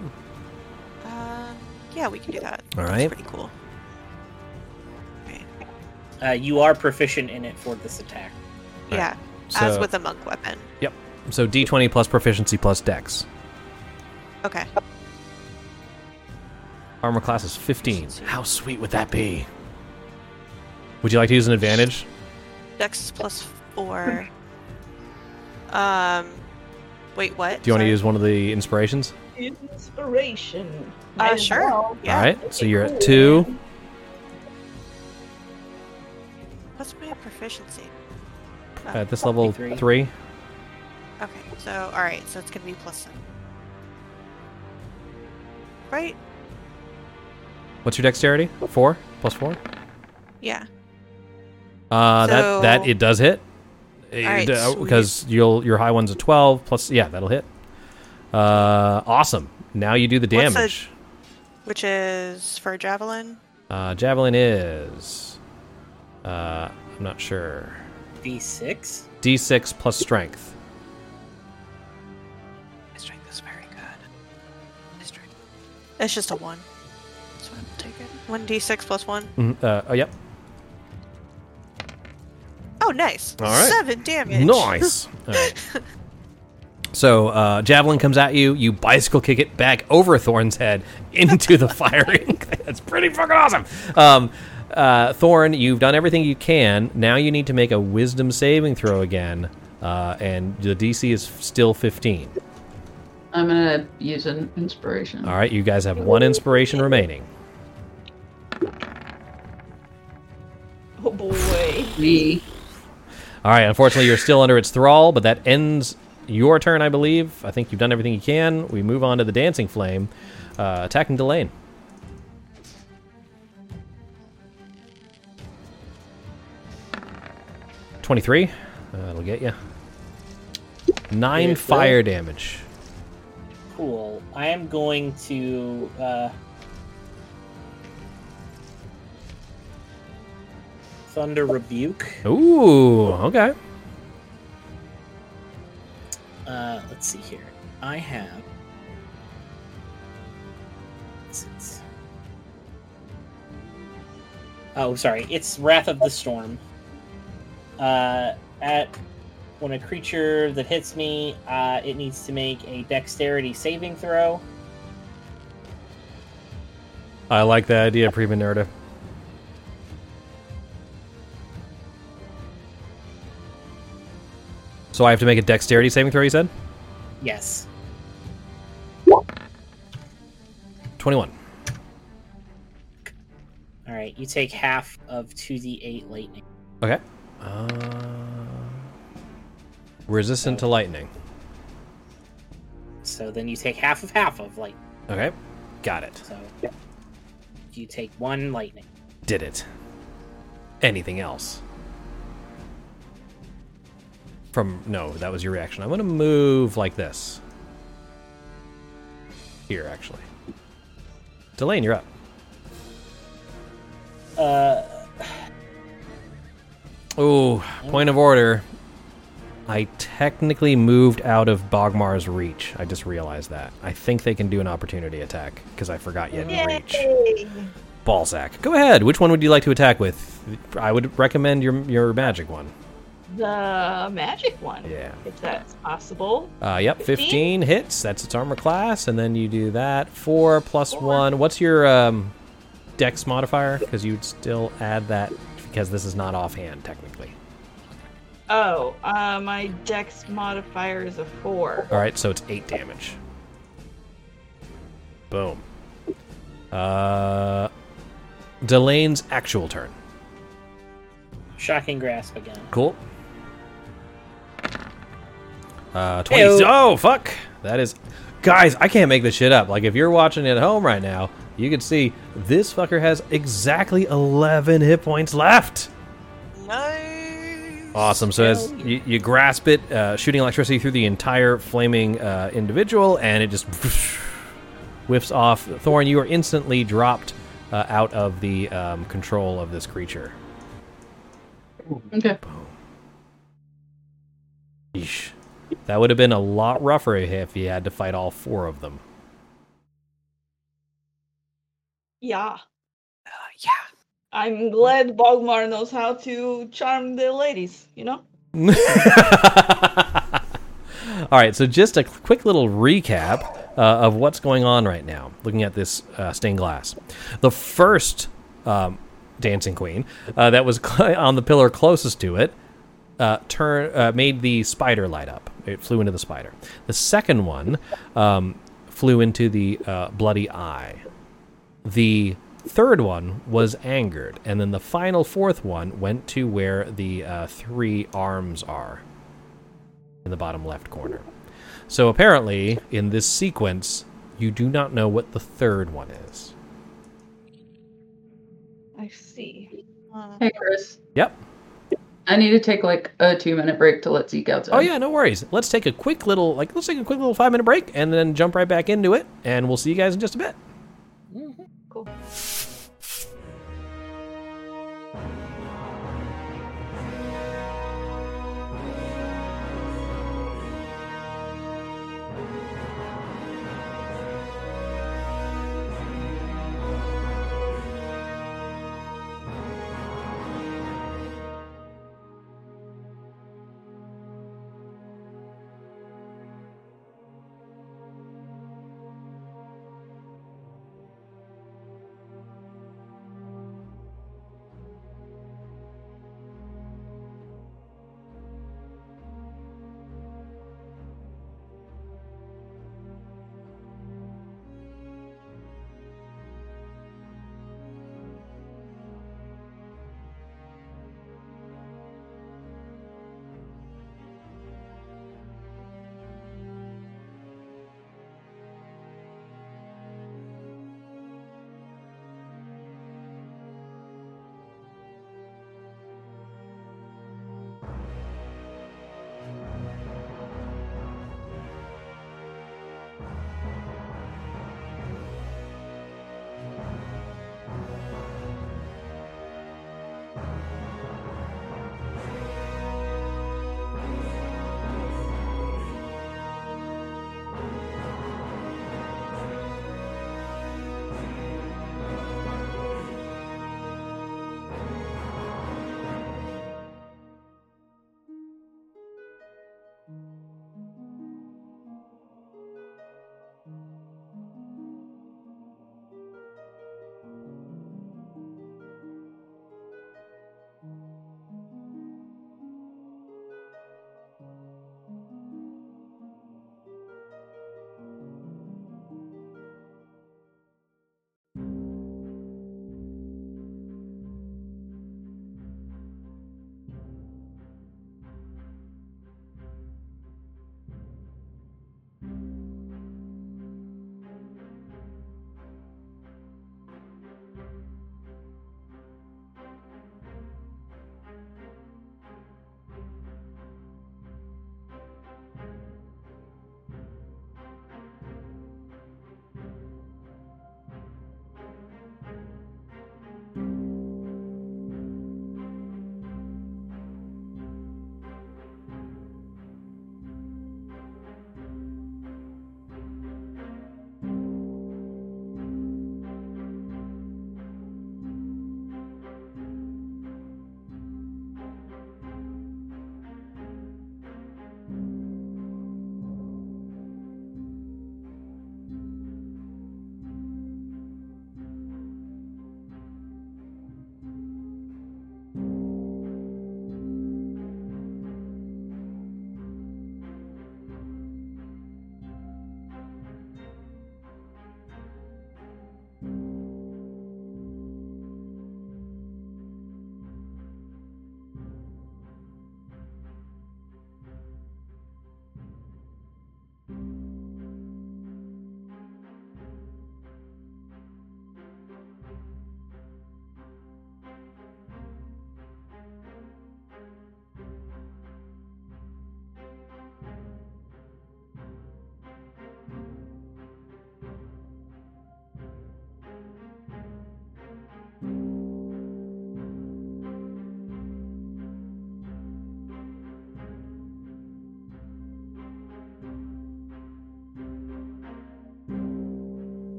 Um, yeah, we can do that.
All
That's
right.
pretty cool. Okay.
Uh, you are proficient in it for this attack.
Yeah, as
So-
with a monk weapon. Yep.
So D20 plus proficiency plus Dex.
Okay.
Armor class is 15. How sweet would that be? Would you like to use an advantage?
Dex plus four. Um, wait, what?
Do you want to use one of the inspirations?
Inspiration.
Uh,
Might
sure.
well.
Yeah.
All right. So you're at two.
What's my proficiency? Oh,
At this level,
Three.
three.
Okay, so all right, so it's gonna be plus seven. Right?
What's your dexterity? Four plus four.
Yeah.
Uh, that that it does hit.
Right,
because you'll your high one's a 12 plus. Yeah, that'll hit. Uh, awesome. Now you do the
What's the-
damage.
Which is for a javelin.
Uh, javelin is. Uh, I'm not sure.
D6.
D6 plus strength.
My strength is very good. My strength. It's just a one. So I'll take it. One d six plus one.
Mhm, Uh, oh, yep.
Oh, nice.
All right.
Seven damage.
Nice. All right. So uh, javelin comes at you. You bicycle kick it back over Thorn's head into the firing. That's pretty fucking awesome. Um, uh, Thorn, you've done everything you can. Now you need to make a Wisdom saving throw again, uh, and the DC is still 15.
I'm gonna use an inspiration.
All right, you guys have one inspiration remaining.
Oh boy.
Me.
All right, unfortunately, you're still under its thrall, but that ends your turn, I believe. I think you've done everything you can. We move on to the Dancing Flame, uh, attacking Delane. Twenty-three. Uh, that'll get you. Nine fire damage.
Cool. I am going to. Uh, Thunder Rebuke.
Ooh, okay.
Uh, let's see here. I have. Oh, sorry. It's Wrath of the Storm. Uh, at when a creature that hits me, uh, it needs to make a Dexterity saving throw.
I like the idea, Prima Nerda. So I have to make a dexterity saving throw, you said?
Yes.
21.
All right. You take half of two d eight lightning.
Okay. Uh, resistant to lightning.
So then you take half of half of light.
Okay. Got it.
So you take one lightning.
Did it. Anything else? From. No, that was your reaction. I'm going to move like this. Here, actually. Delane, you're up.
Uh,
Ooh, point of order. I technically moved out of Bogmar's reach. I just realized that. I think they can do an opportunity attack because I forgot you had reach.
Yay!
Ballsack. Go ahead. Which one would you like to attack with? I would recommend your your magic one.
The magic one.
Yeah.
If that's possible.
Uh, yep, 15?
15?
hits. That's its armor class, and then you do that. Four plus
Four.
one. What's your um, dex modifier? Because you'd still add that because this is not offhand technically.
Oh, uh, my dex modifier is a four.
All right, so it's eight damage. Boom. Uh, Delane's actual turn.
shocking grasp again.
Cool. Uh, 20.
Heyo.
Oh, fuck. That is. Guys, I can't make this shit up. Like, if you're watching at home right now, you can see this fucker has exactly 11 hit points left.
Nice.
Awesome. So as you, you grasp it, uh, shooting electricity through the entire flaming uh, individual, and it just whiffs off. Thorn, you are instantly dropped uh, out of the um, control of this creature.
Okay.
Yeesh. That would have been a lot rougher if you had to fight all four of them.
Yeah.
Uh, yeah.
I'm glad Bogmar knows how to charm the ladies, you know?
All right, so just a quick little recap uh, of what's going on right now. Looking at this uh, stained glass, the first um, dancing queen uh, that was on the pillar closest to it uh, turn uh, made the spider light up. It flew into the spider. The second one um, flew into the uh, bloody eye. The third one was angered, and then the final fourth one went to where the uh, three arms are in the bottom left corner. So apparently, in this sequence, you do not know what the third one is.
I see.
Uh,
Hey, Chris.
Yep.
I need to take like a two minute break to let Zeke outside.
Oh yeah, no worries. Let's take a quick little like let's take a quick little five minute break and then jump right back into it, and we'll see you guys in just a bit. Mm-hmm.
Cool.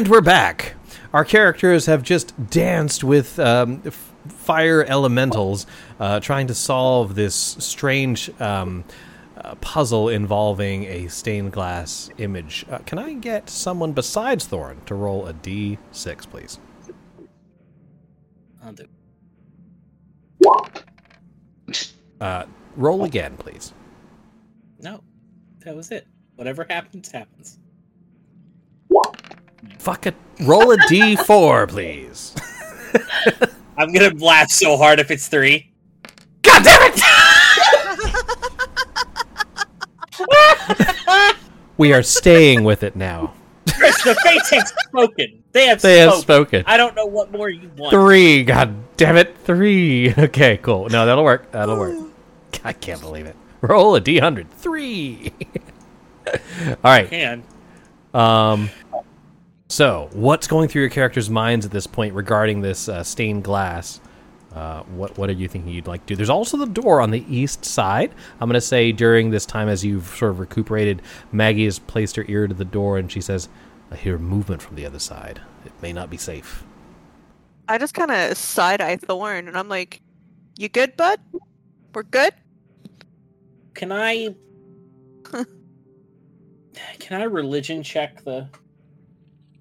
And we're back. Our characters have just danced with um, f- fire elementals, uh, trying to solve this strange um, uh, puzzle involving a stained glass image. Uh, can I get someone besides Thorn to roll a d6, please?
I'll do.
Uh, roll again, please.
No, that was it. Whatever happens, happens.
Fuck it. Roll a d4, please.
I'm gonna laugh so hard if it's three.
God damn it! we are staying with it now.
Chris, the fates have spoken. They have
They have
spoken.
spoken.
I don't know what more you want.
Three. God damn it. Three. Okay, cool. No, that'll work. That'll work. I can't believe it. Roll a d100. Three. All right.
Can
Um. So, what's going through your characters' minds at this point regarding this uh, stained glass? Uh, what what are you thinking you'd like to do? There's also the door on the east side. I'm going to say during this time, as you've sort of recuperated, Maggie has placed her ear to the door and she says, "I hear movement from the other side. It may not be safe."
I just kind of side eye Thorn, and I'm like, "You good, bud? We're good."
can I? Can I religion check the?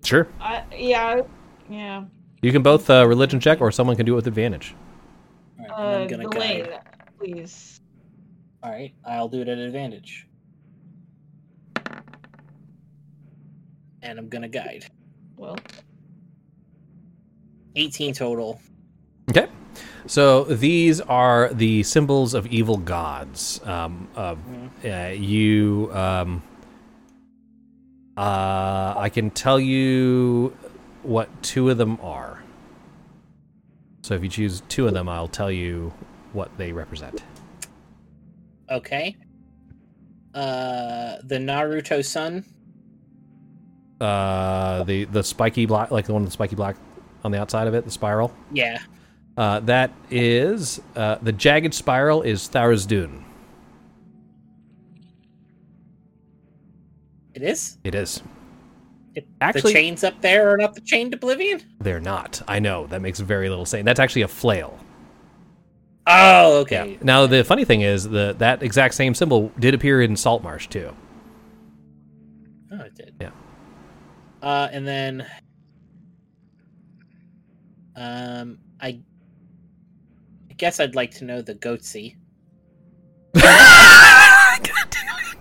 Sure.
I, yeah, yeah.
You can both uh, religion check, or someone can do it with advantage.
All right,
Uh,
I'm gonna
Delane,
guide.
please.
All right, I'll do it at advantage. And I'm gonna guide.
Well,
18 total.
Okay. So these are the symbols of evil gods. Um, uh, uh, you, um, uh, I can tell you what two of them are. So if you choose two of them, I'll tell you what they represent.
Okay. Uh, the Naruto sun.
Uh, the the spiky black, like the one with the spiky black on the outside of it, the spiral.
Yeah.
Uh, that is uh, the jagged spiral is Tharizdun.
It is.
It is.
It,
Actually-
the chains up there are not the chained oblivion.
They're not. I know that makes very little sense. That's actually a flail.
Oh, okay.
Now the funny thing is the that exact same symbol did appear in Saltmarsh too.
Oh, it did.
Yeah.
Uh, and then, um, I, I guess I'd like to know the goatsy.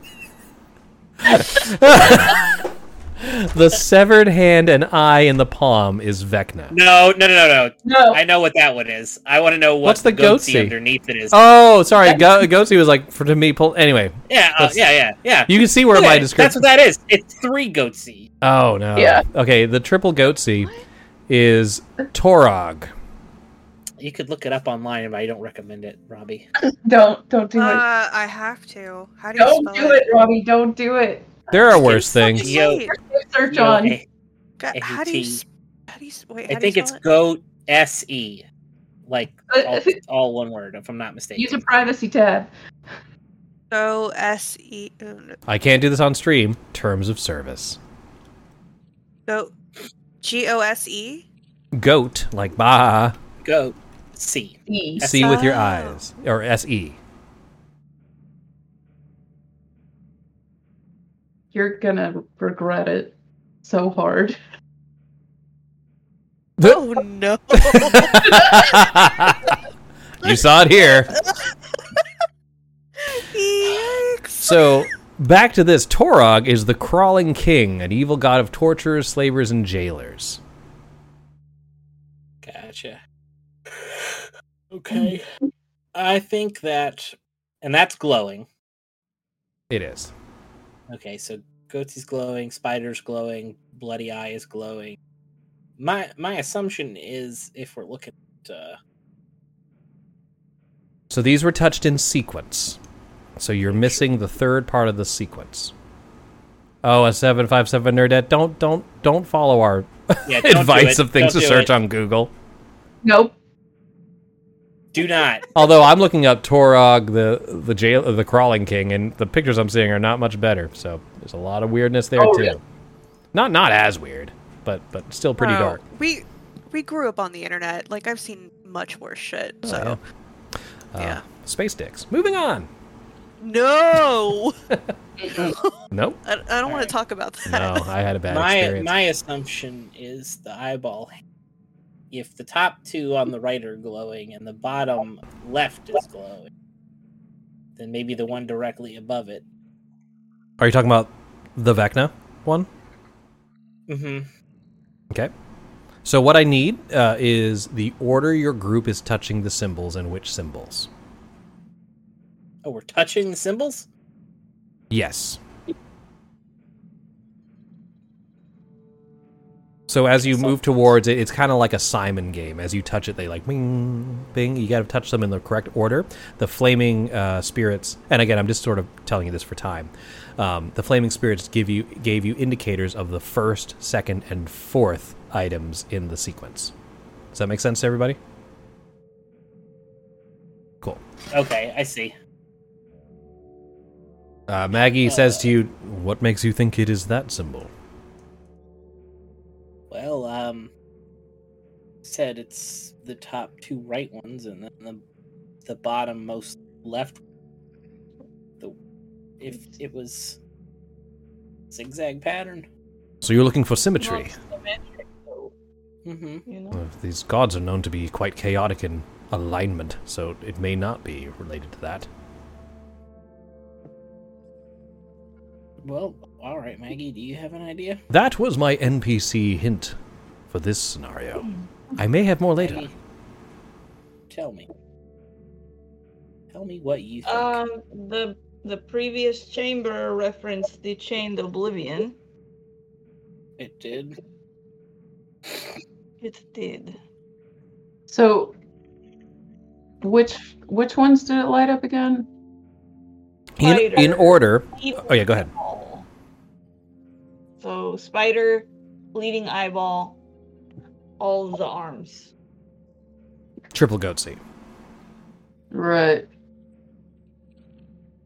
the severed hand and eye in the palm is Vecna.
No, no, no, no, no.
No.
I know what that one is. I want to know what
What's the
goatsy,
goatsy?
underneath it is.
Oh, sorry. Go- Goatsy was like for to me. Pull anyway.
yeah, uh,
that's-
yeah, yeah, yeah.
You can see where
Look at
my description.
That's what that is. It's three goatsy.
Oh no.
Yeah.
Okay. The triple Goatsy is Torog.
You could look it up online, but I don't recommend it, Robbie.
Don't don't do it.
Uh, I have to. How do you
Don't
spell
do it, Robbie. Don't do it.
There are worse things.
Fucking
Yo-
Search
Yo,
on.
God, How do you? How do you? s- Wait.
I
how do you
think it's
spell it?
goat S E, like
Uh,
all, all one word, if I'm not mistaken.
Use a privacy tab.
O S E. uh, no,
I can't do this on stream. Terms of service.
Go. G O S E.
Goat like bah.
Goat C.
E.
See with your eyes or S E.
You're gonna regret it so hard.
Oh no.
you saw it here.
Yikes.
So back to this. Torog is the crawling king, an evil god of torturers, slavers, and jailers.
Okay. I think that, and that's glowing.
It is.
Okay, so Goatsy's glowing, Spider's glowing, Bloody Eye is glowing. My my assumption is if we're looking at uh,
So these were touched in sequence. So you're missing the third part of the sequence. Oh, a seven five seven nerdette. Don't don't don't follow our
yeah, don't
advice
it.
of things
Don't
to search
it.
on Google.
Nope.
Do not.
Although I'm looking up Torog, the the jail, the crawling king, and the pictures I'm seeing are not much better. So there's a lot of weirdness there
Oh,
too.
yeah.
Not not as weird, but but still pretty
Oh,
dark.
We we grew up on the internet. Like I've seen much worse shit.
Oh,
So
Uh,
yeah.
Space dicks. Moving on.
no,
Nope.
I, I don't want
Alright.
to talk about that.
No, I had a bad
my
experience.
my assumption is the eyeball. If the top two on the right are glowing and the bottom left is glowing, then maybe the one directly above it.
Are you talking about the Vecna one?
Mm-hmm.
Okay. So what I need uh, is the order your group is touching the symbols and which symbols.
Oh, we're touching the symbols.
Yes. So as you move towards it, it's kind of like a Simon game. As you touch it, they like bing, bing. You got to touch them in the correct order. The flaming uh, spirits, and again, I'm just sort of telling you this for time. Um, the flaming spirits give you gave you indicators of the first, second, and fourth items in the sequence. Does that make sense to everybody? Cool.
Okay, I see.
Uh, Maggie says to you, "What makes you think it is that symbol?"
Well, um, said it's the top two right ones, and then the the bottom most left. The if it was zigzag pattern.
So you're looking for symmetry.
Not symmetric,
Mm-hmm.
you know.
Well, these gods are known to be quite chaotic in alignment, so it may not be related to that.
Well, all right, Maggie. Do you have an idea?
That was my NPC hint for this scenario. I may have more later.
Maggie, tell me. Tell me what you think.
Um, the the previous chamber referenced the chained oblivion.
it did.
It did.
So, which which ones did it light up again?
In, in order. Oh, yeah, go ahead.
Eyeball. So spider, bleeding eyeball, all the arms.
Triple goatsy.
Right.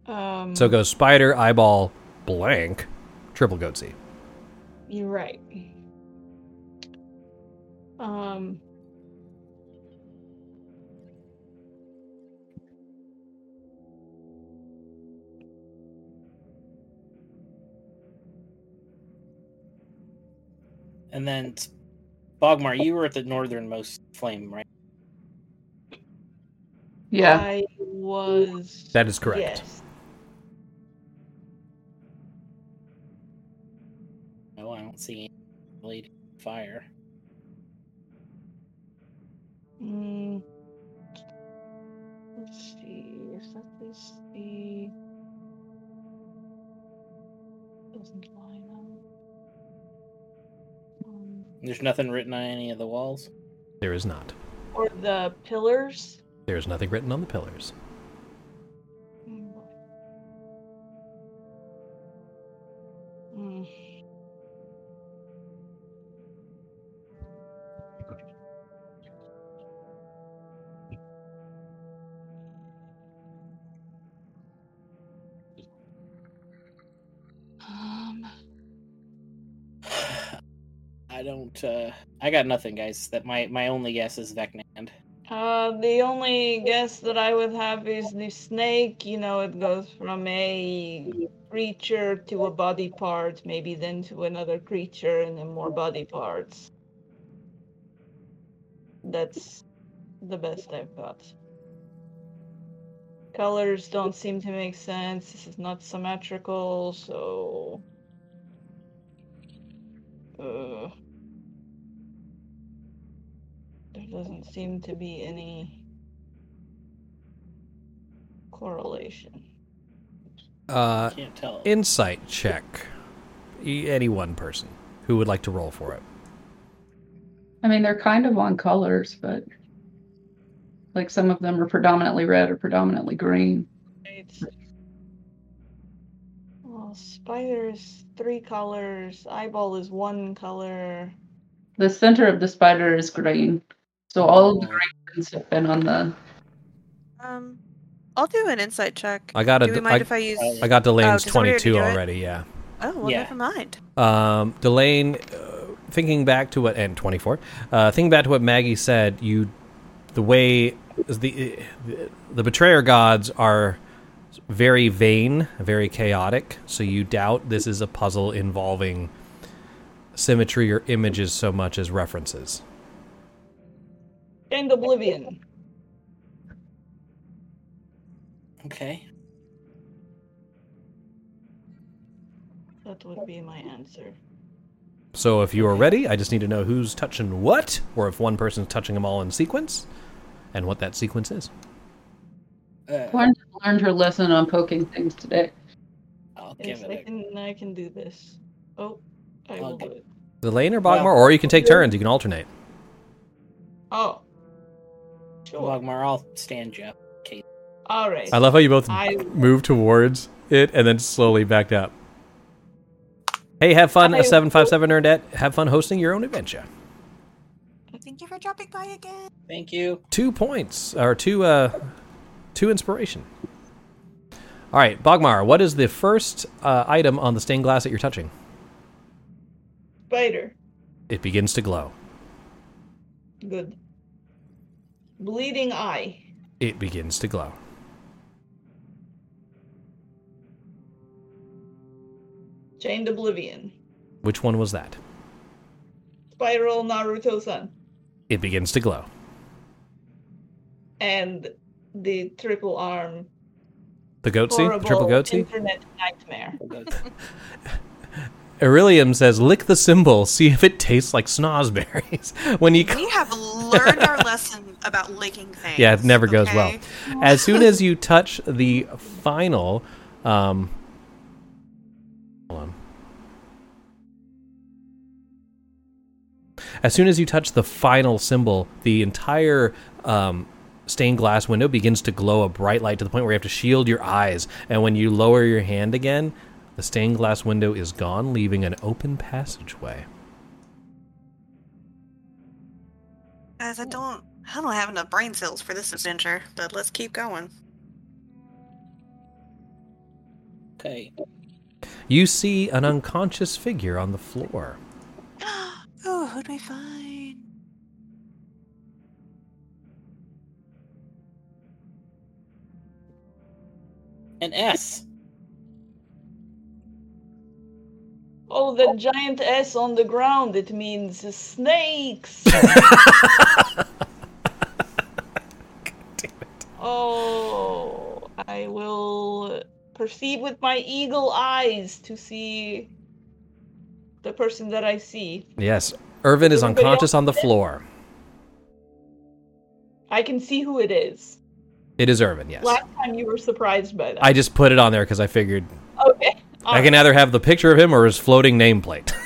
Um,
So it goes spider, eyeball, blank, triple goatsy.
You're right. Um.
And then, Bogmar, you were at the northernmost flame, right?
Yeah.
I was.
That is correct.
Yes.
No, I don't see any bleeding fire.
Mm. Let's see. Is that this the? Doesn't
There's nothing written on any of the walls.
There is not.
or the pillars.
There is nothing written on the pillars.
Uh I got nothing, guys. That my my only guess is Vecnand.
Uh, the only guess that I would have is the snake. You know, it goes from a creature to a body part, maybe then to another creature, and then more body parts. That's the best I've got. Colors don't seem to make sense. This is not symmetrical, so. Uh, there doesn't seem to be any correlation.
Uh,
Can't tell.
insight check. E- Any one person who would like to roll for it.
I mean, they're kind of on colors, but like some of them are predominantly red or predominantly green.
It's well, spider is three colors. Eyeball is one color.
The center of the spider is green, so all of the green ones have been on the.
Um, I'll do an insight check.
I got a
Do we mind
I-
if I use?
I-
I got Delane's
Oh, did somebody already
22 already, yeah.
Oh well,
Yeah.
never mind.
Um, Delane, uh, thinking back to what and 24 uh, thinking back to what maggie said you the way the the betrayer gods are very vain very chaotic so you doubt this is a puzzle involving symmetry or images so much as references
Gained oblivion.
Okay.
That would be my answer.
so if you are ready i just need to know who's touching what or if one person's touching them all in sequence and what that sequence is
Uh,
Lauren learned her lesson on poking things today.
I'll give
I
it a
can. I can do this. Oh, I will
Okay.
do it.
Delane or Bogmar,
Well-
or you can take turns. You can alternate.
Oh. Sure.
Bogmar, I'll stand you. Kate.
All right.
I love how you both
I-
moved towards it and then slowly backed up. Hey, have fun,
I-
seven five seven Nerdette. Have fun hosting your own adventure.
Thank you for dropping by again.
Thank you.
Two points or two uh, two inspiration. All right, Bogmar, what is the first uh, item on the stained glass that you're touching?
Spider.
It begins to glow.
Good. Bleeding eye.
It begins to glow.
Chained oblivion.
Which one was that?
Spiral Naruto Sun.
It begins to glow.
And the triple arm.
The goatsy, the triple goatsy.
Internet nightmare.
Aurelium says, "Lick the symbol, see if it tastes like snozberries." when you
We have learned our lesson about licking things.
Yeah, it never goes well. as soon as you touch the final um hold on as soon as you touch the final symbol the entire um stained glass window begins to glow a bright light to the point where you have to shield your eyes and when you lower your hand again the stained glass window is gone leaving an open passageway
Guys, I don't, I don't have enough brain cells for this adventure, but let's keep going.
Okay.
you see an unconscious figure on the floor
oh, who'd we find?
An S.
Oh, the giant S on the ground. It means snakes. oh, I will proceed with my eagle eyes to see the person that I see.
yes irvin is
Everybody
unconscious on the floor
I can see who it is.
It is Irvin, yes.
Last time you were surprised by that.
I just put it on there because I figured
Okay.
I can either have the picture of him or his floating nameplate.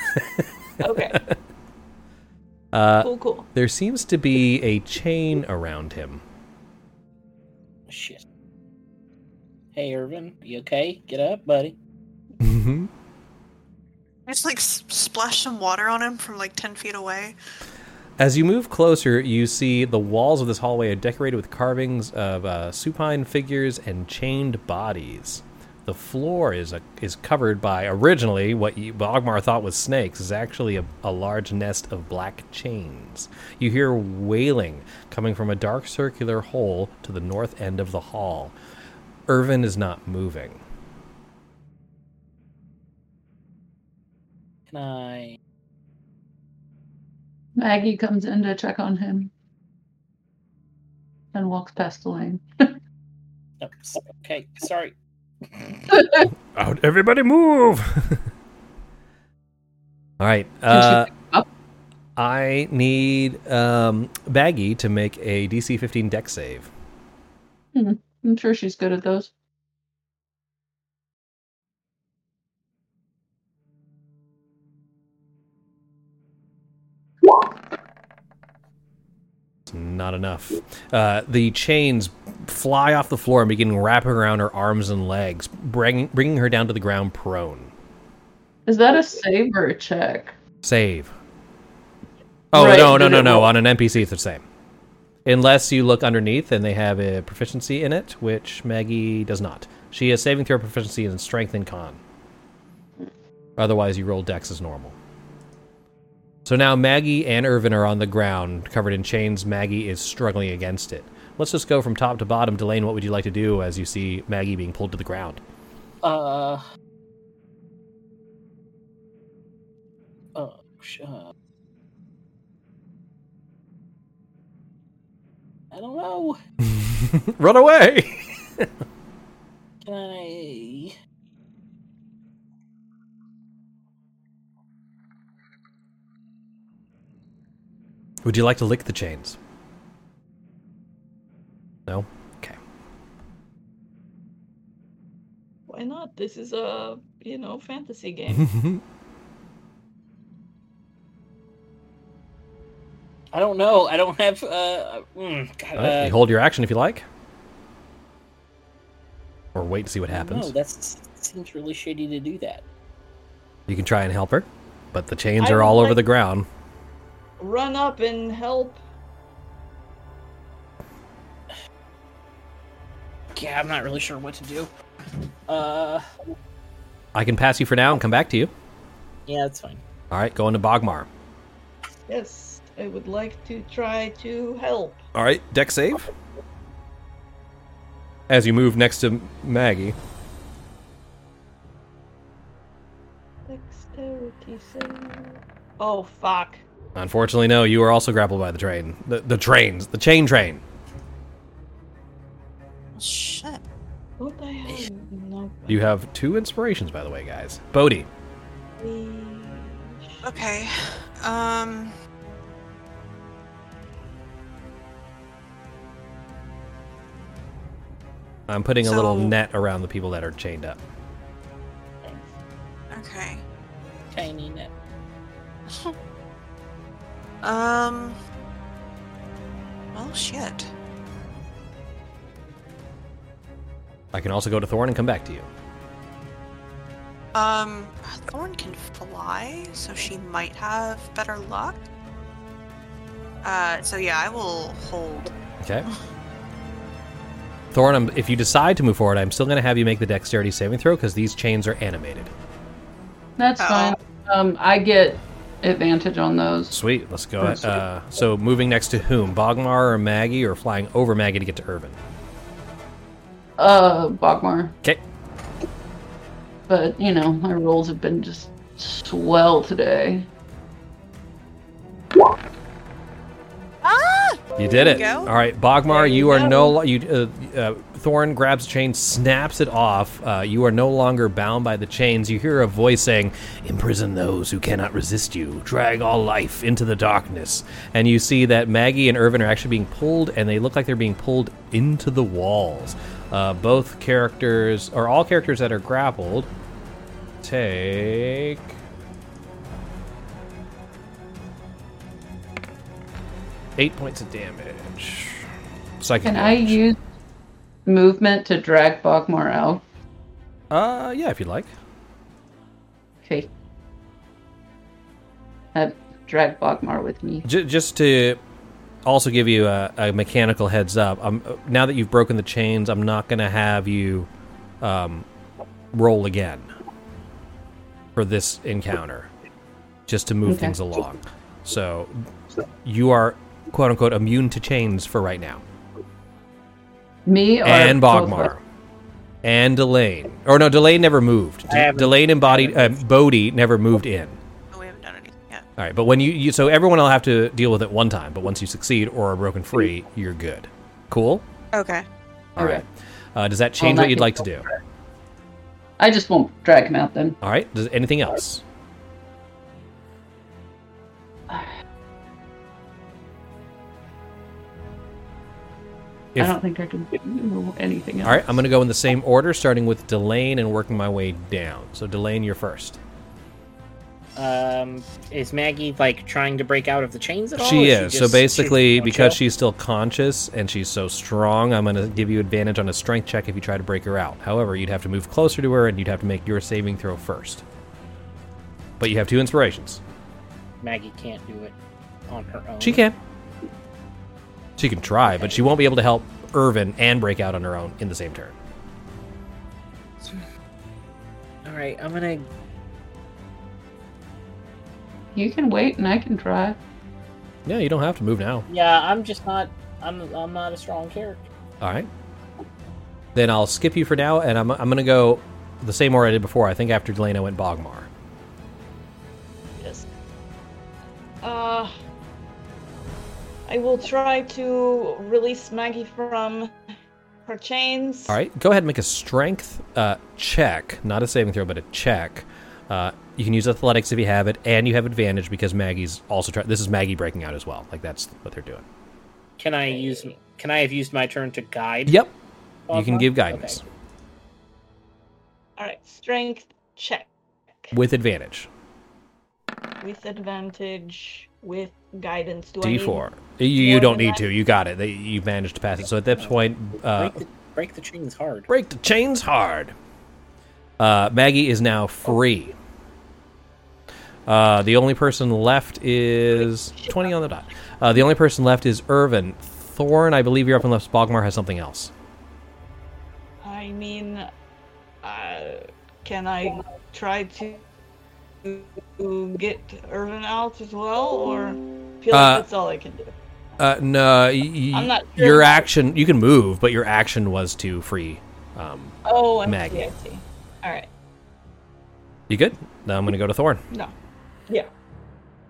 Okay.
uh,
Cool, cool.
there seems to be a chain around him.
Shit. Hey, Irvin, you okay? Get up, buddy.
Mm-hmm.
Just like s- splash some water on him from like 10 feet away.
As you move closer, you see the walls of this hallway are decorated with carvings of uh, supine figures and chained bodies. The floor is a, is covered by originally what you, Bogmar thought was snakes is actually a, a large nest of black chains. You hear wailing coming from a dark circular hole to the north end of the hall. Irvin is not moving.
Can I?
Maggie comes in to check on him and walks past Delane.
No, s- okay, sorry.
Out, everybody move! All right. Uh,
she pick him up?
I need um, Maggie to make a DC 15 Dex save.
I'm sure she's good at those.
Not enough. Uh, the chains fly off the floor and begin wrapping around her arms and legs, bringing, bringing her down to the ground prone.
Is that a save or a check?
Save. Oh,
Right,
no, no, no, no. On an NPC, it's the same. Unless you look underneath and they have a proficiency in it, which Maggie does not. She has saving throw proficiency in strength and con. Otherwise, you roll dex as normal. So now Maggie and Irvin are on the ground, covered in chains. Maggie is struggling against it. Let's just go from top to bottom. Delane, what would you like to do as you see Maggie being pulled to the ground?
Uh. Oh, sh- uh, I don't know.
Run away!
Can I?
Would you like to lick the chains? No? Okay.
Why not? This is a you know fantasy game.
I don't know. I don't have. Uh, mm, God,
All right,
uh,
you hold your action if you like. Or wait to see what happens.
know, that seems really shady to do that.
You can try and help her, but the chains
I
are
would
all over the ground.
Run up and help.
Yeah, I'm not really sure what to do. Uh,
I can pass you for now and come back to you.
yeah, that's fine.
All right, going to Bogmar.
Yes, I would like to try to help.
All right, Dex save. As you move next to Maggie.
Dexterity save. Oh fuck.
Unfortunately, no, you are also grappled by the train. The, the trains. The chain train.
Shit.
What I have? No.
You have two inspirations, by the way, guys. Bodhi.
Okay. Um.
I'm putting a little net around the people that are chained up.
Okay.
Tiny net.
Um. Well, shit.
I can also go to Thorn and come back to you.
Um, Thorn can fly, so she might have better luck. Uh, so yeah, I will hold.
Okay. Thorn, I'm, if you decide to move forward, I'm still going to have you make the dexterity saving throw because these chains are animated.
That's
Oh.
fine. Um, I get advantage on those.
Sweet. Let's go.
That's
Uh, so moving next to whom? Bogmar or Maggie, or flying over Maggie to get to Irvin?
Uh, Bogmar.
Okay.
But you know, my rolls have been just swell today.
Ah!
You did it.
go.
All right, Bogmar, you
you
are
go.
no. lo- You uh, uh, Thorn grabs a chain, snaps it off. Uh, you are no longer bound by the chains. You hear a voice saying, "Imprison those who cannot resist you. Drag all life into the darkness." And you see that Maggie and Irvin are actually being pulled, and they look like they're being pulled into the walls. Uh, both characters, or all characters that are grappled, take. Eight points of damage. Psychic
Can I use movement to drag Bogmar out?
Uh, yeah, if you'd like.
Okay. I drag Bogmar with me.
J- just to also give you a, a mechanical heads up, um, now that you've broken the chains, I'm not going to have you um, roll again for this encounter, just to move
Okay.
things along. So you are quote unquote immune to chains for right now.
Me or
and Bogmar.
of-
And Delane. Or no, Delane never moved.
I
D- Delane embodied.
I
Uh, Bodhi never moved in.
Oh, we haven't done anything yet.
All right, but when you, you so everyone will have to deal with it one time, but once you succeed or are broken free, you're good. Cool.
Okay.
All
Okay.
right. Uh, does that change what you'd like to do?
I just won't drag him out then.
All right. Does anything else? If-
I don't think I can do anything else.
All right, I'm going to go in the same order, starting with Delane and working my way down. So Delane, you're first.
Um, is Maggie like trying to break out of the chains at all?
She is.
just-
so basically,
she's-
because
chill?
she's still conscious and she's so strong, I'm going to give you advantage on a strength check if you try to break her out. However, you'd have to move closer to her and you'd have to make your saving throw first. But you have two inspirations.
Maggie can't do it on her own.
She can. She can try, but she won't be able to help Irvin and break out on her own in the same turn.
All right, I'm gonna.
You can wait and I can try.
Yeah, you don't have to move now.
Yeah, I'm just not. I'm. I'm not a strong character.
All right. Then I'll skip you for now, and I'm, I'm going to go the same order I did before. I think after Delane went Bogmar.
Yes. Uh, I will try to release Maggie from her chains.
All right, go ahead and make a strength uh, check, not a saving throw, but a check. Uh, you can use athletics if you have it, and you have advantage because Maggie's also trying. This is Maggie breaking out as well. Like that's what they're doing.
Can I use? Can I have used my turn to guide?
Yep, you can give guidance
Okay.
All right, strength check
with advantage.
with advantage with guidance. Do I need-
D4. You, you don't need
that?
to. You got it. They, you managed to pass it. So at this point, uh,
break, the, break the chains hard.
break the chains hard. Uh, Maggie is now free. Uh, the only person left is 20 on the dot. Uh, the only person left is Irvin. Thorn, I believe you're up unless Bogmar has something else.
I mean, uh, can I try to to get Irvin out as well, or feel
Uh,
like that's all I can do?
Uh, no, y- y-
I'm not sure
your action. You can move, but your action was to free. Um,
Oh, I
Maggie.
see. I see. All right.
you good? Now I'm going to go to Thorn.
No. Yeah.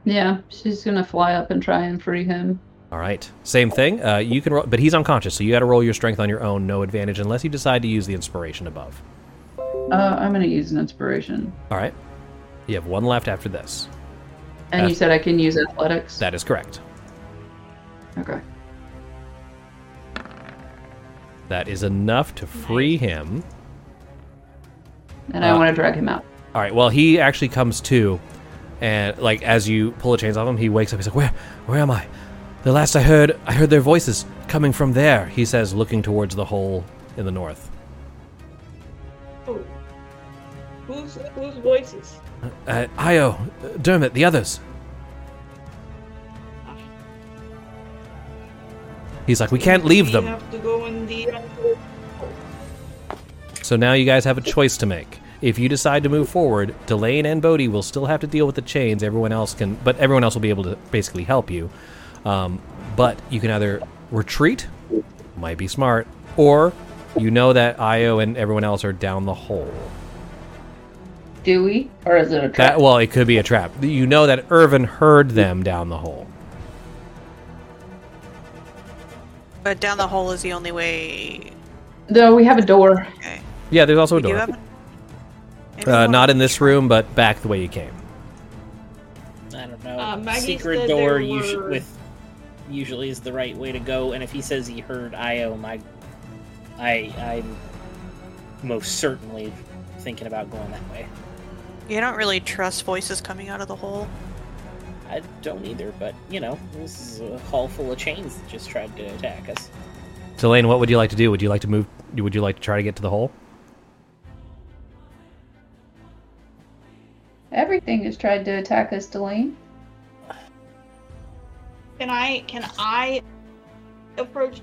Yeah, she's gonna fly up and try and free him.
All right, same thing. Uh, you can, roll, but he's unconscious, so you got to roll your strength on your own. No advantage unless you decide to use the inspiration above.
Uh, I'm gonna use an inspiration.
All right, you have one left after this.
And you said I can use athletics.
That is correct.
Okay.
That is enough to free him.
And I
Uh,
want to drag him out.
All right. Well, he actually comes to, and like as you pull the chains off him, he wakes up. He's like, "Where, where am I? The last I heard, I heard their voices coming from there." He says, looking towards the hole in the north.
Oh. Whose whose voices?
Uh, Io, Dermot, the others. He's like, we can't leave them.
have to go in the.
So now you guys have a choice to make. If you decide to move forward, Delane and Bodhi will still have to deal with the chains. Everyone else can, but everyone else will be able to basically help you. Um, but you can either retreat, might be smart, or you know that Io and everyone else are down the hole.
Do we? Or is it a trap?
That well, it could be a trap. You know that Irvin heard them down the hole.
But down the hole is the only way.
no, we have a door.
Okay.
Yeah, there's also a
We do
door.
have.
Uh, not in this room, but back the way you came.
I don't know.
Uh,
Secret door
there
usually
were-
with usually is the right way to go. And if he says he heard Io, my I I'm most certainly thinking about going that way.
You don't really trust voices coming out of the hole.
I don't either, but you know, this is a hall full of chains that just tried to attack us.
Delane, what would you like to do? Would you like to move? Would you like to try to get to the hole?
Everything has tried to attack us, Delane.
Can I can I approach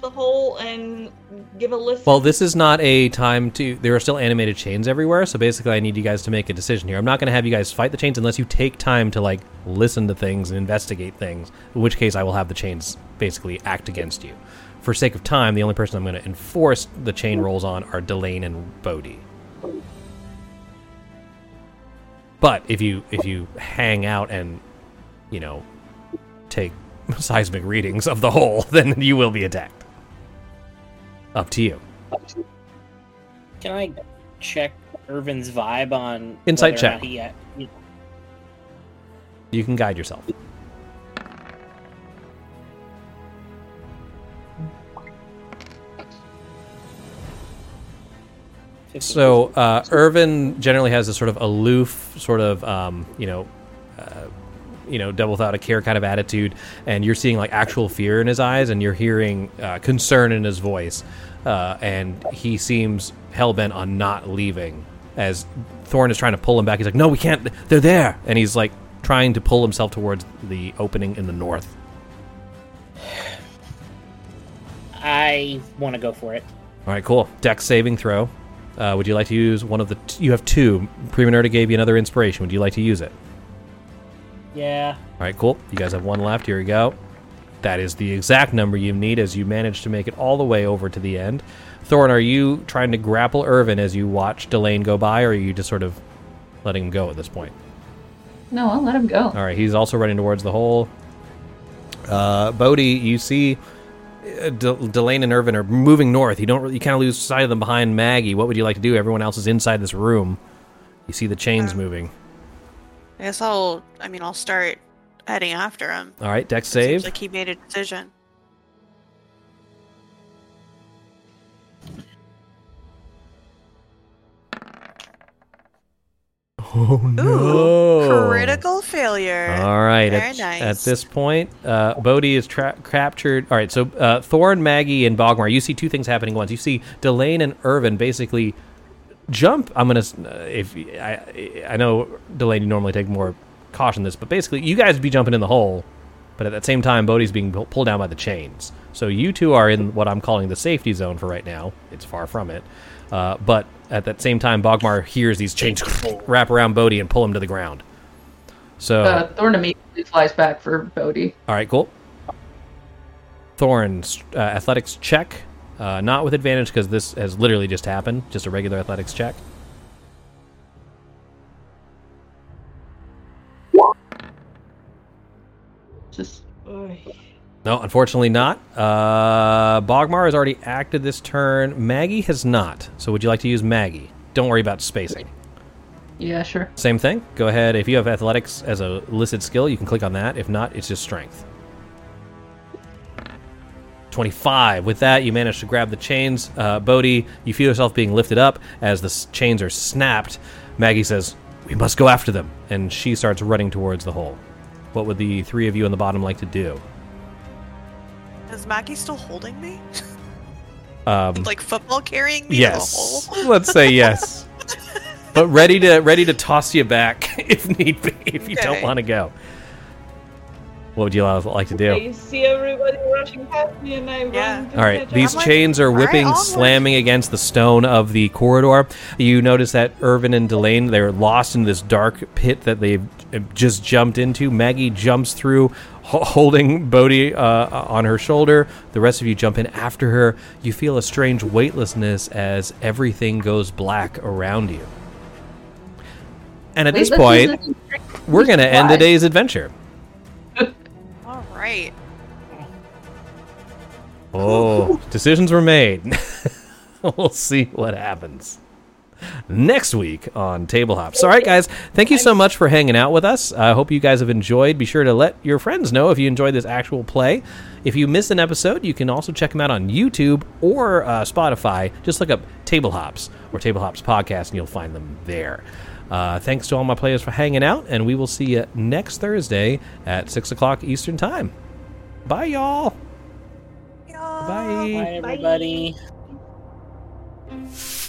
the hole and give a listen?
Well, this is not a time to. There are still animated chains everywhere, so basically, I need you guys to make a decision here. I'm not going to have you guys fight the chains unless you take time to like listen to things and investigate things. In which case, I will have the chains basically act against you. For sake of time, the only person I'm going to enforce the chain rolls on are Delane and Bodhi. But if you if you hang out and you know take seismic readings of the hole, then you will be attacked. Up to you.
Can I check Irvin's vibe on
Insight check.
He, he-
You can guide yourself. So uh, Irvin generally has this sort of aloof, sort of um, you know, you know, devil without a care kind of attitude, and you're seeing like actual fear in his eyes, and you're hearing uh, concern in his voice, uh, and he seems hell bent on not leaving. As Thorn is trying to pull him back, he's like, "No, we can't. They're there," and he's like trying to pull himself towards the opening in the north.
I want to go for it.
All right, cool. Dex saving throw. Uh, would you like to use one of the? T- you have two. Prima Nerda gave you another inspiration. Would you like to use it?
Yeah.
All right, cool. You guys have one left. Here we go. That is the exact number you need as you manage to make it all the way over to the end. Thorn, are you trying to grapple Irvin as you watch Delane go by, or are you just sort of letting him go at this point?
No, I'll let him go.
All right, he's also running towards the hole. Uh, Bodhi, you see uh, De- Delane and Irvin are moving north. You don't. really- You kind of lose sight of them behind Maggie. What would you like to do? Everyone else is inside this room. You see the chains
Uh,
moving.
I guess I'll. I mean, I'll start heading after him.
All right, deck
Seems like he made a decision.
Oh
Ooh, critical failure.
All right.
Very
At,
nice.
at this point, uh, Bodhi is tra- captured. All right. So uh, Thorn, Maggie, and Bogmar. You see two things happening once. You see Delane and Irvin basically jump. I'm gonna. Uh, if I, I know Delane, you normally take more caution this, but basically, you guys would be jumping in the hole. But at that same time, Bodhi's being pulled down by the chains. So you two are in what I'm calling the safety zone for right now. It's far from it. Uh, but at that same time, Bogmar hears these chains wrap around Bodhi and pull him to the ground. So.
Uh, Thorn immediately flies back for Bodhi
All right, cool. Thorn's uh, athletics check, uh, not with advantage because this has literally just happened. Just a regular athletics check.
Just
No, unfortunately not. Uh, Bogmar has already acted this turn. Maggie has not. So would you like to use Maggie? Don't worry about spacing.
yeah, sure.
Same thing. Go ahead. If you have athletics as a listed skill, you can click on that. If not, it's just strength. 25. With that, you manage to grab the chains. Uh, Bodhi, you feel yourself being lifted up as the s- chains are snapped. Maggie says, We must go after them. And she starts running towards the hole. What would the three of you on the bottom like to do?
Is Maggie still holding me?
Um,
like football carrying me
yes.
to the hole?
Let's say yes. but ready to ready to toss you back if need be, if you don't want to go. What would you like to do?
I see everybody rushing past me and I
Yeah.
run to
All right,
catch
these
up.
like,
chains are whipping,
onward."
slamming against the stone of the corridor. You notice that Irvin and Delane they're lost in this dark pit that they've uh, just jumped into. Maggie jumps through, holding Bodhi uh, on her shoulder. The rest of you jump in after her. You feel a strange weightlessness as everything goes black around you. And at
Wait,
this point, we're going to end
Why?
today's adventure.
Right.
Oh, decisions were made. we'll see what happens next week on Table Hops. All right, guys, thank you so much for hanging out with us. I hope you guys have enjoyed. Be sure to let your friends know if you enjoyed this actual play. If you missed an episode, you can also check them out on YouTube or uh, Spotify. Just look up Table Hops or Table Hops Podcast, and you'll find them there. Uh, thanks to all my players for hanging out, and we will see you next Thursday at 6 o'clock Eastern Time. Bye, y'all. Bye.
Bye, everybody. Bye.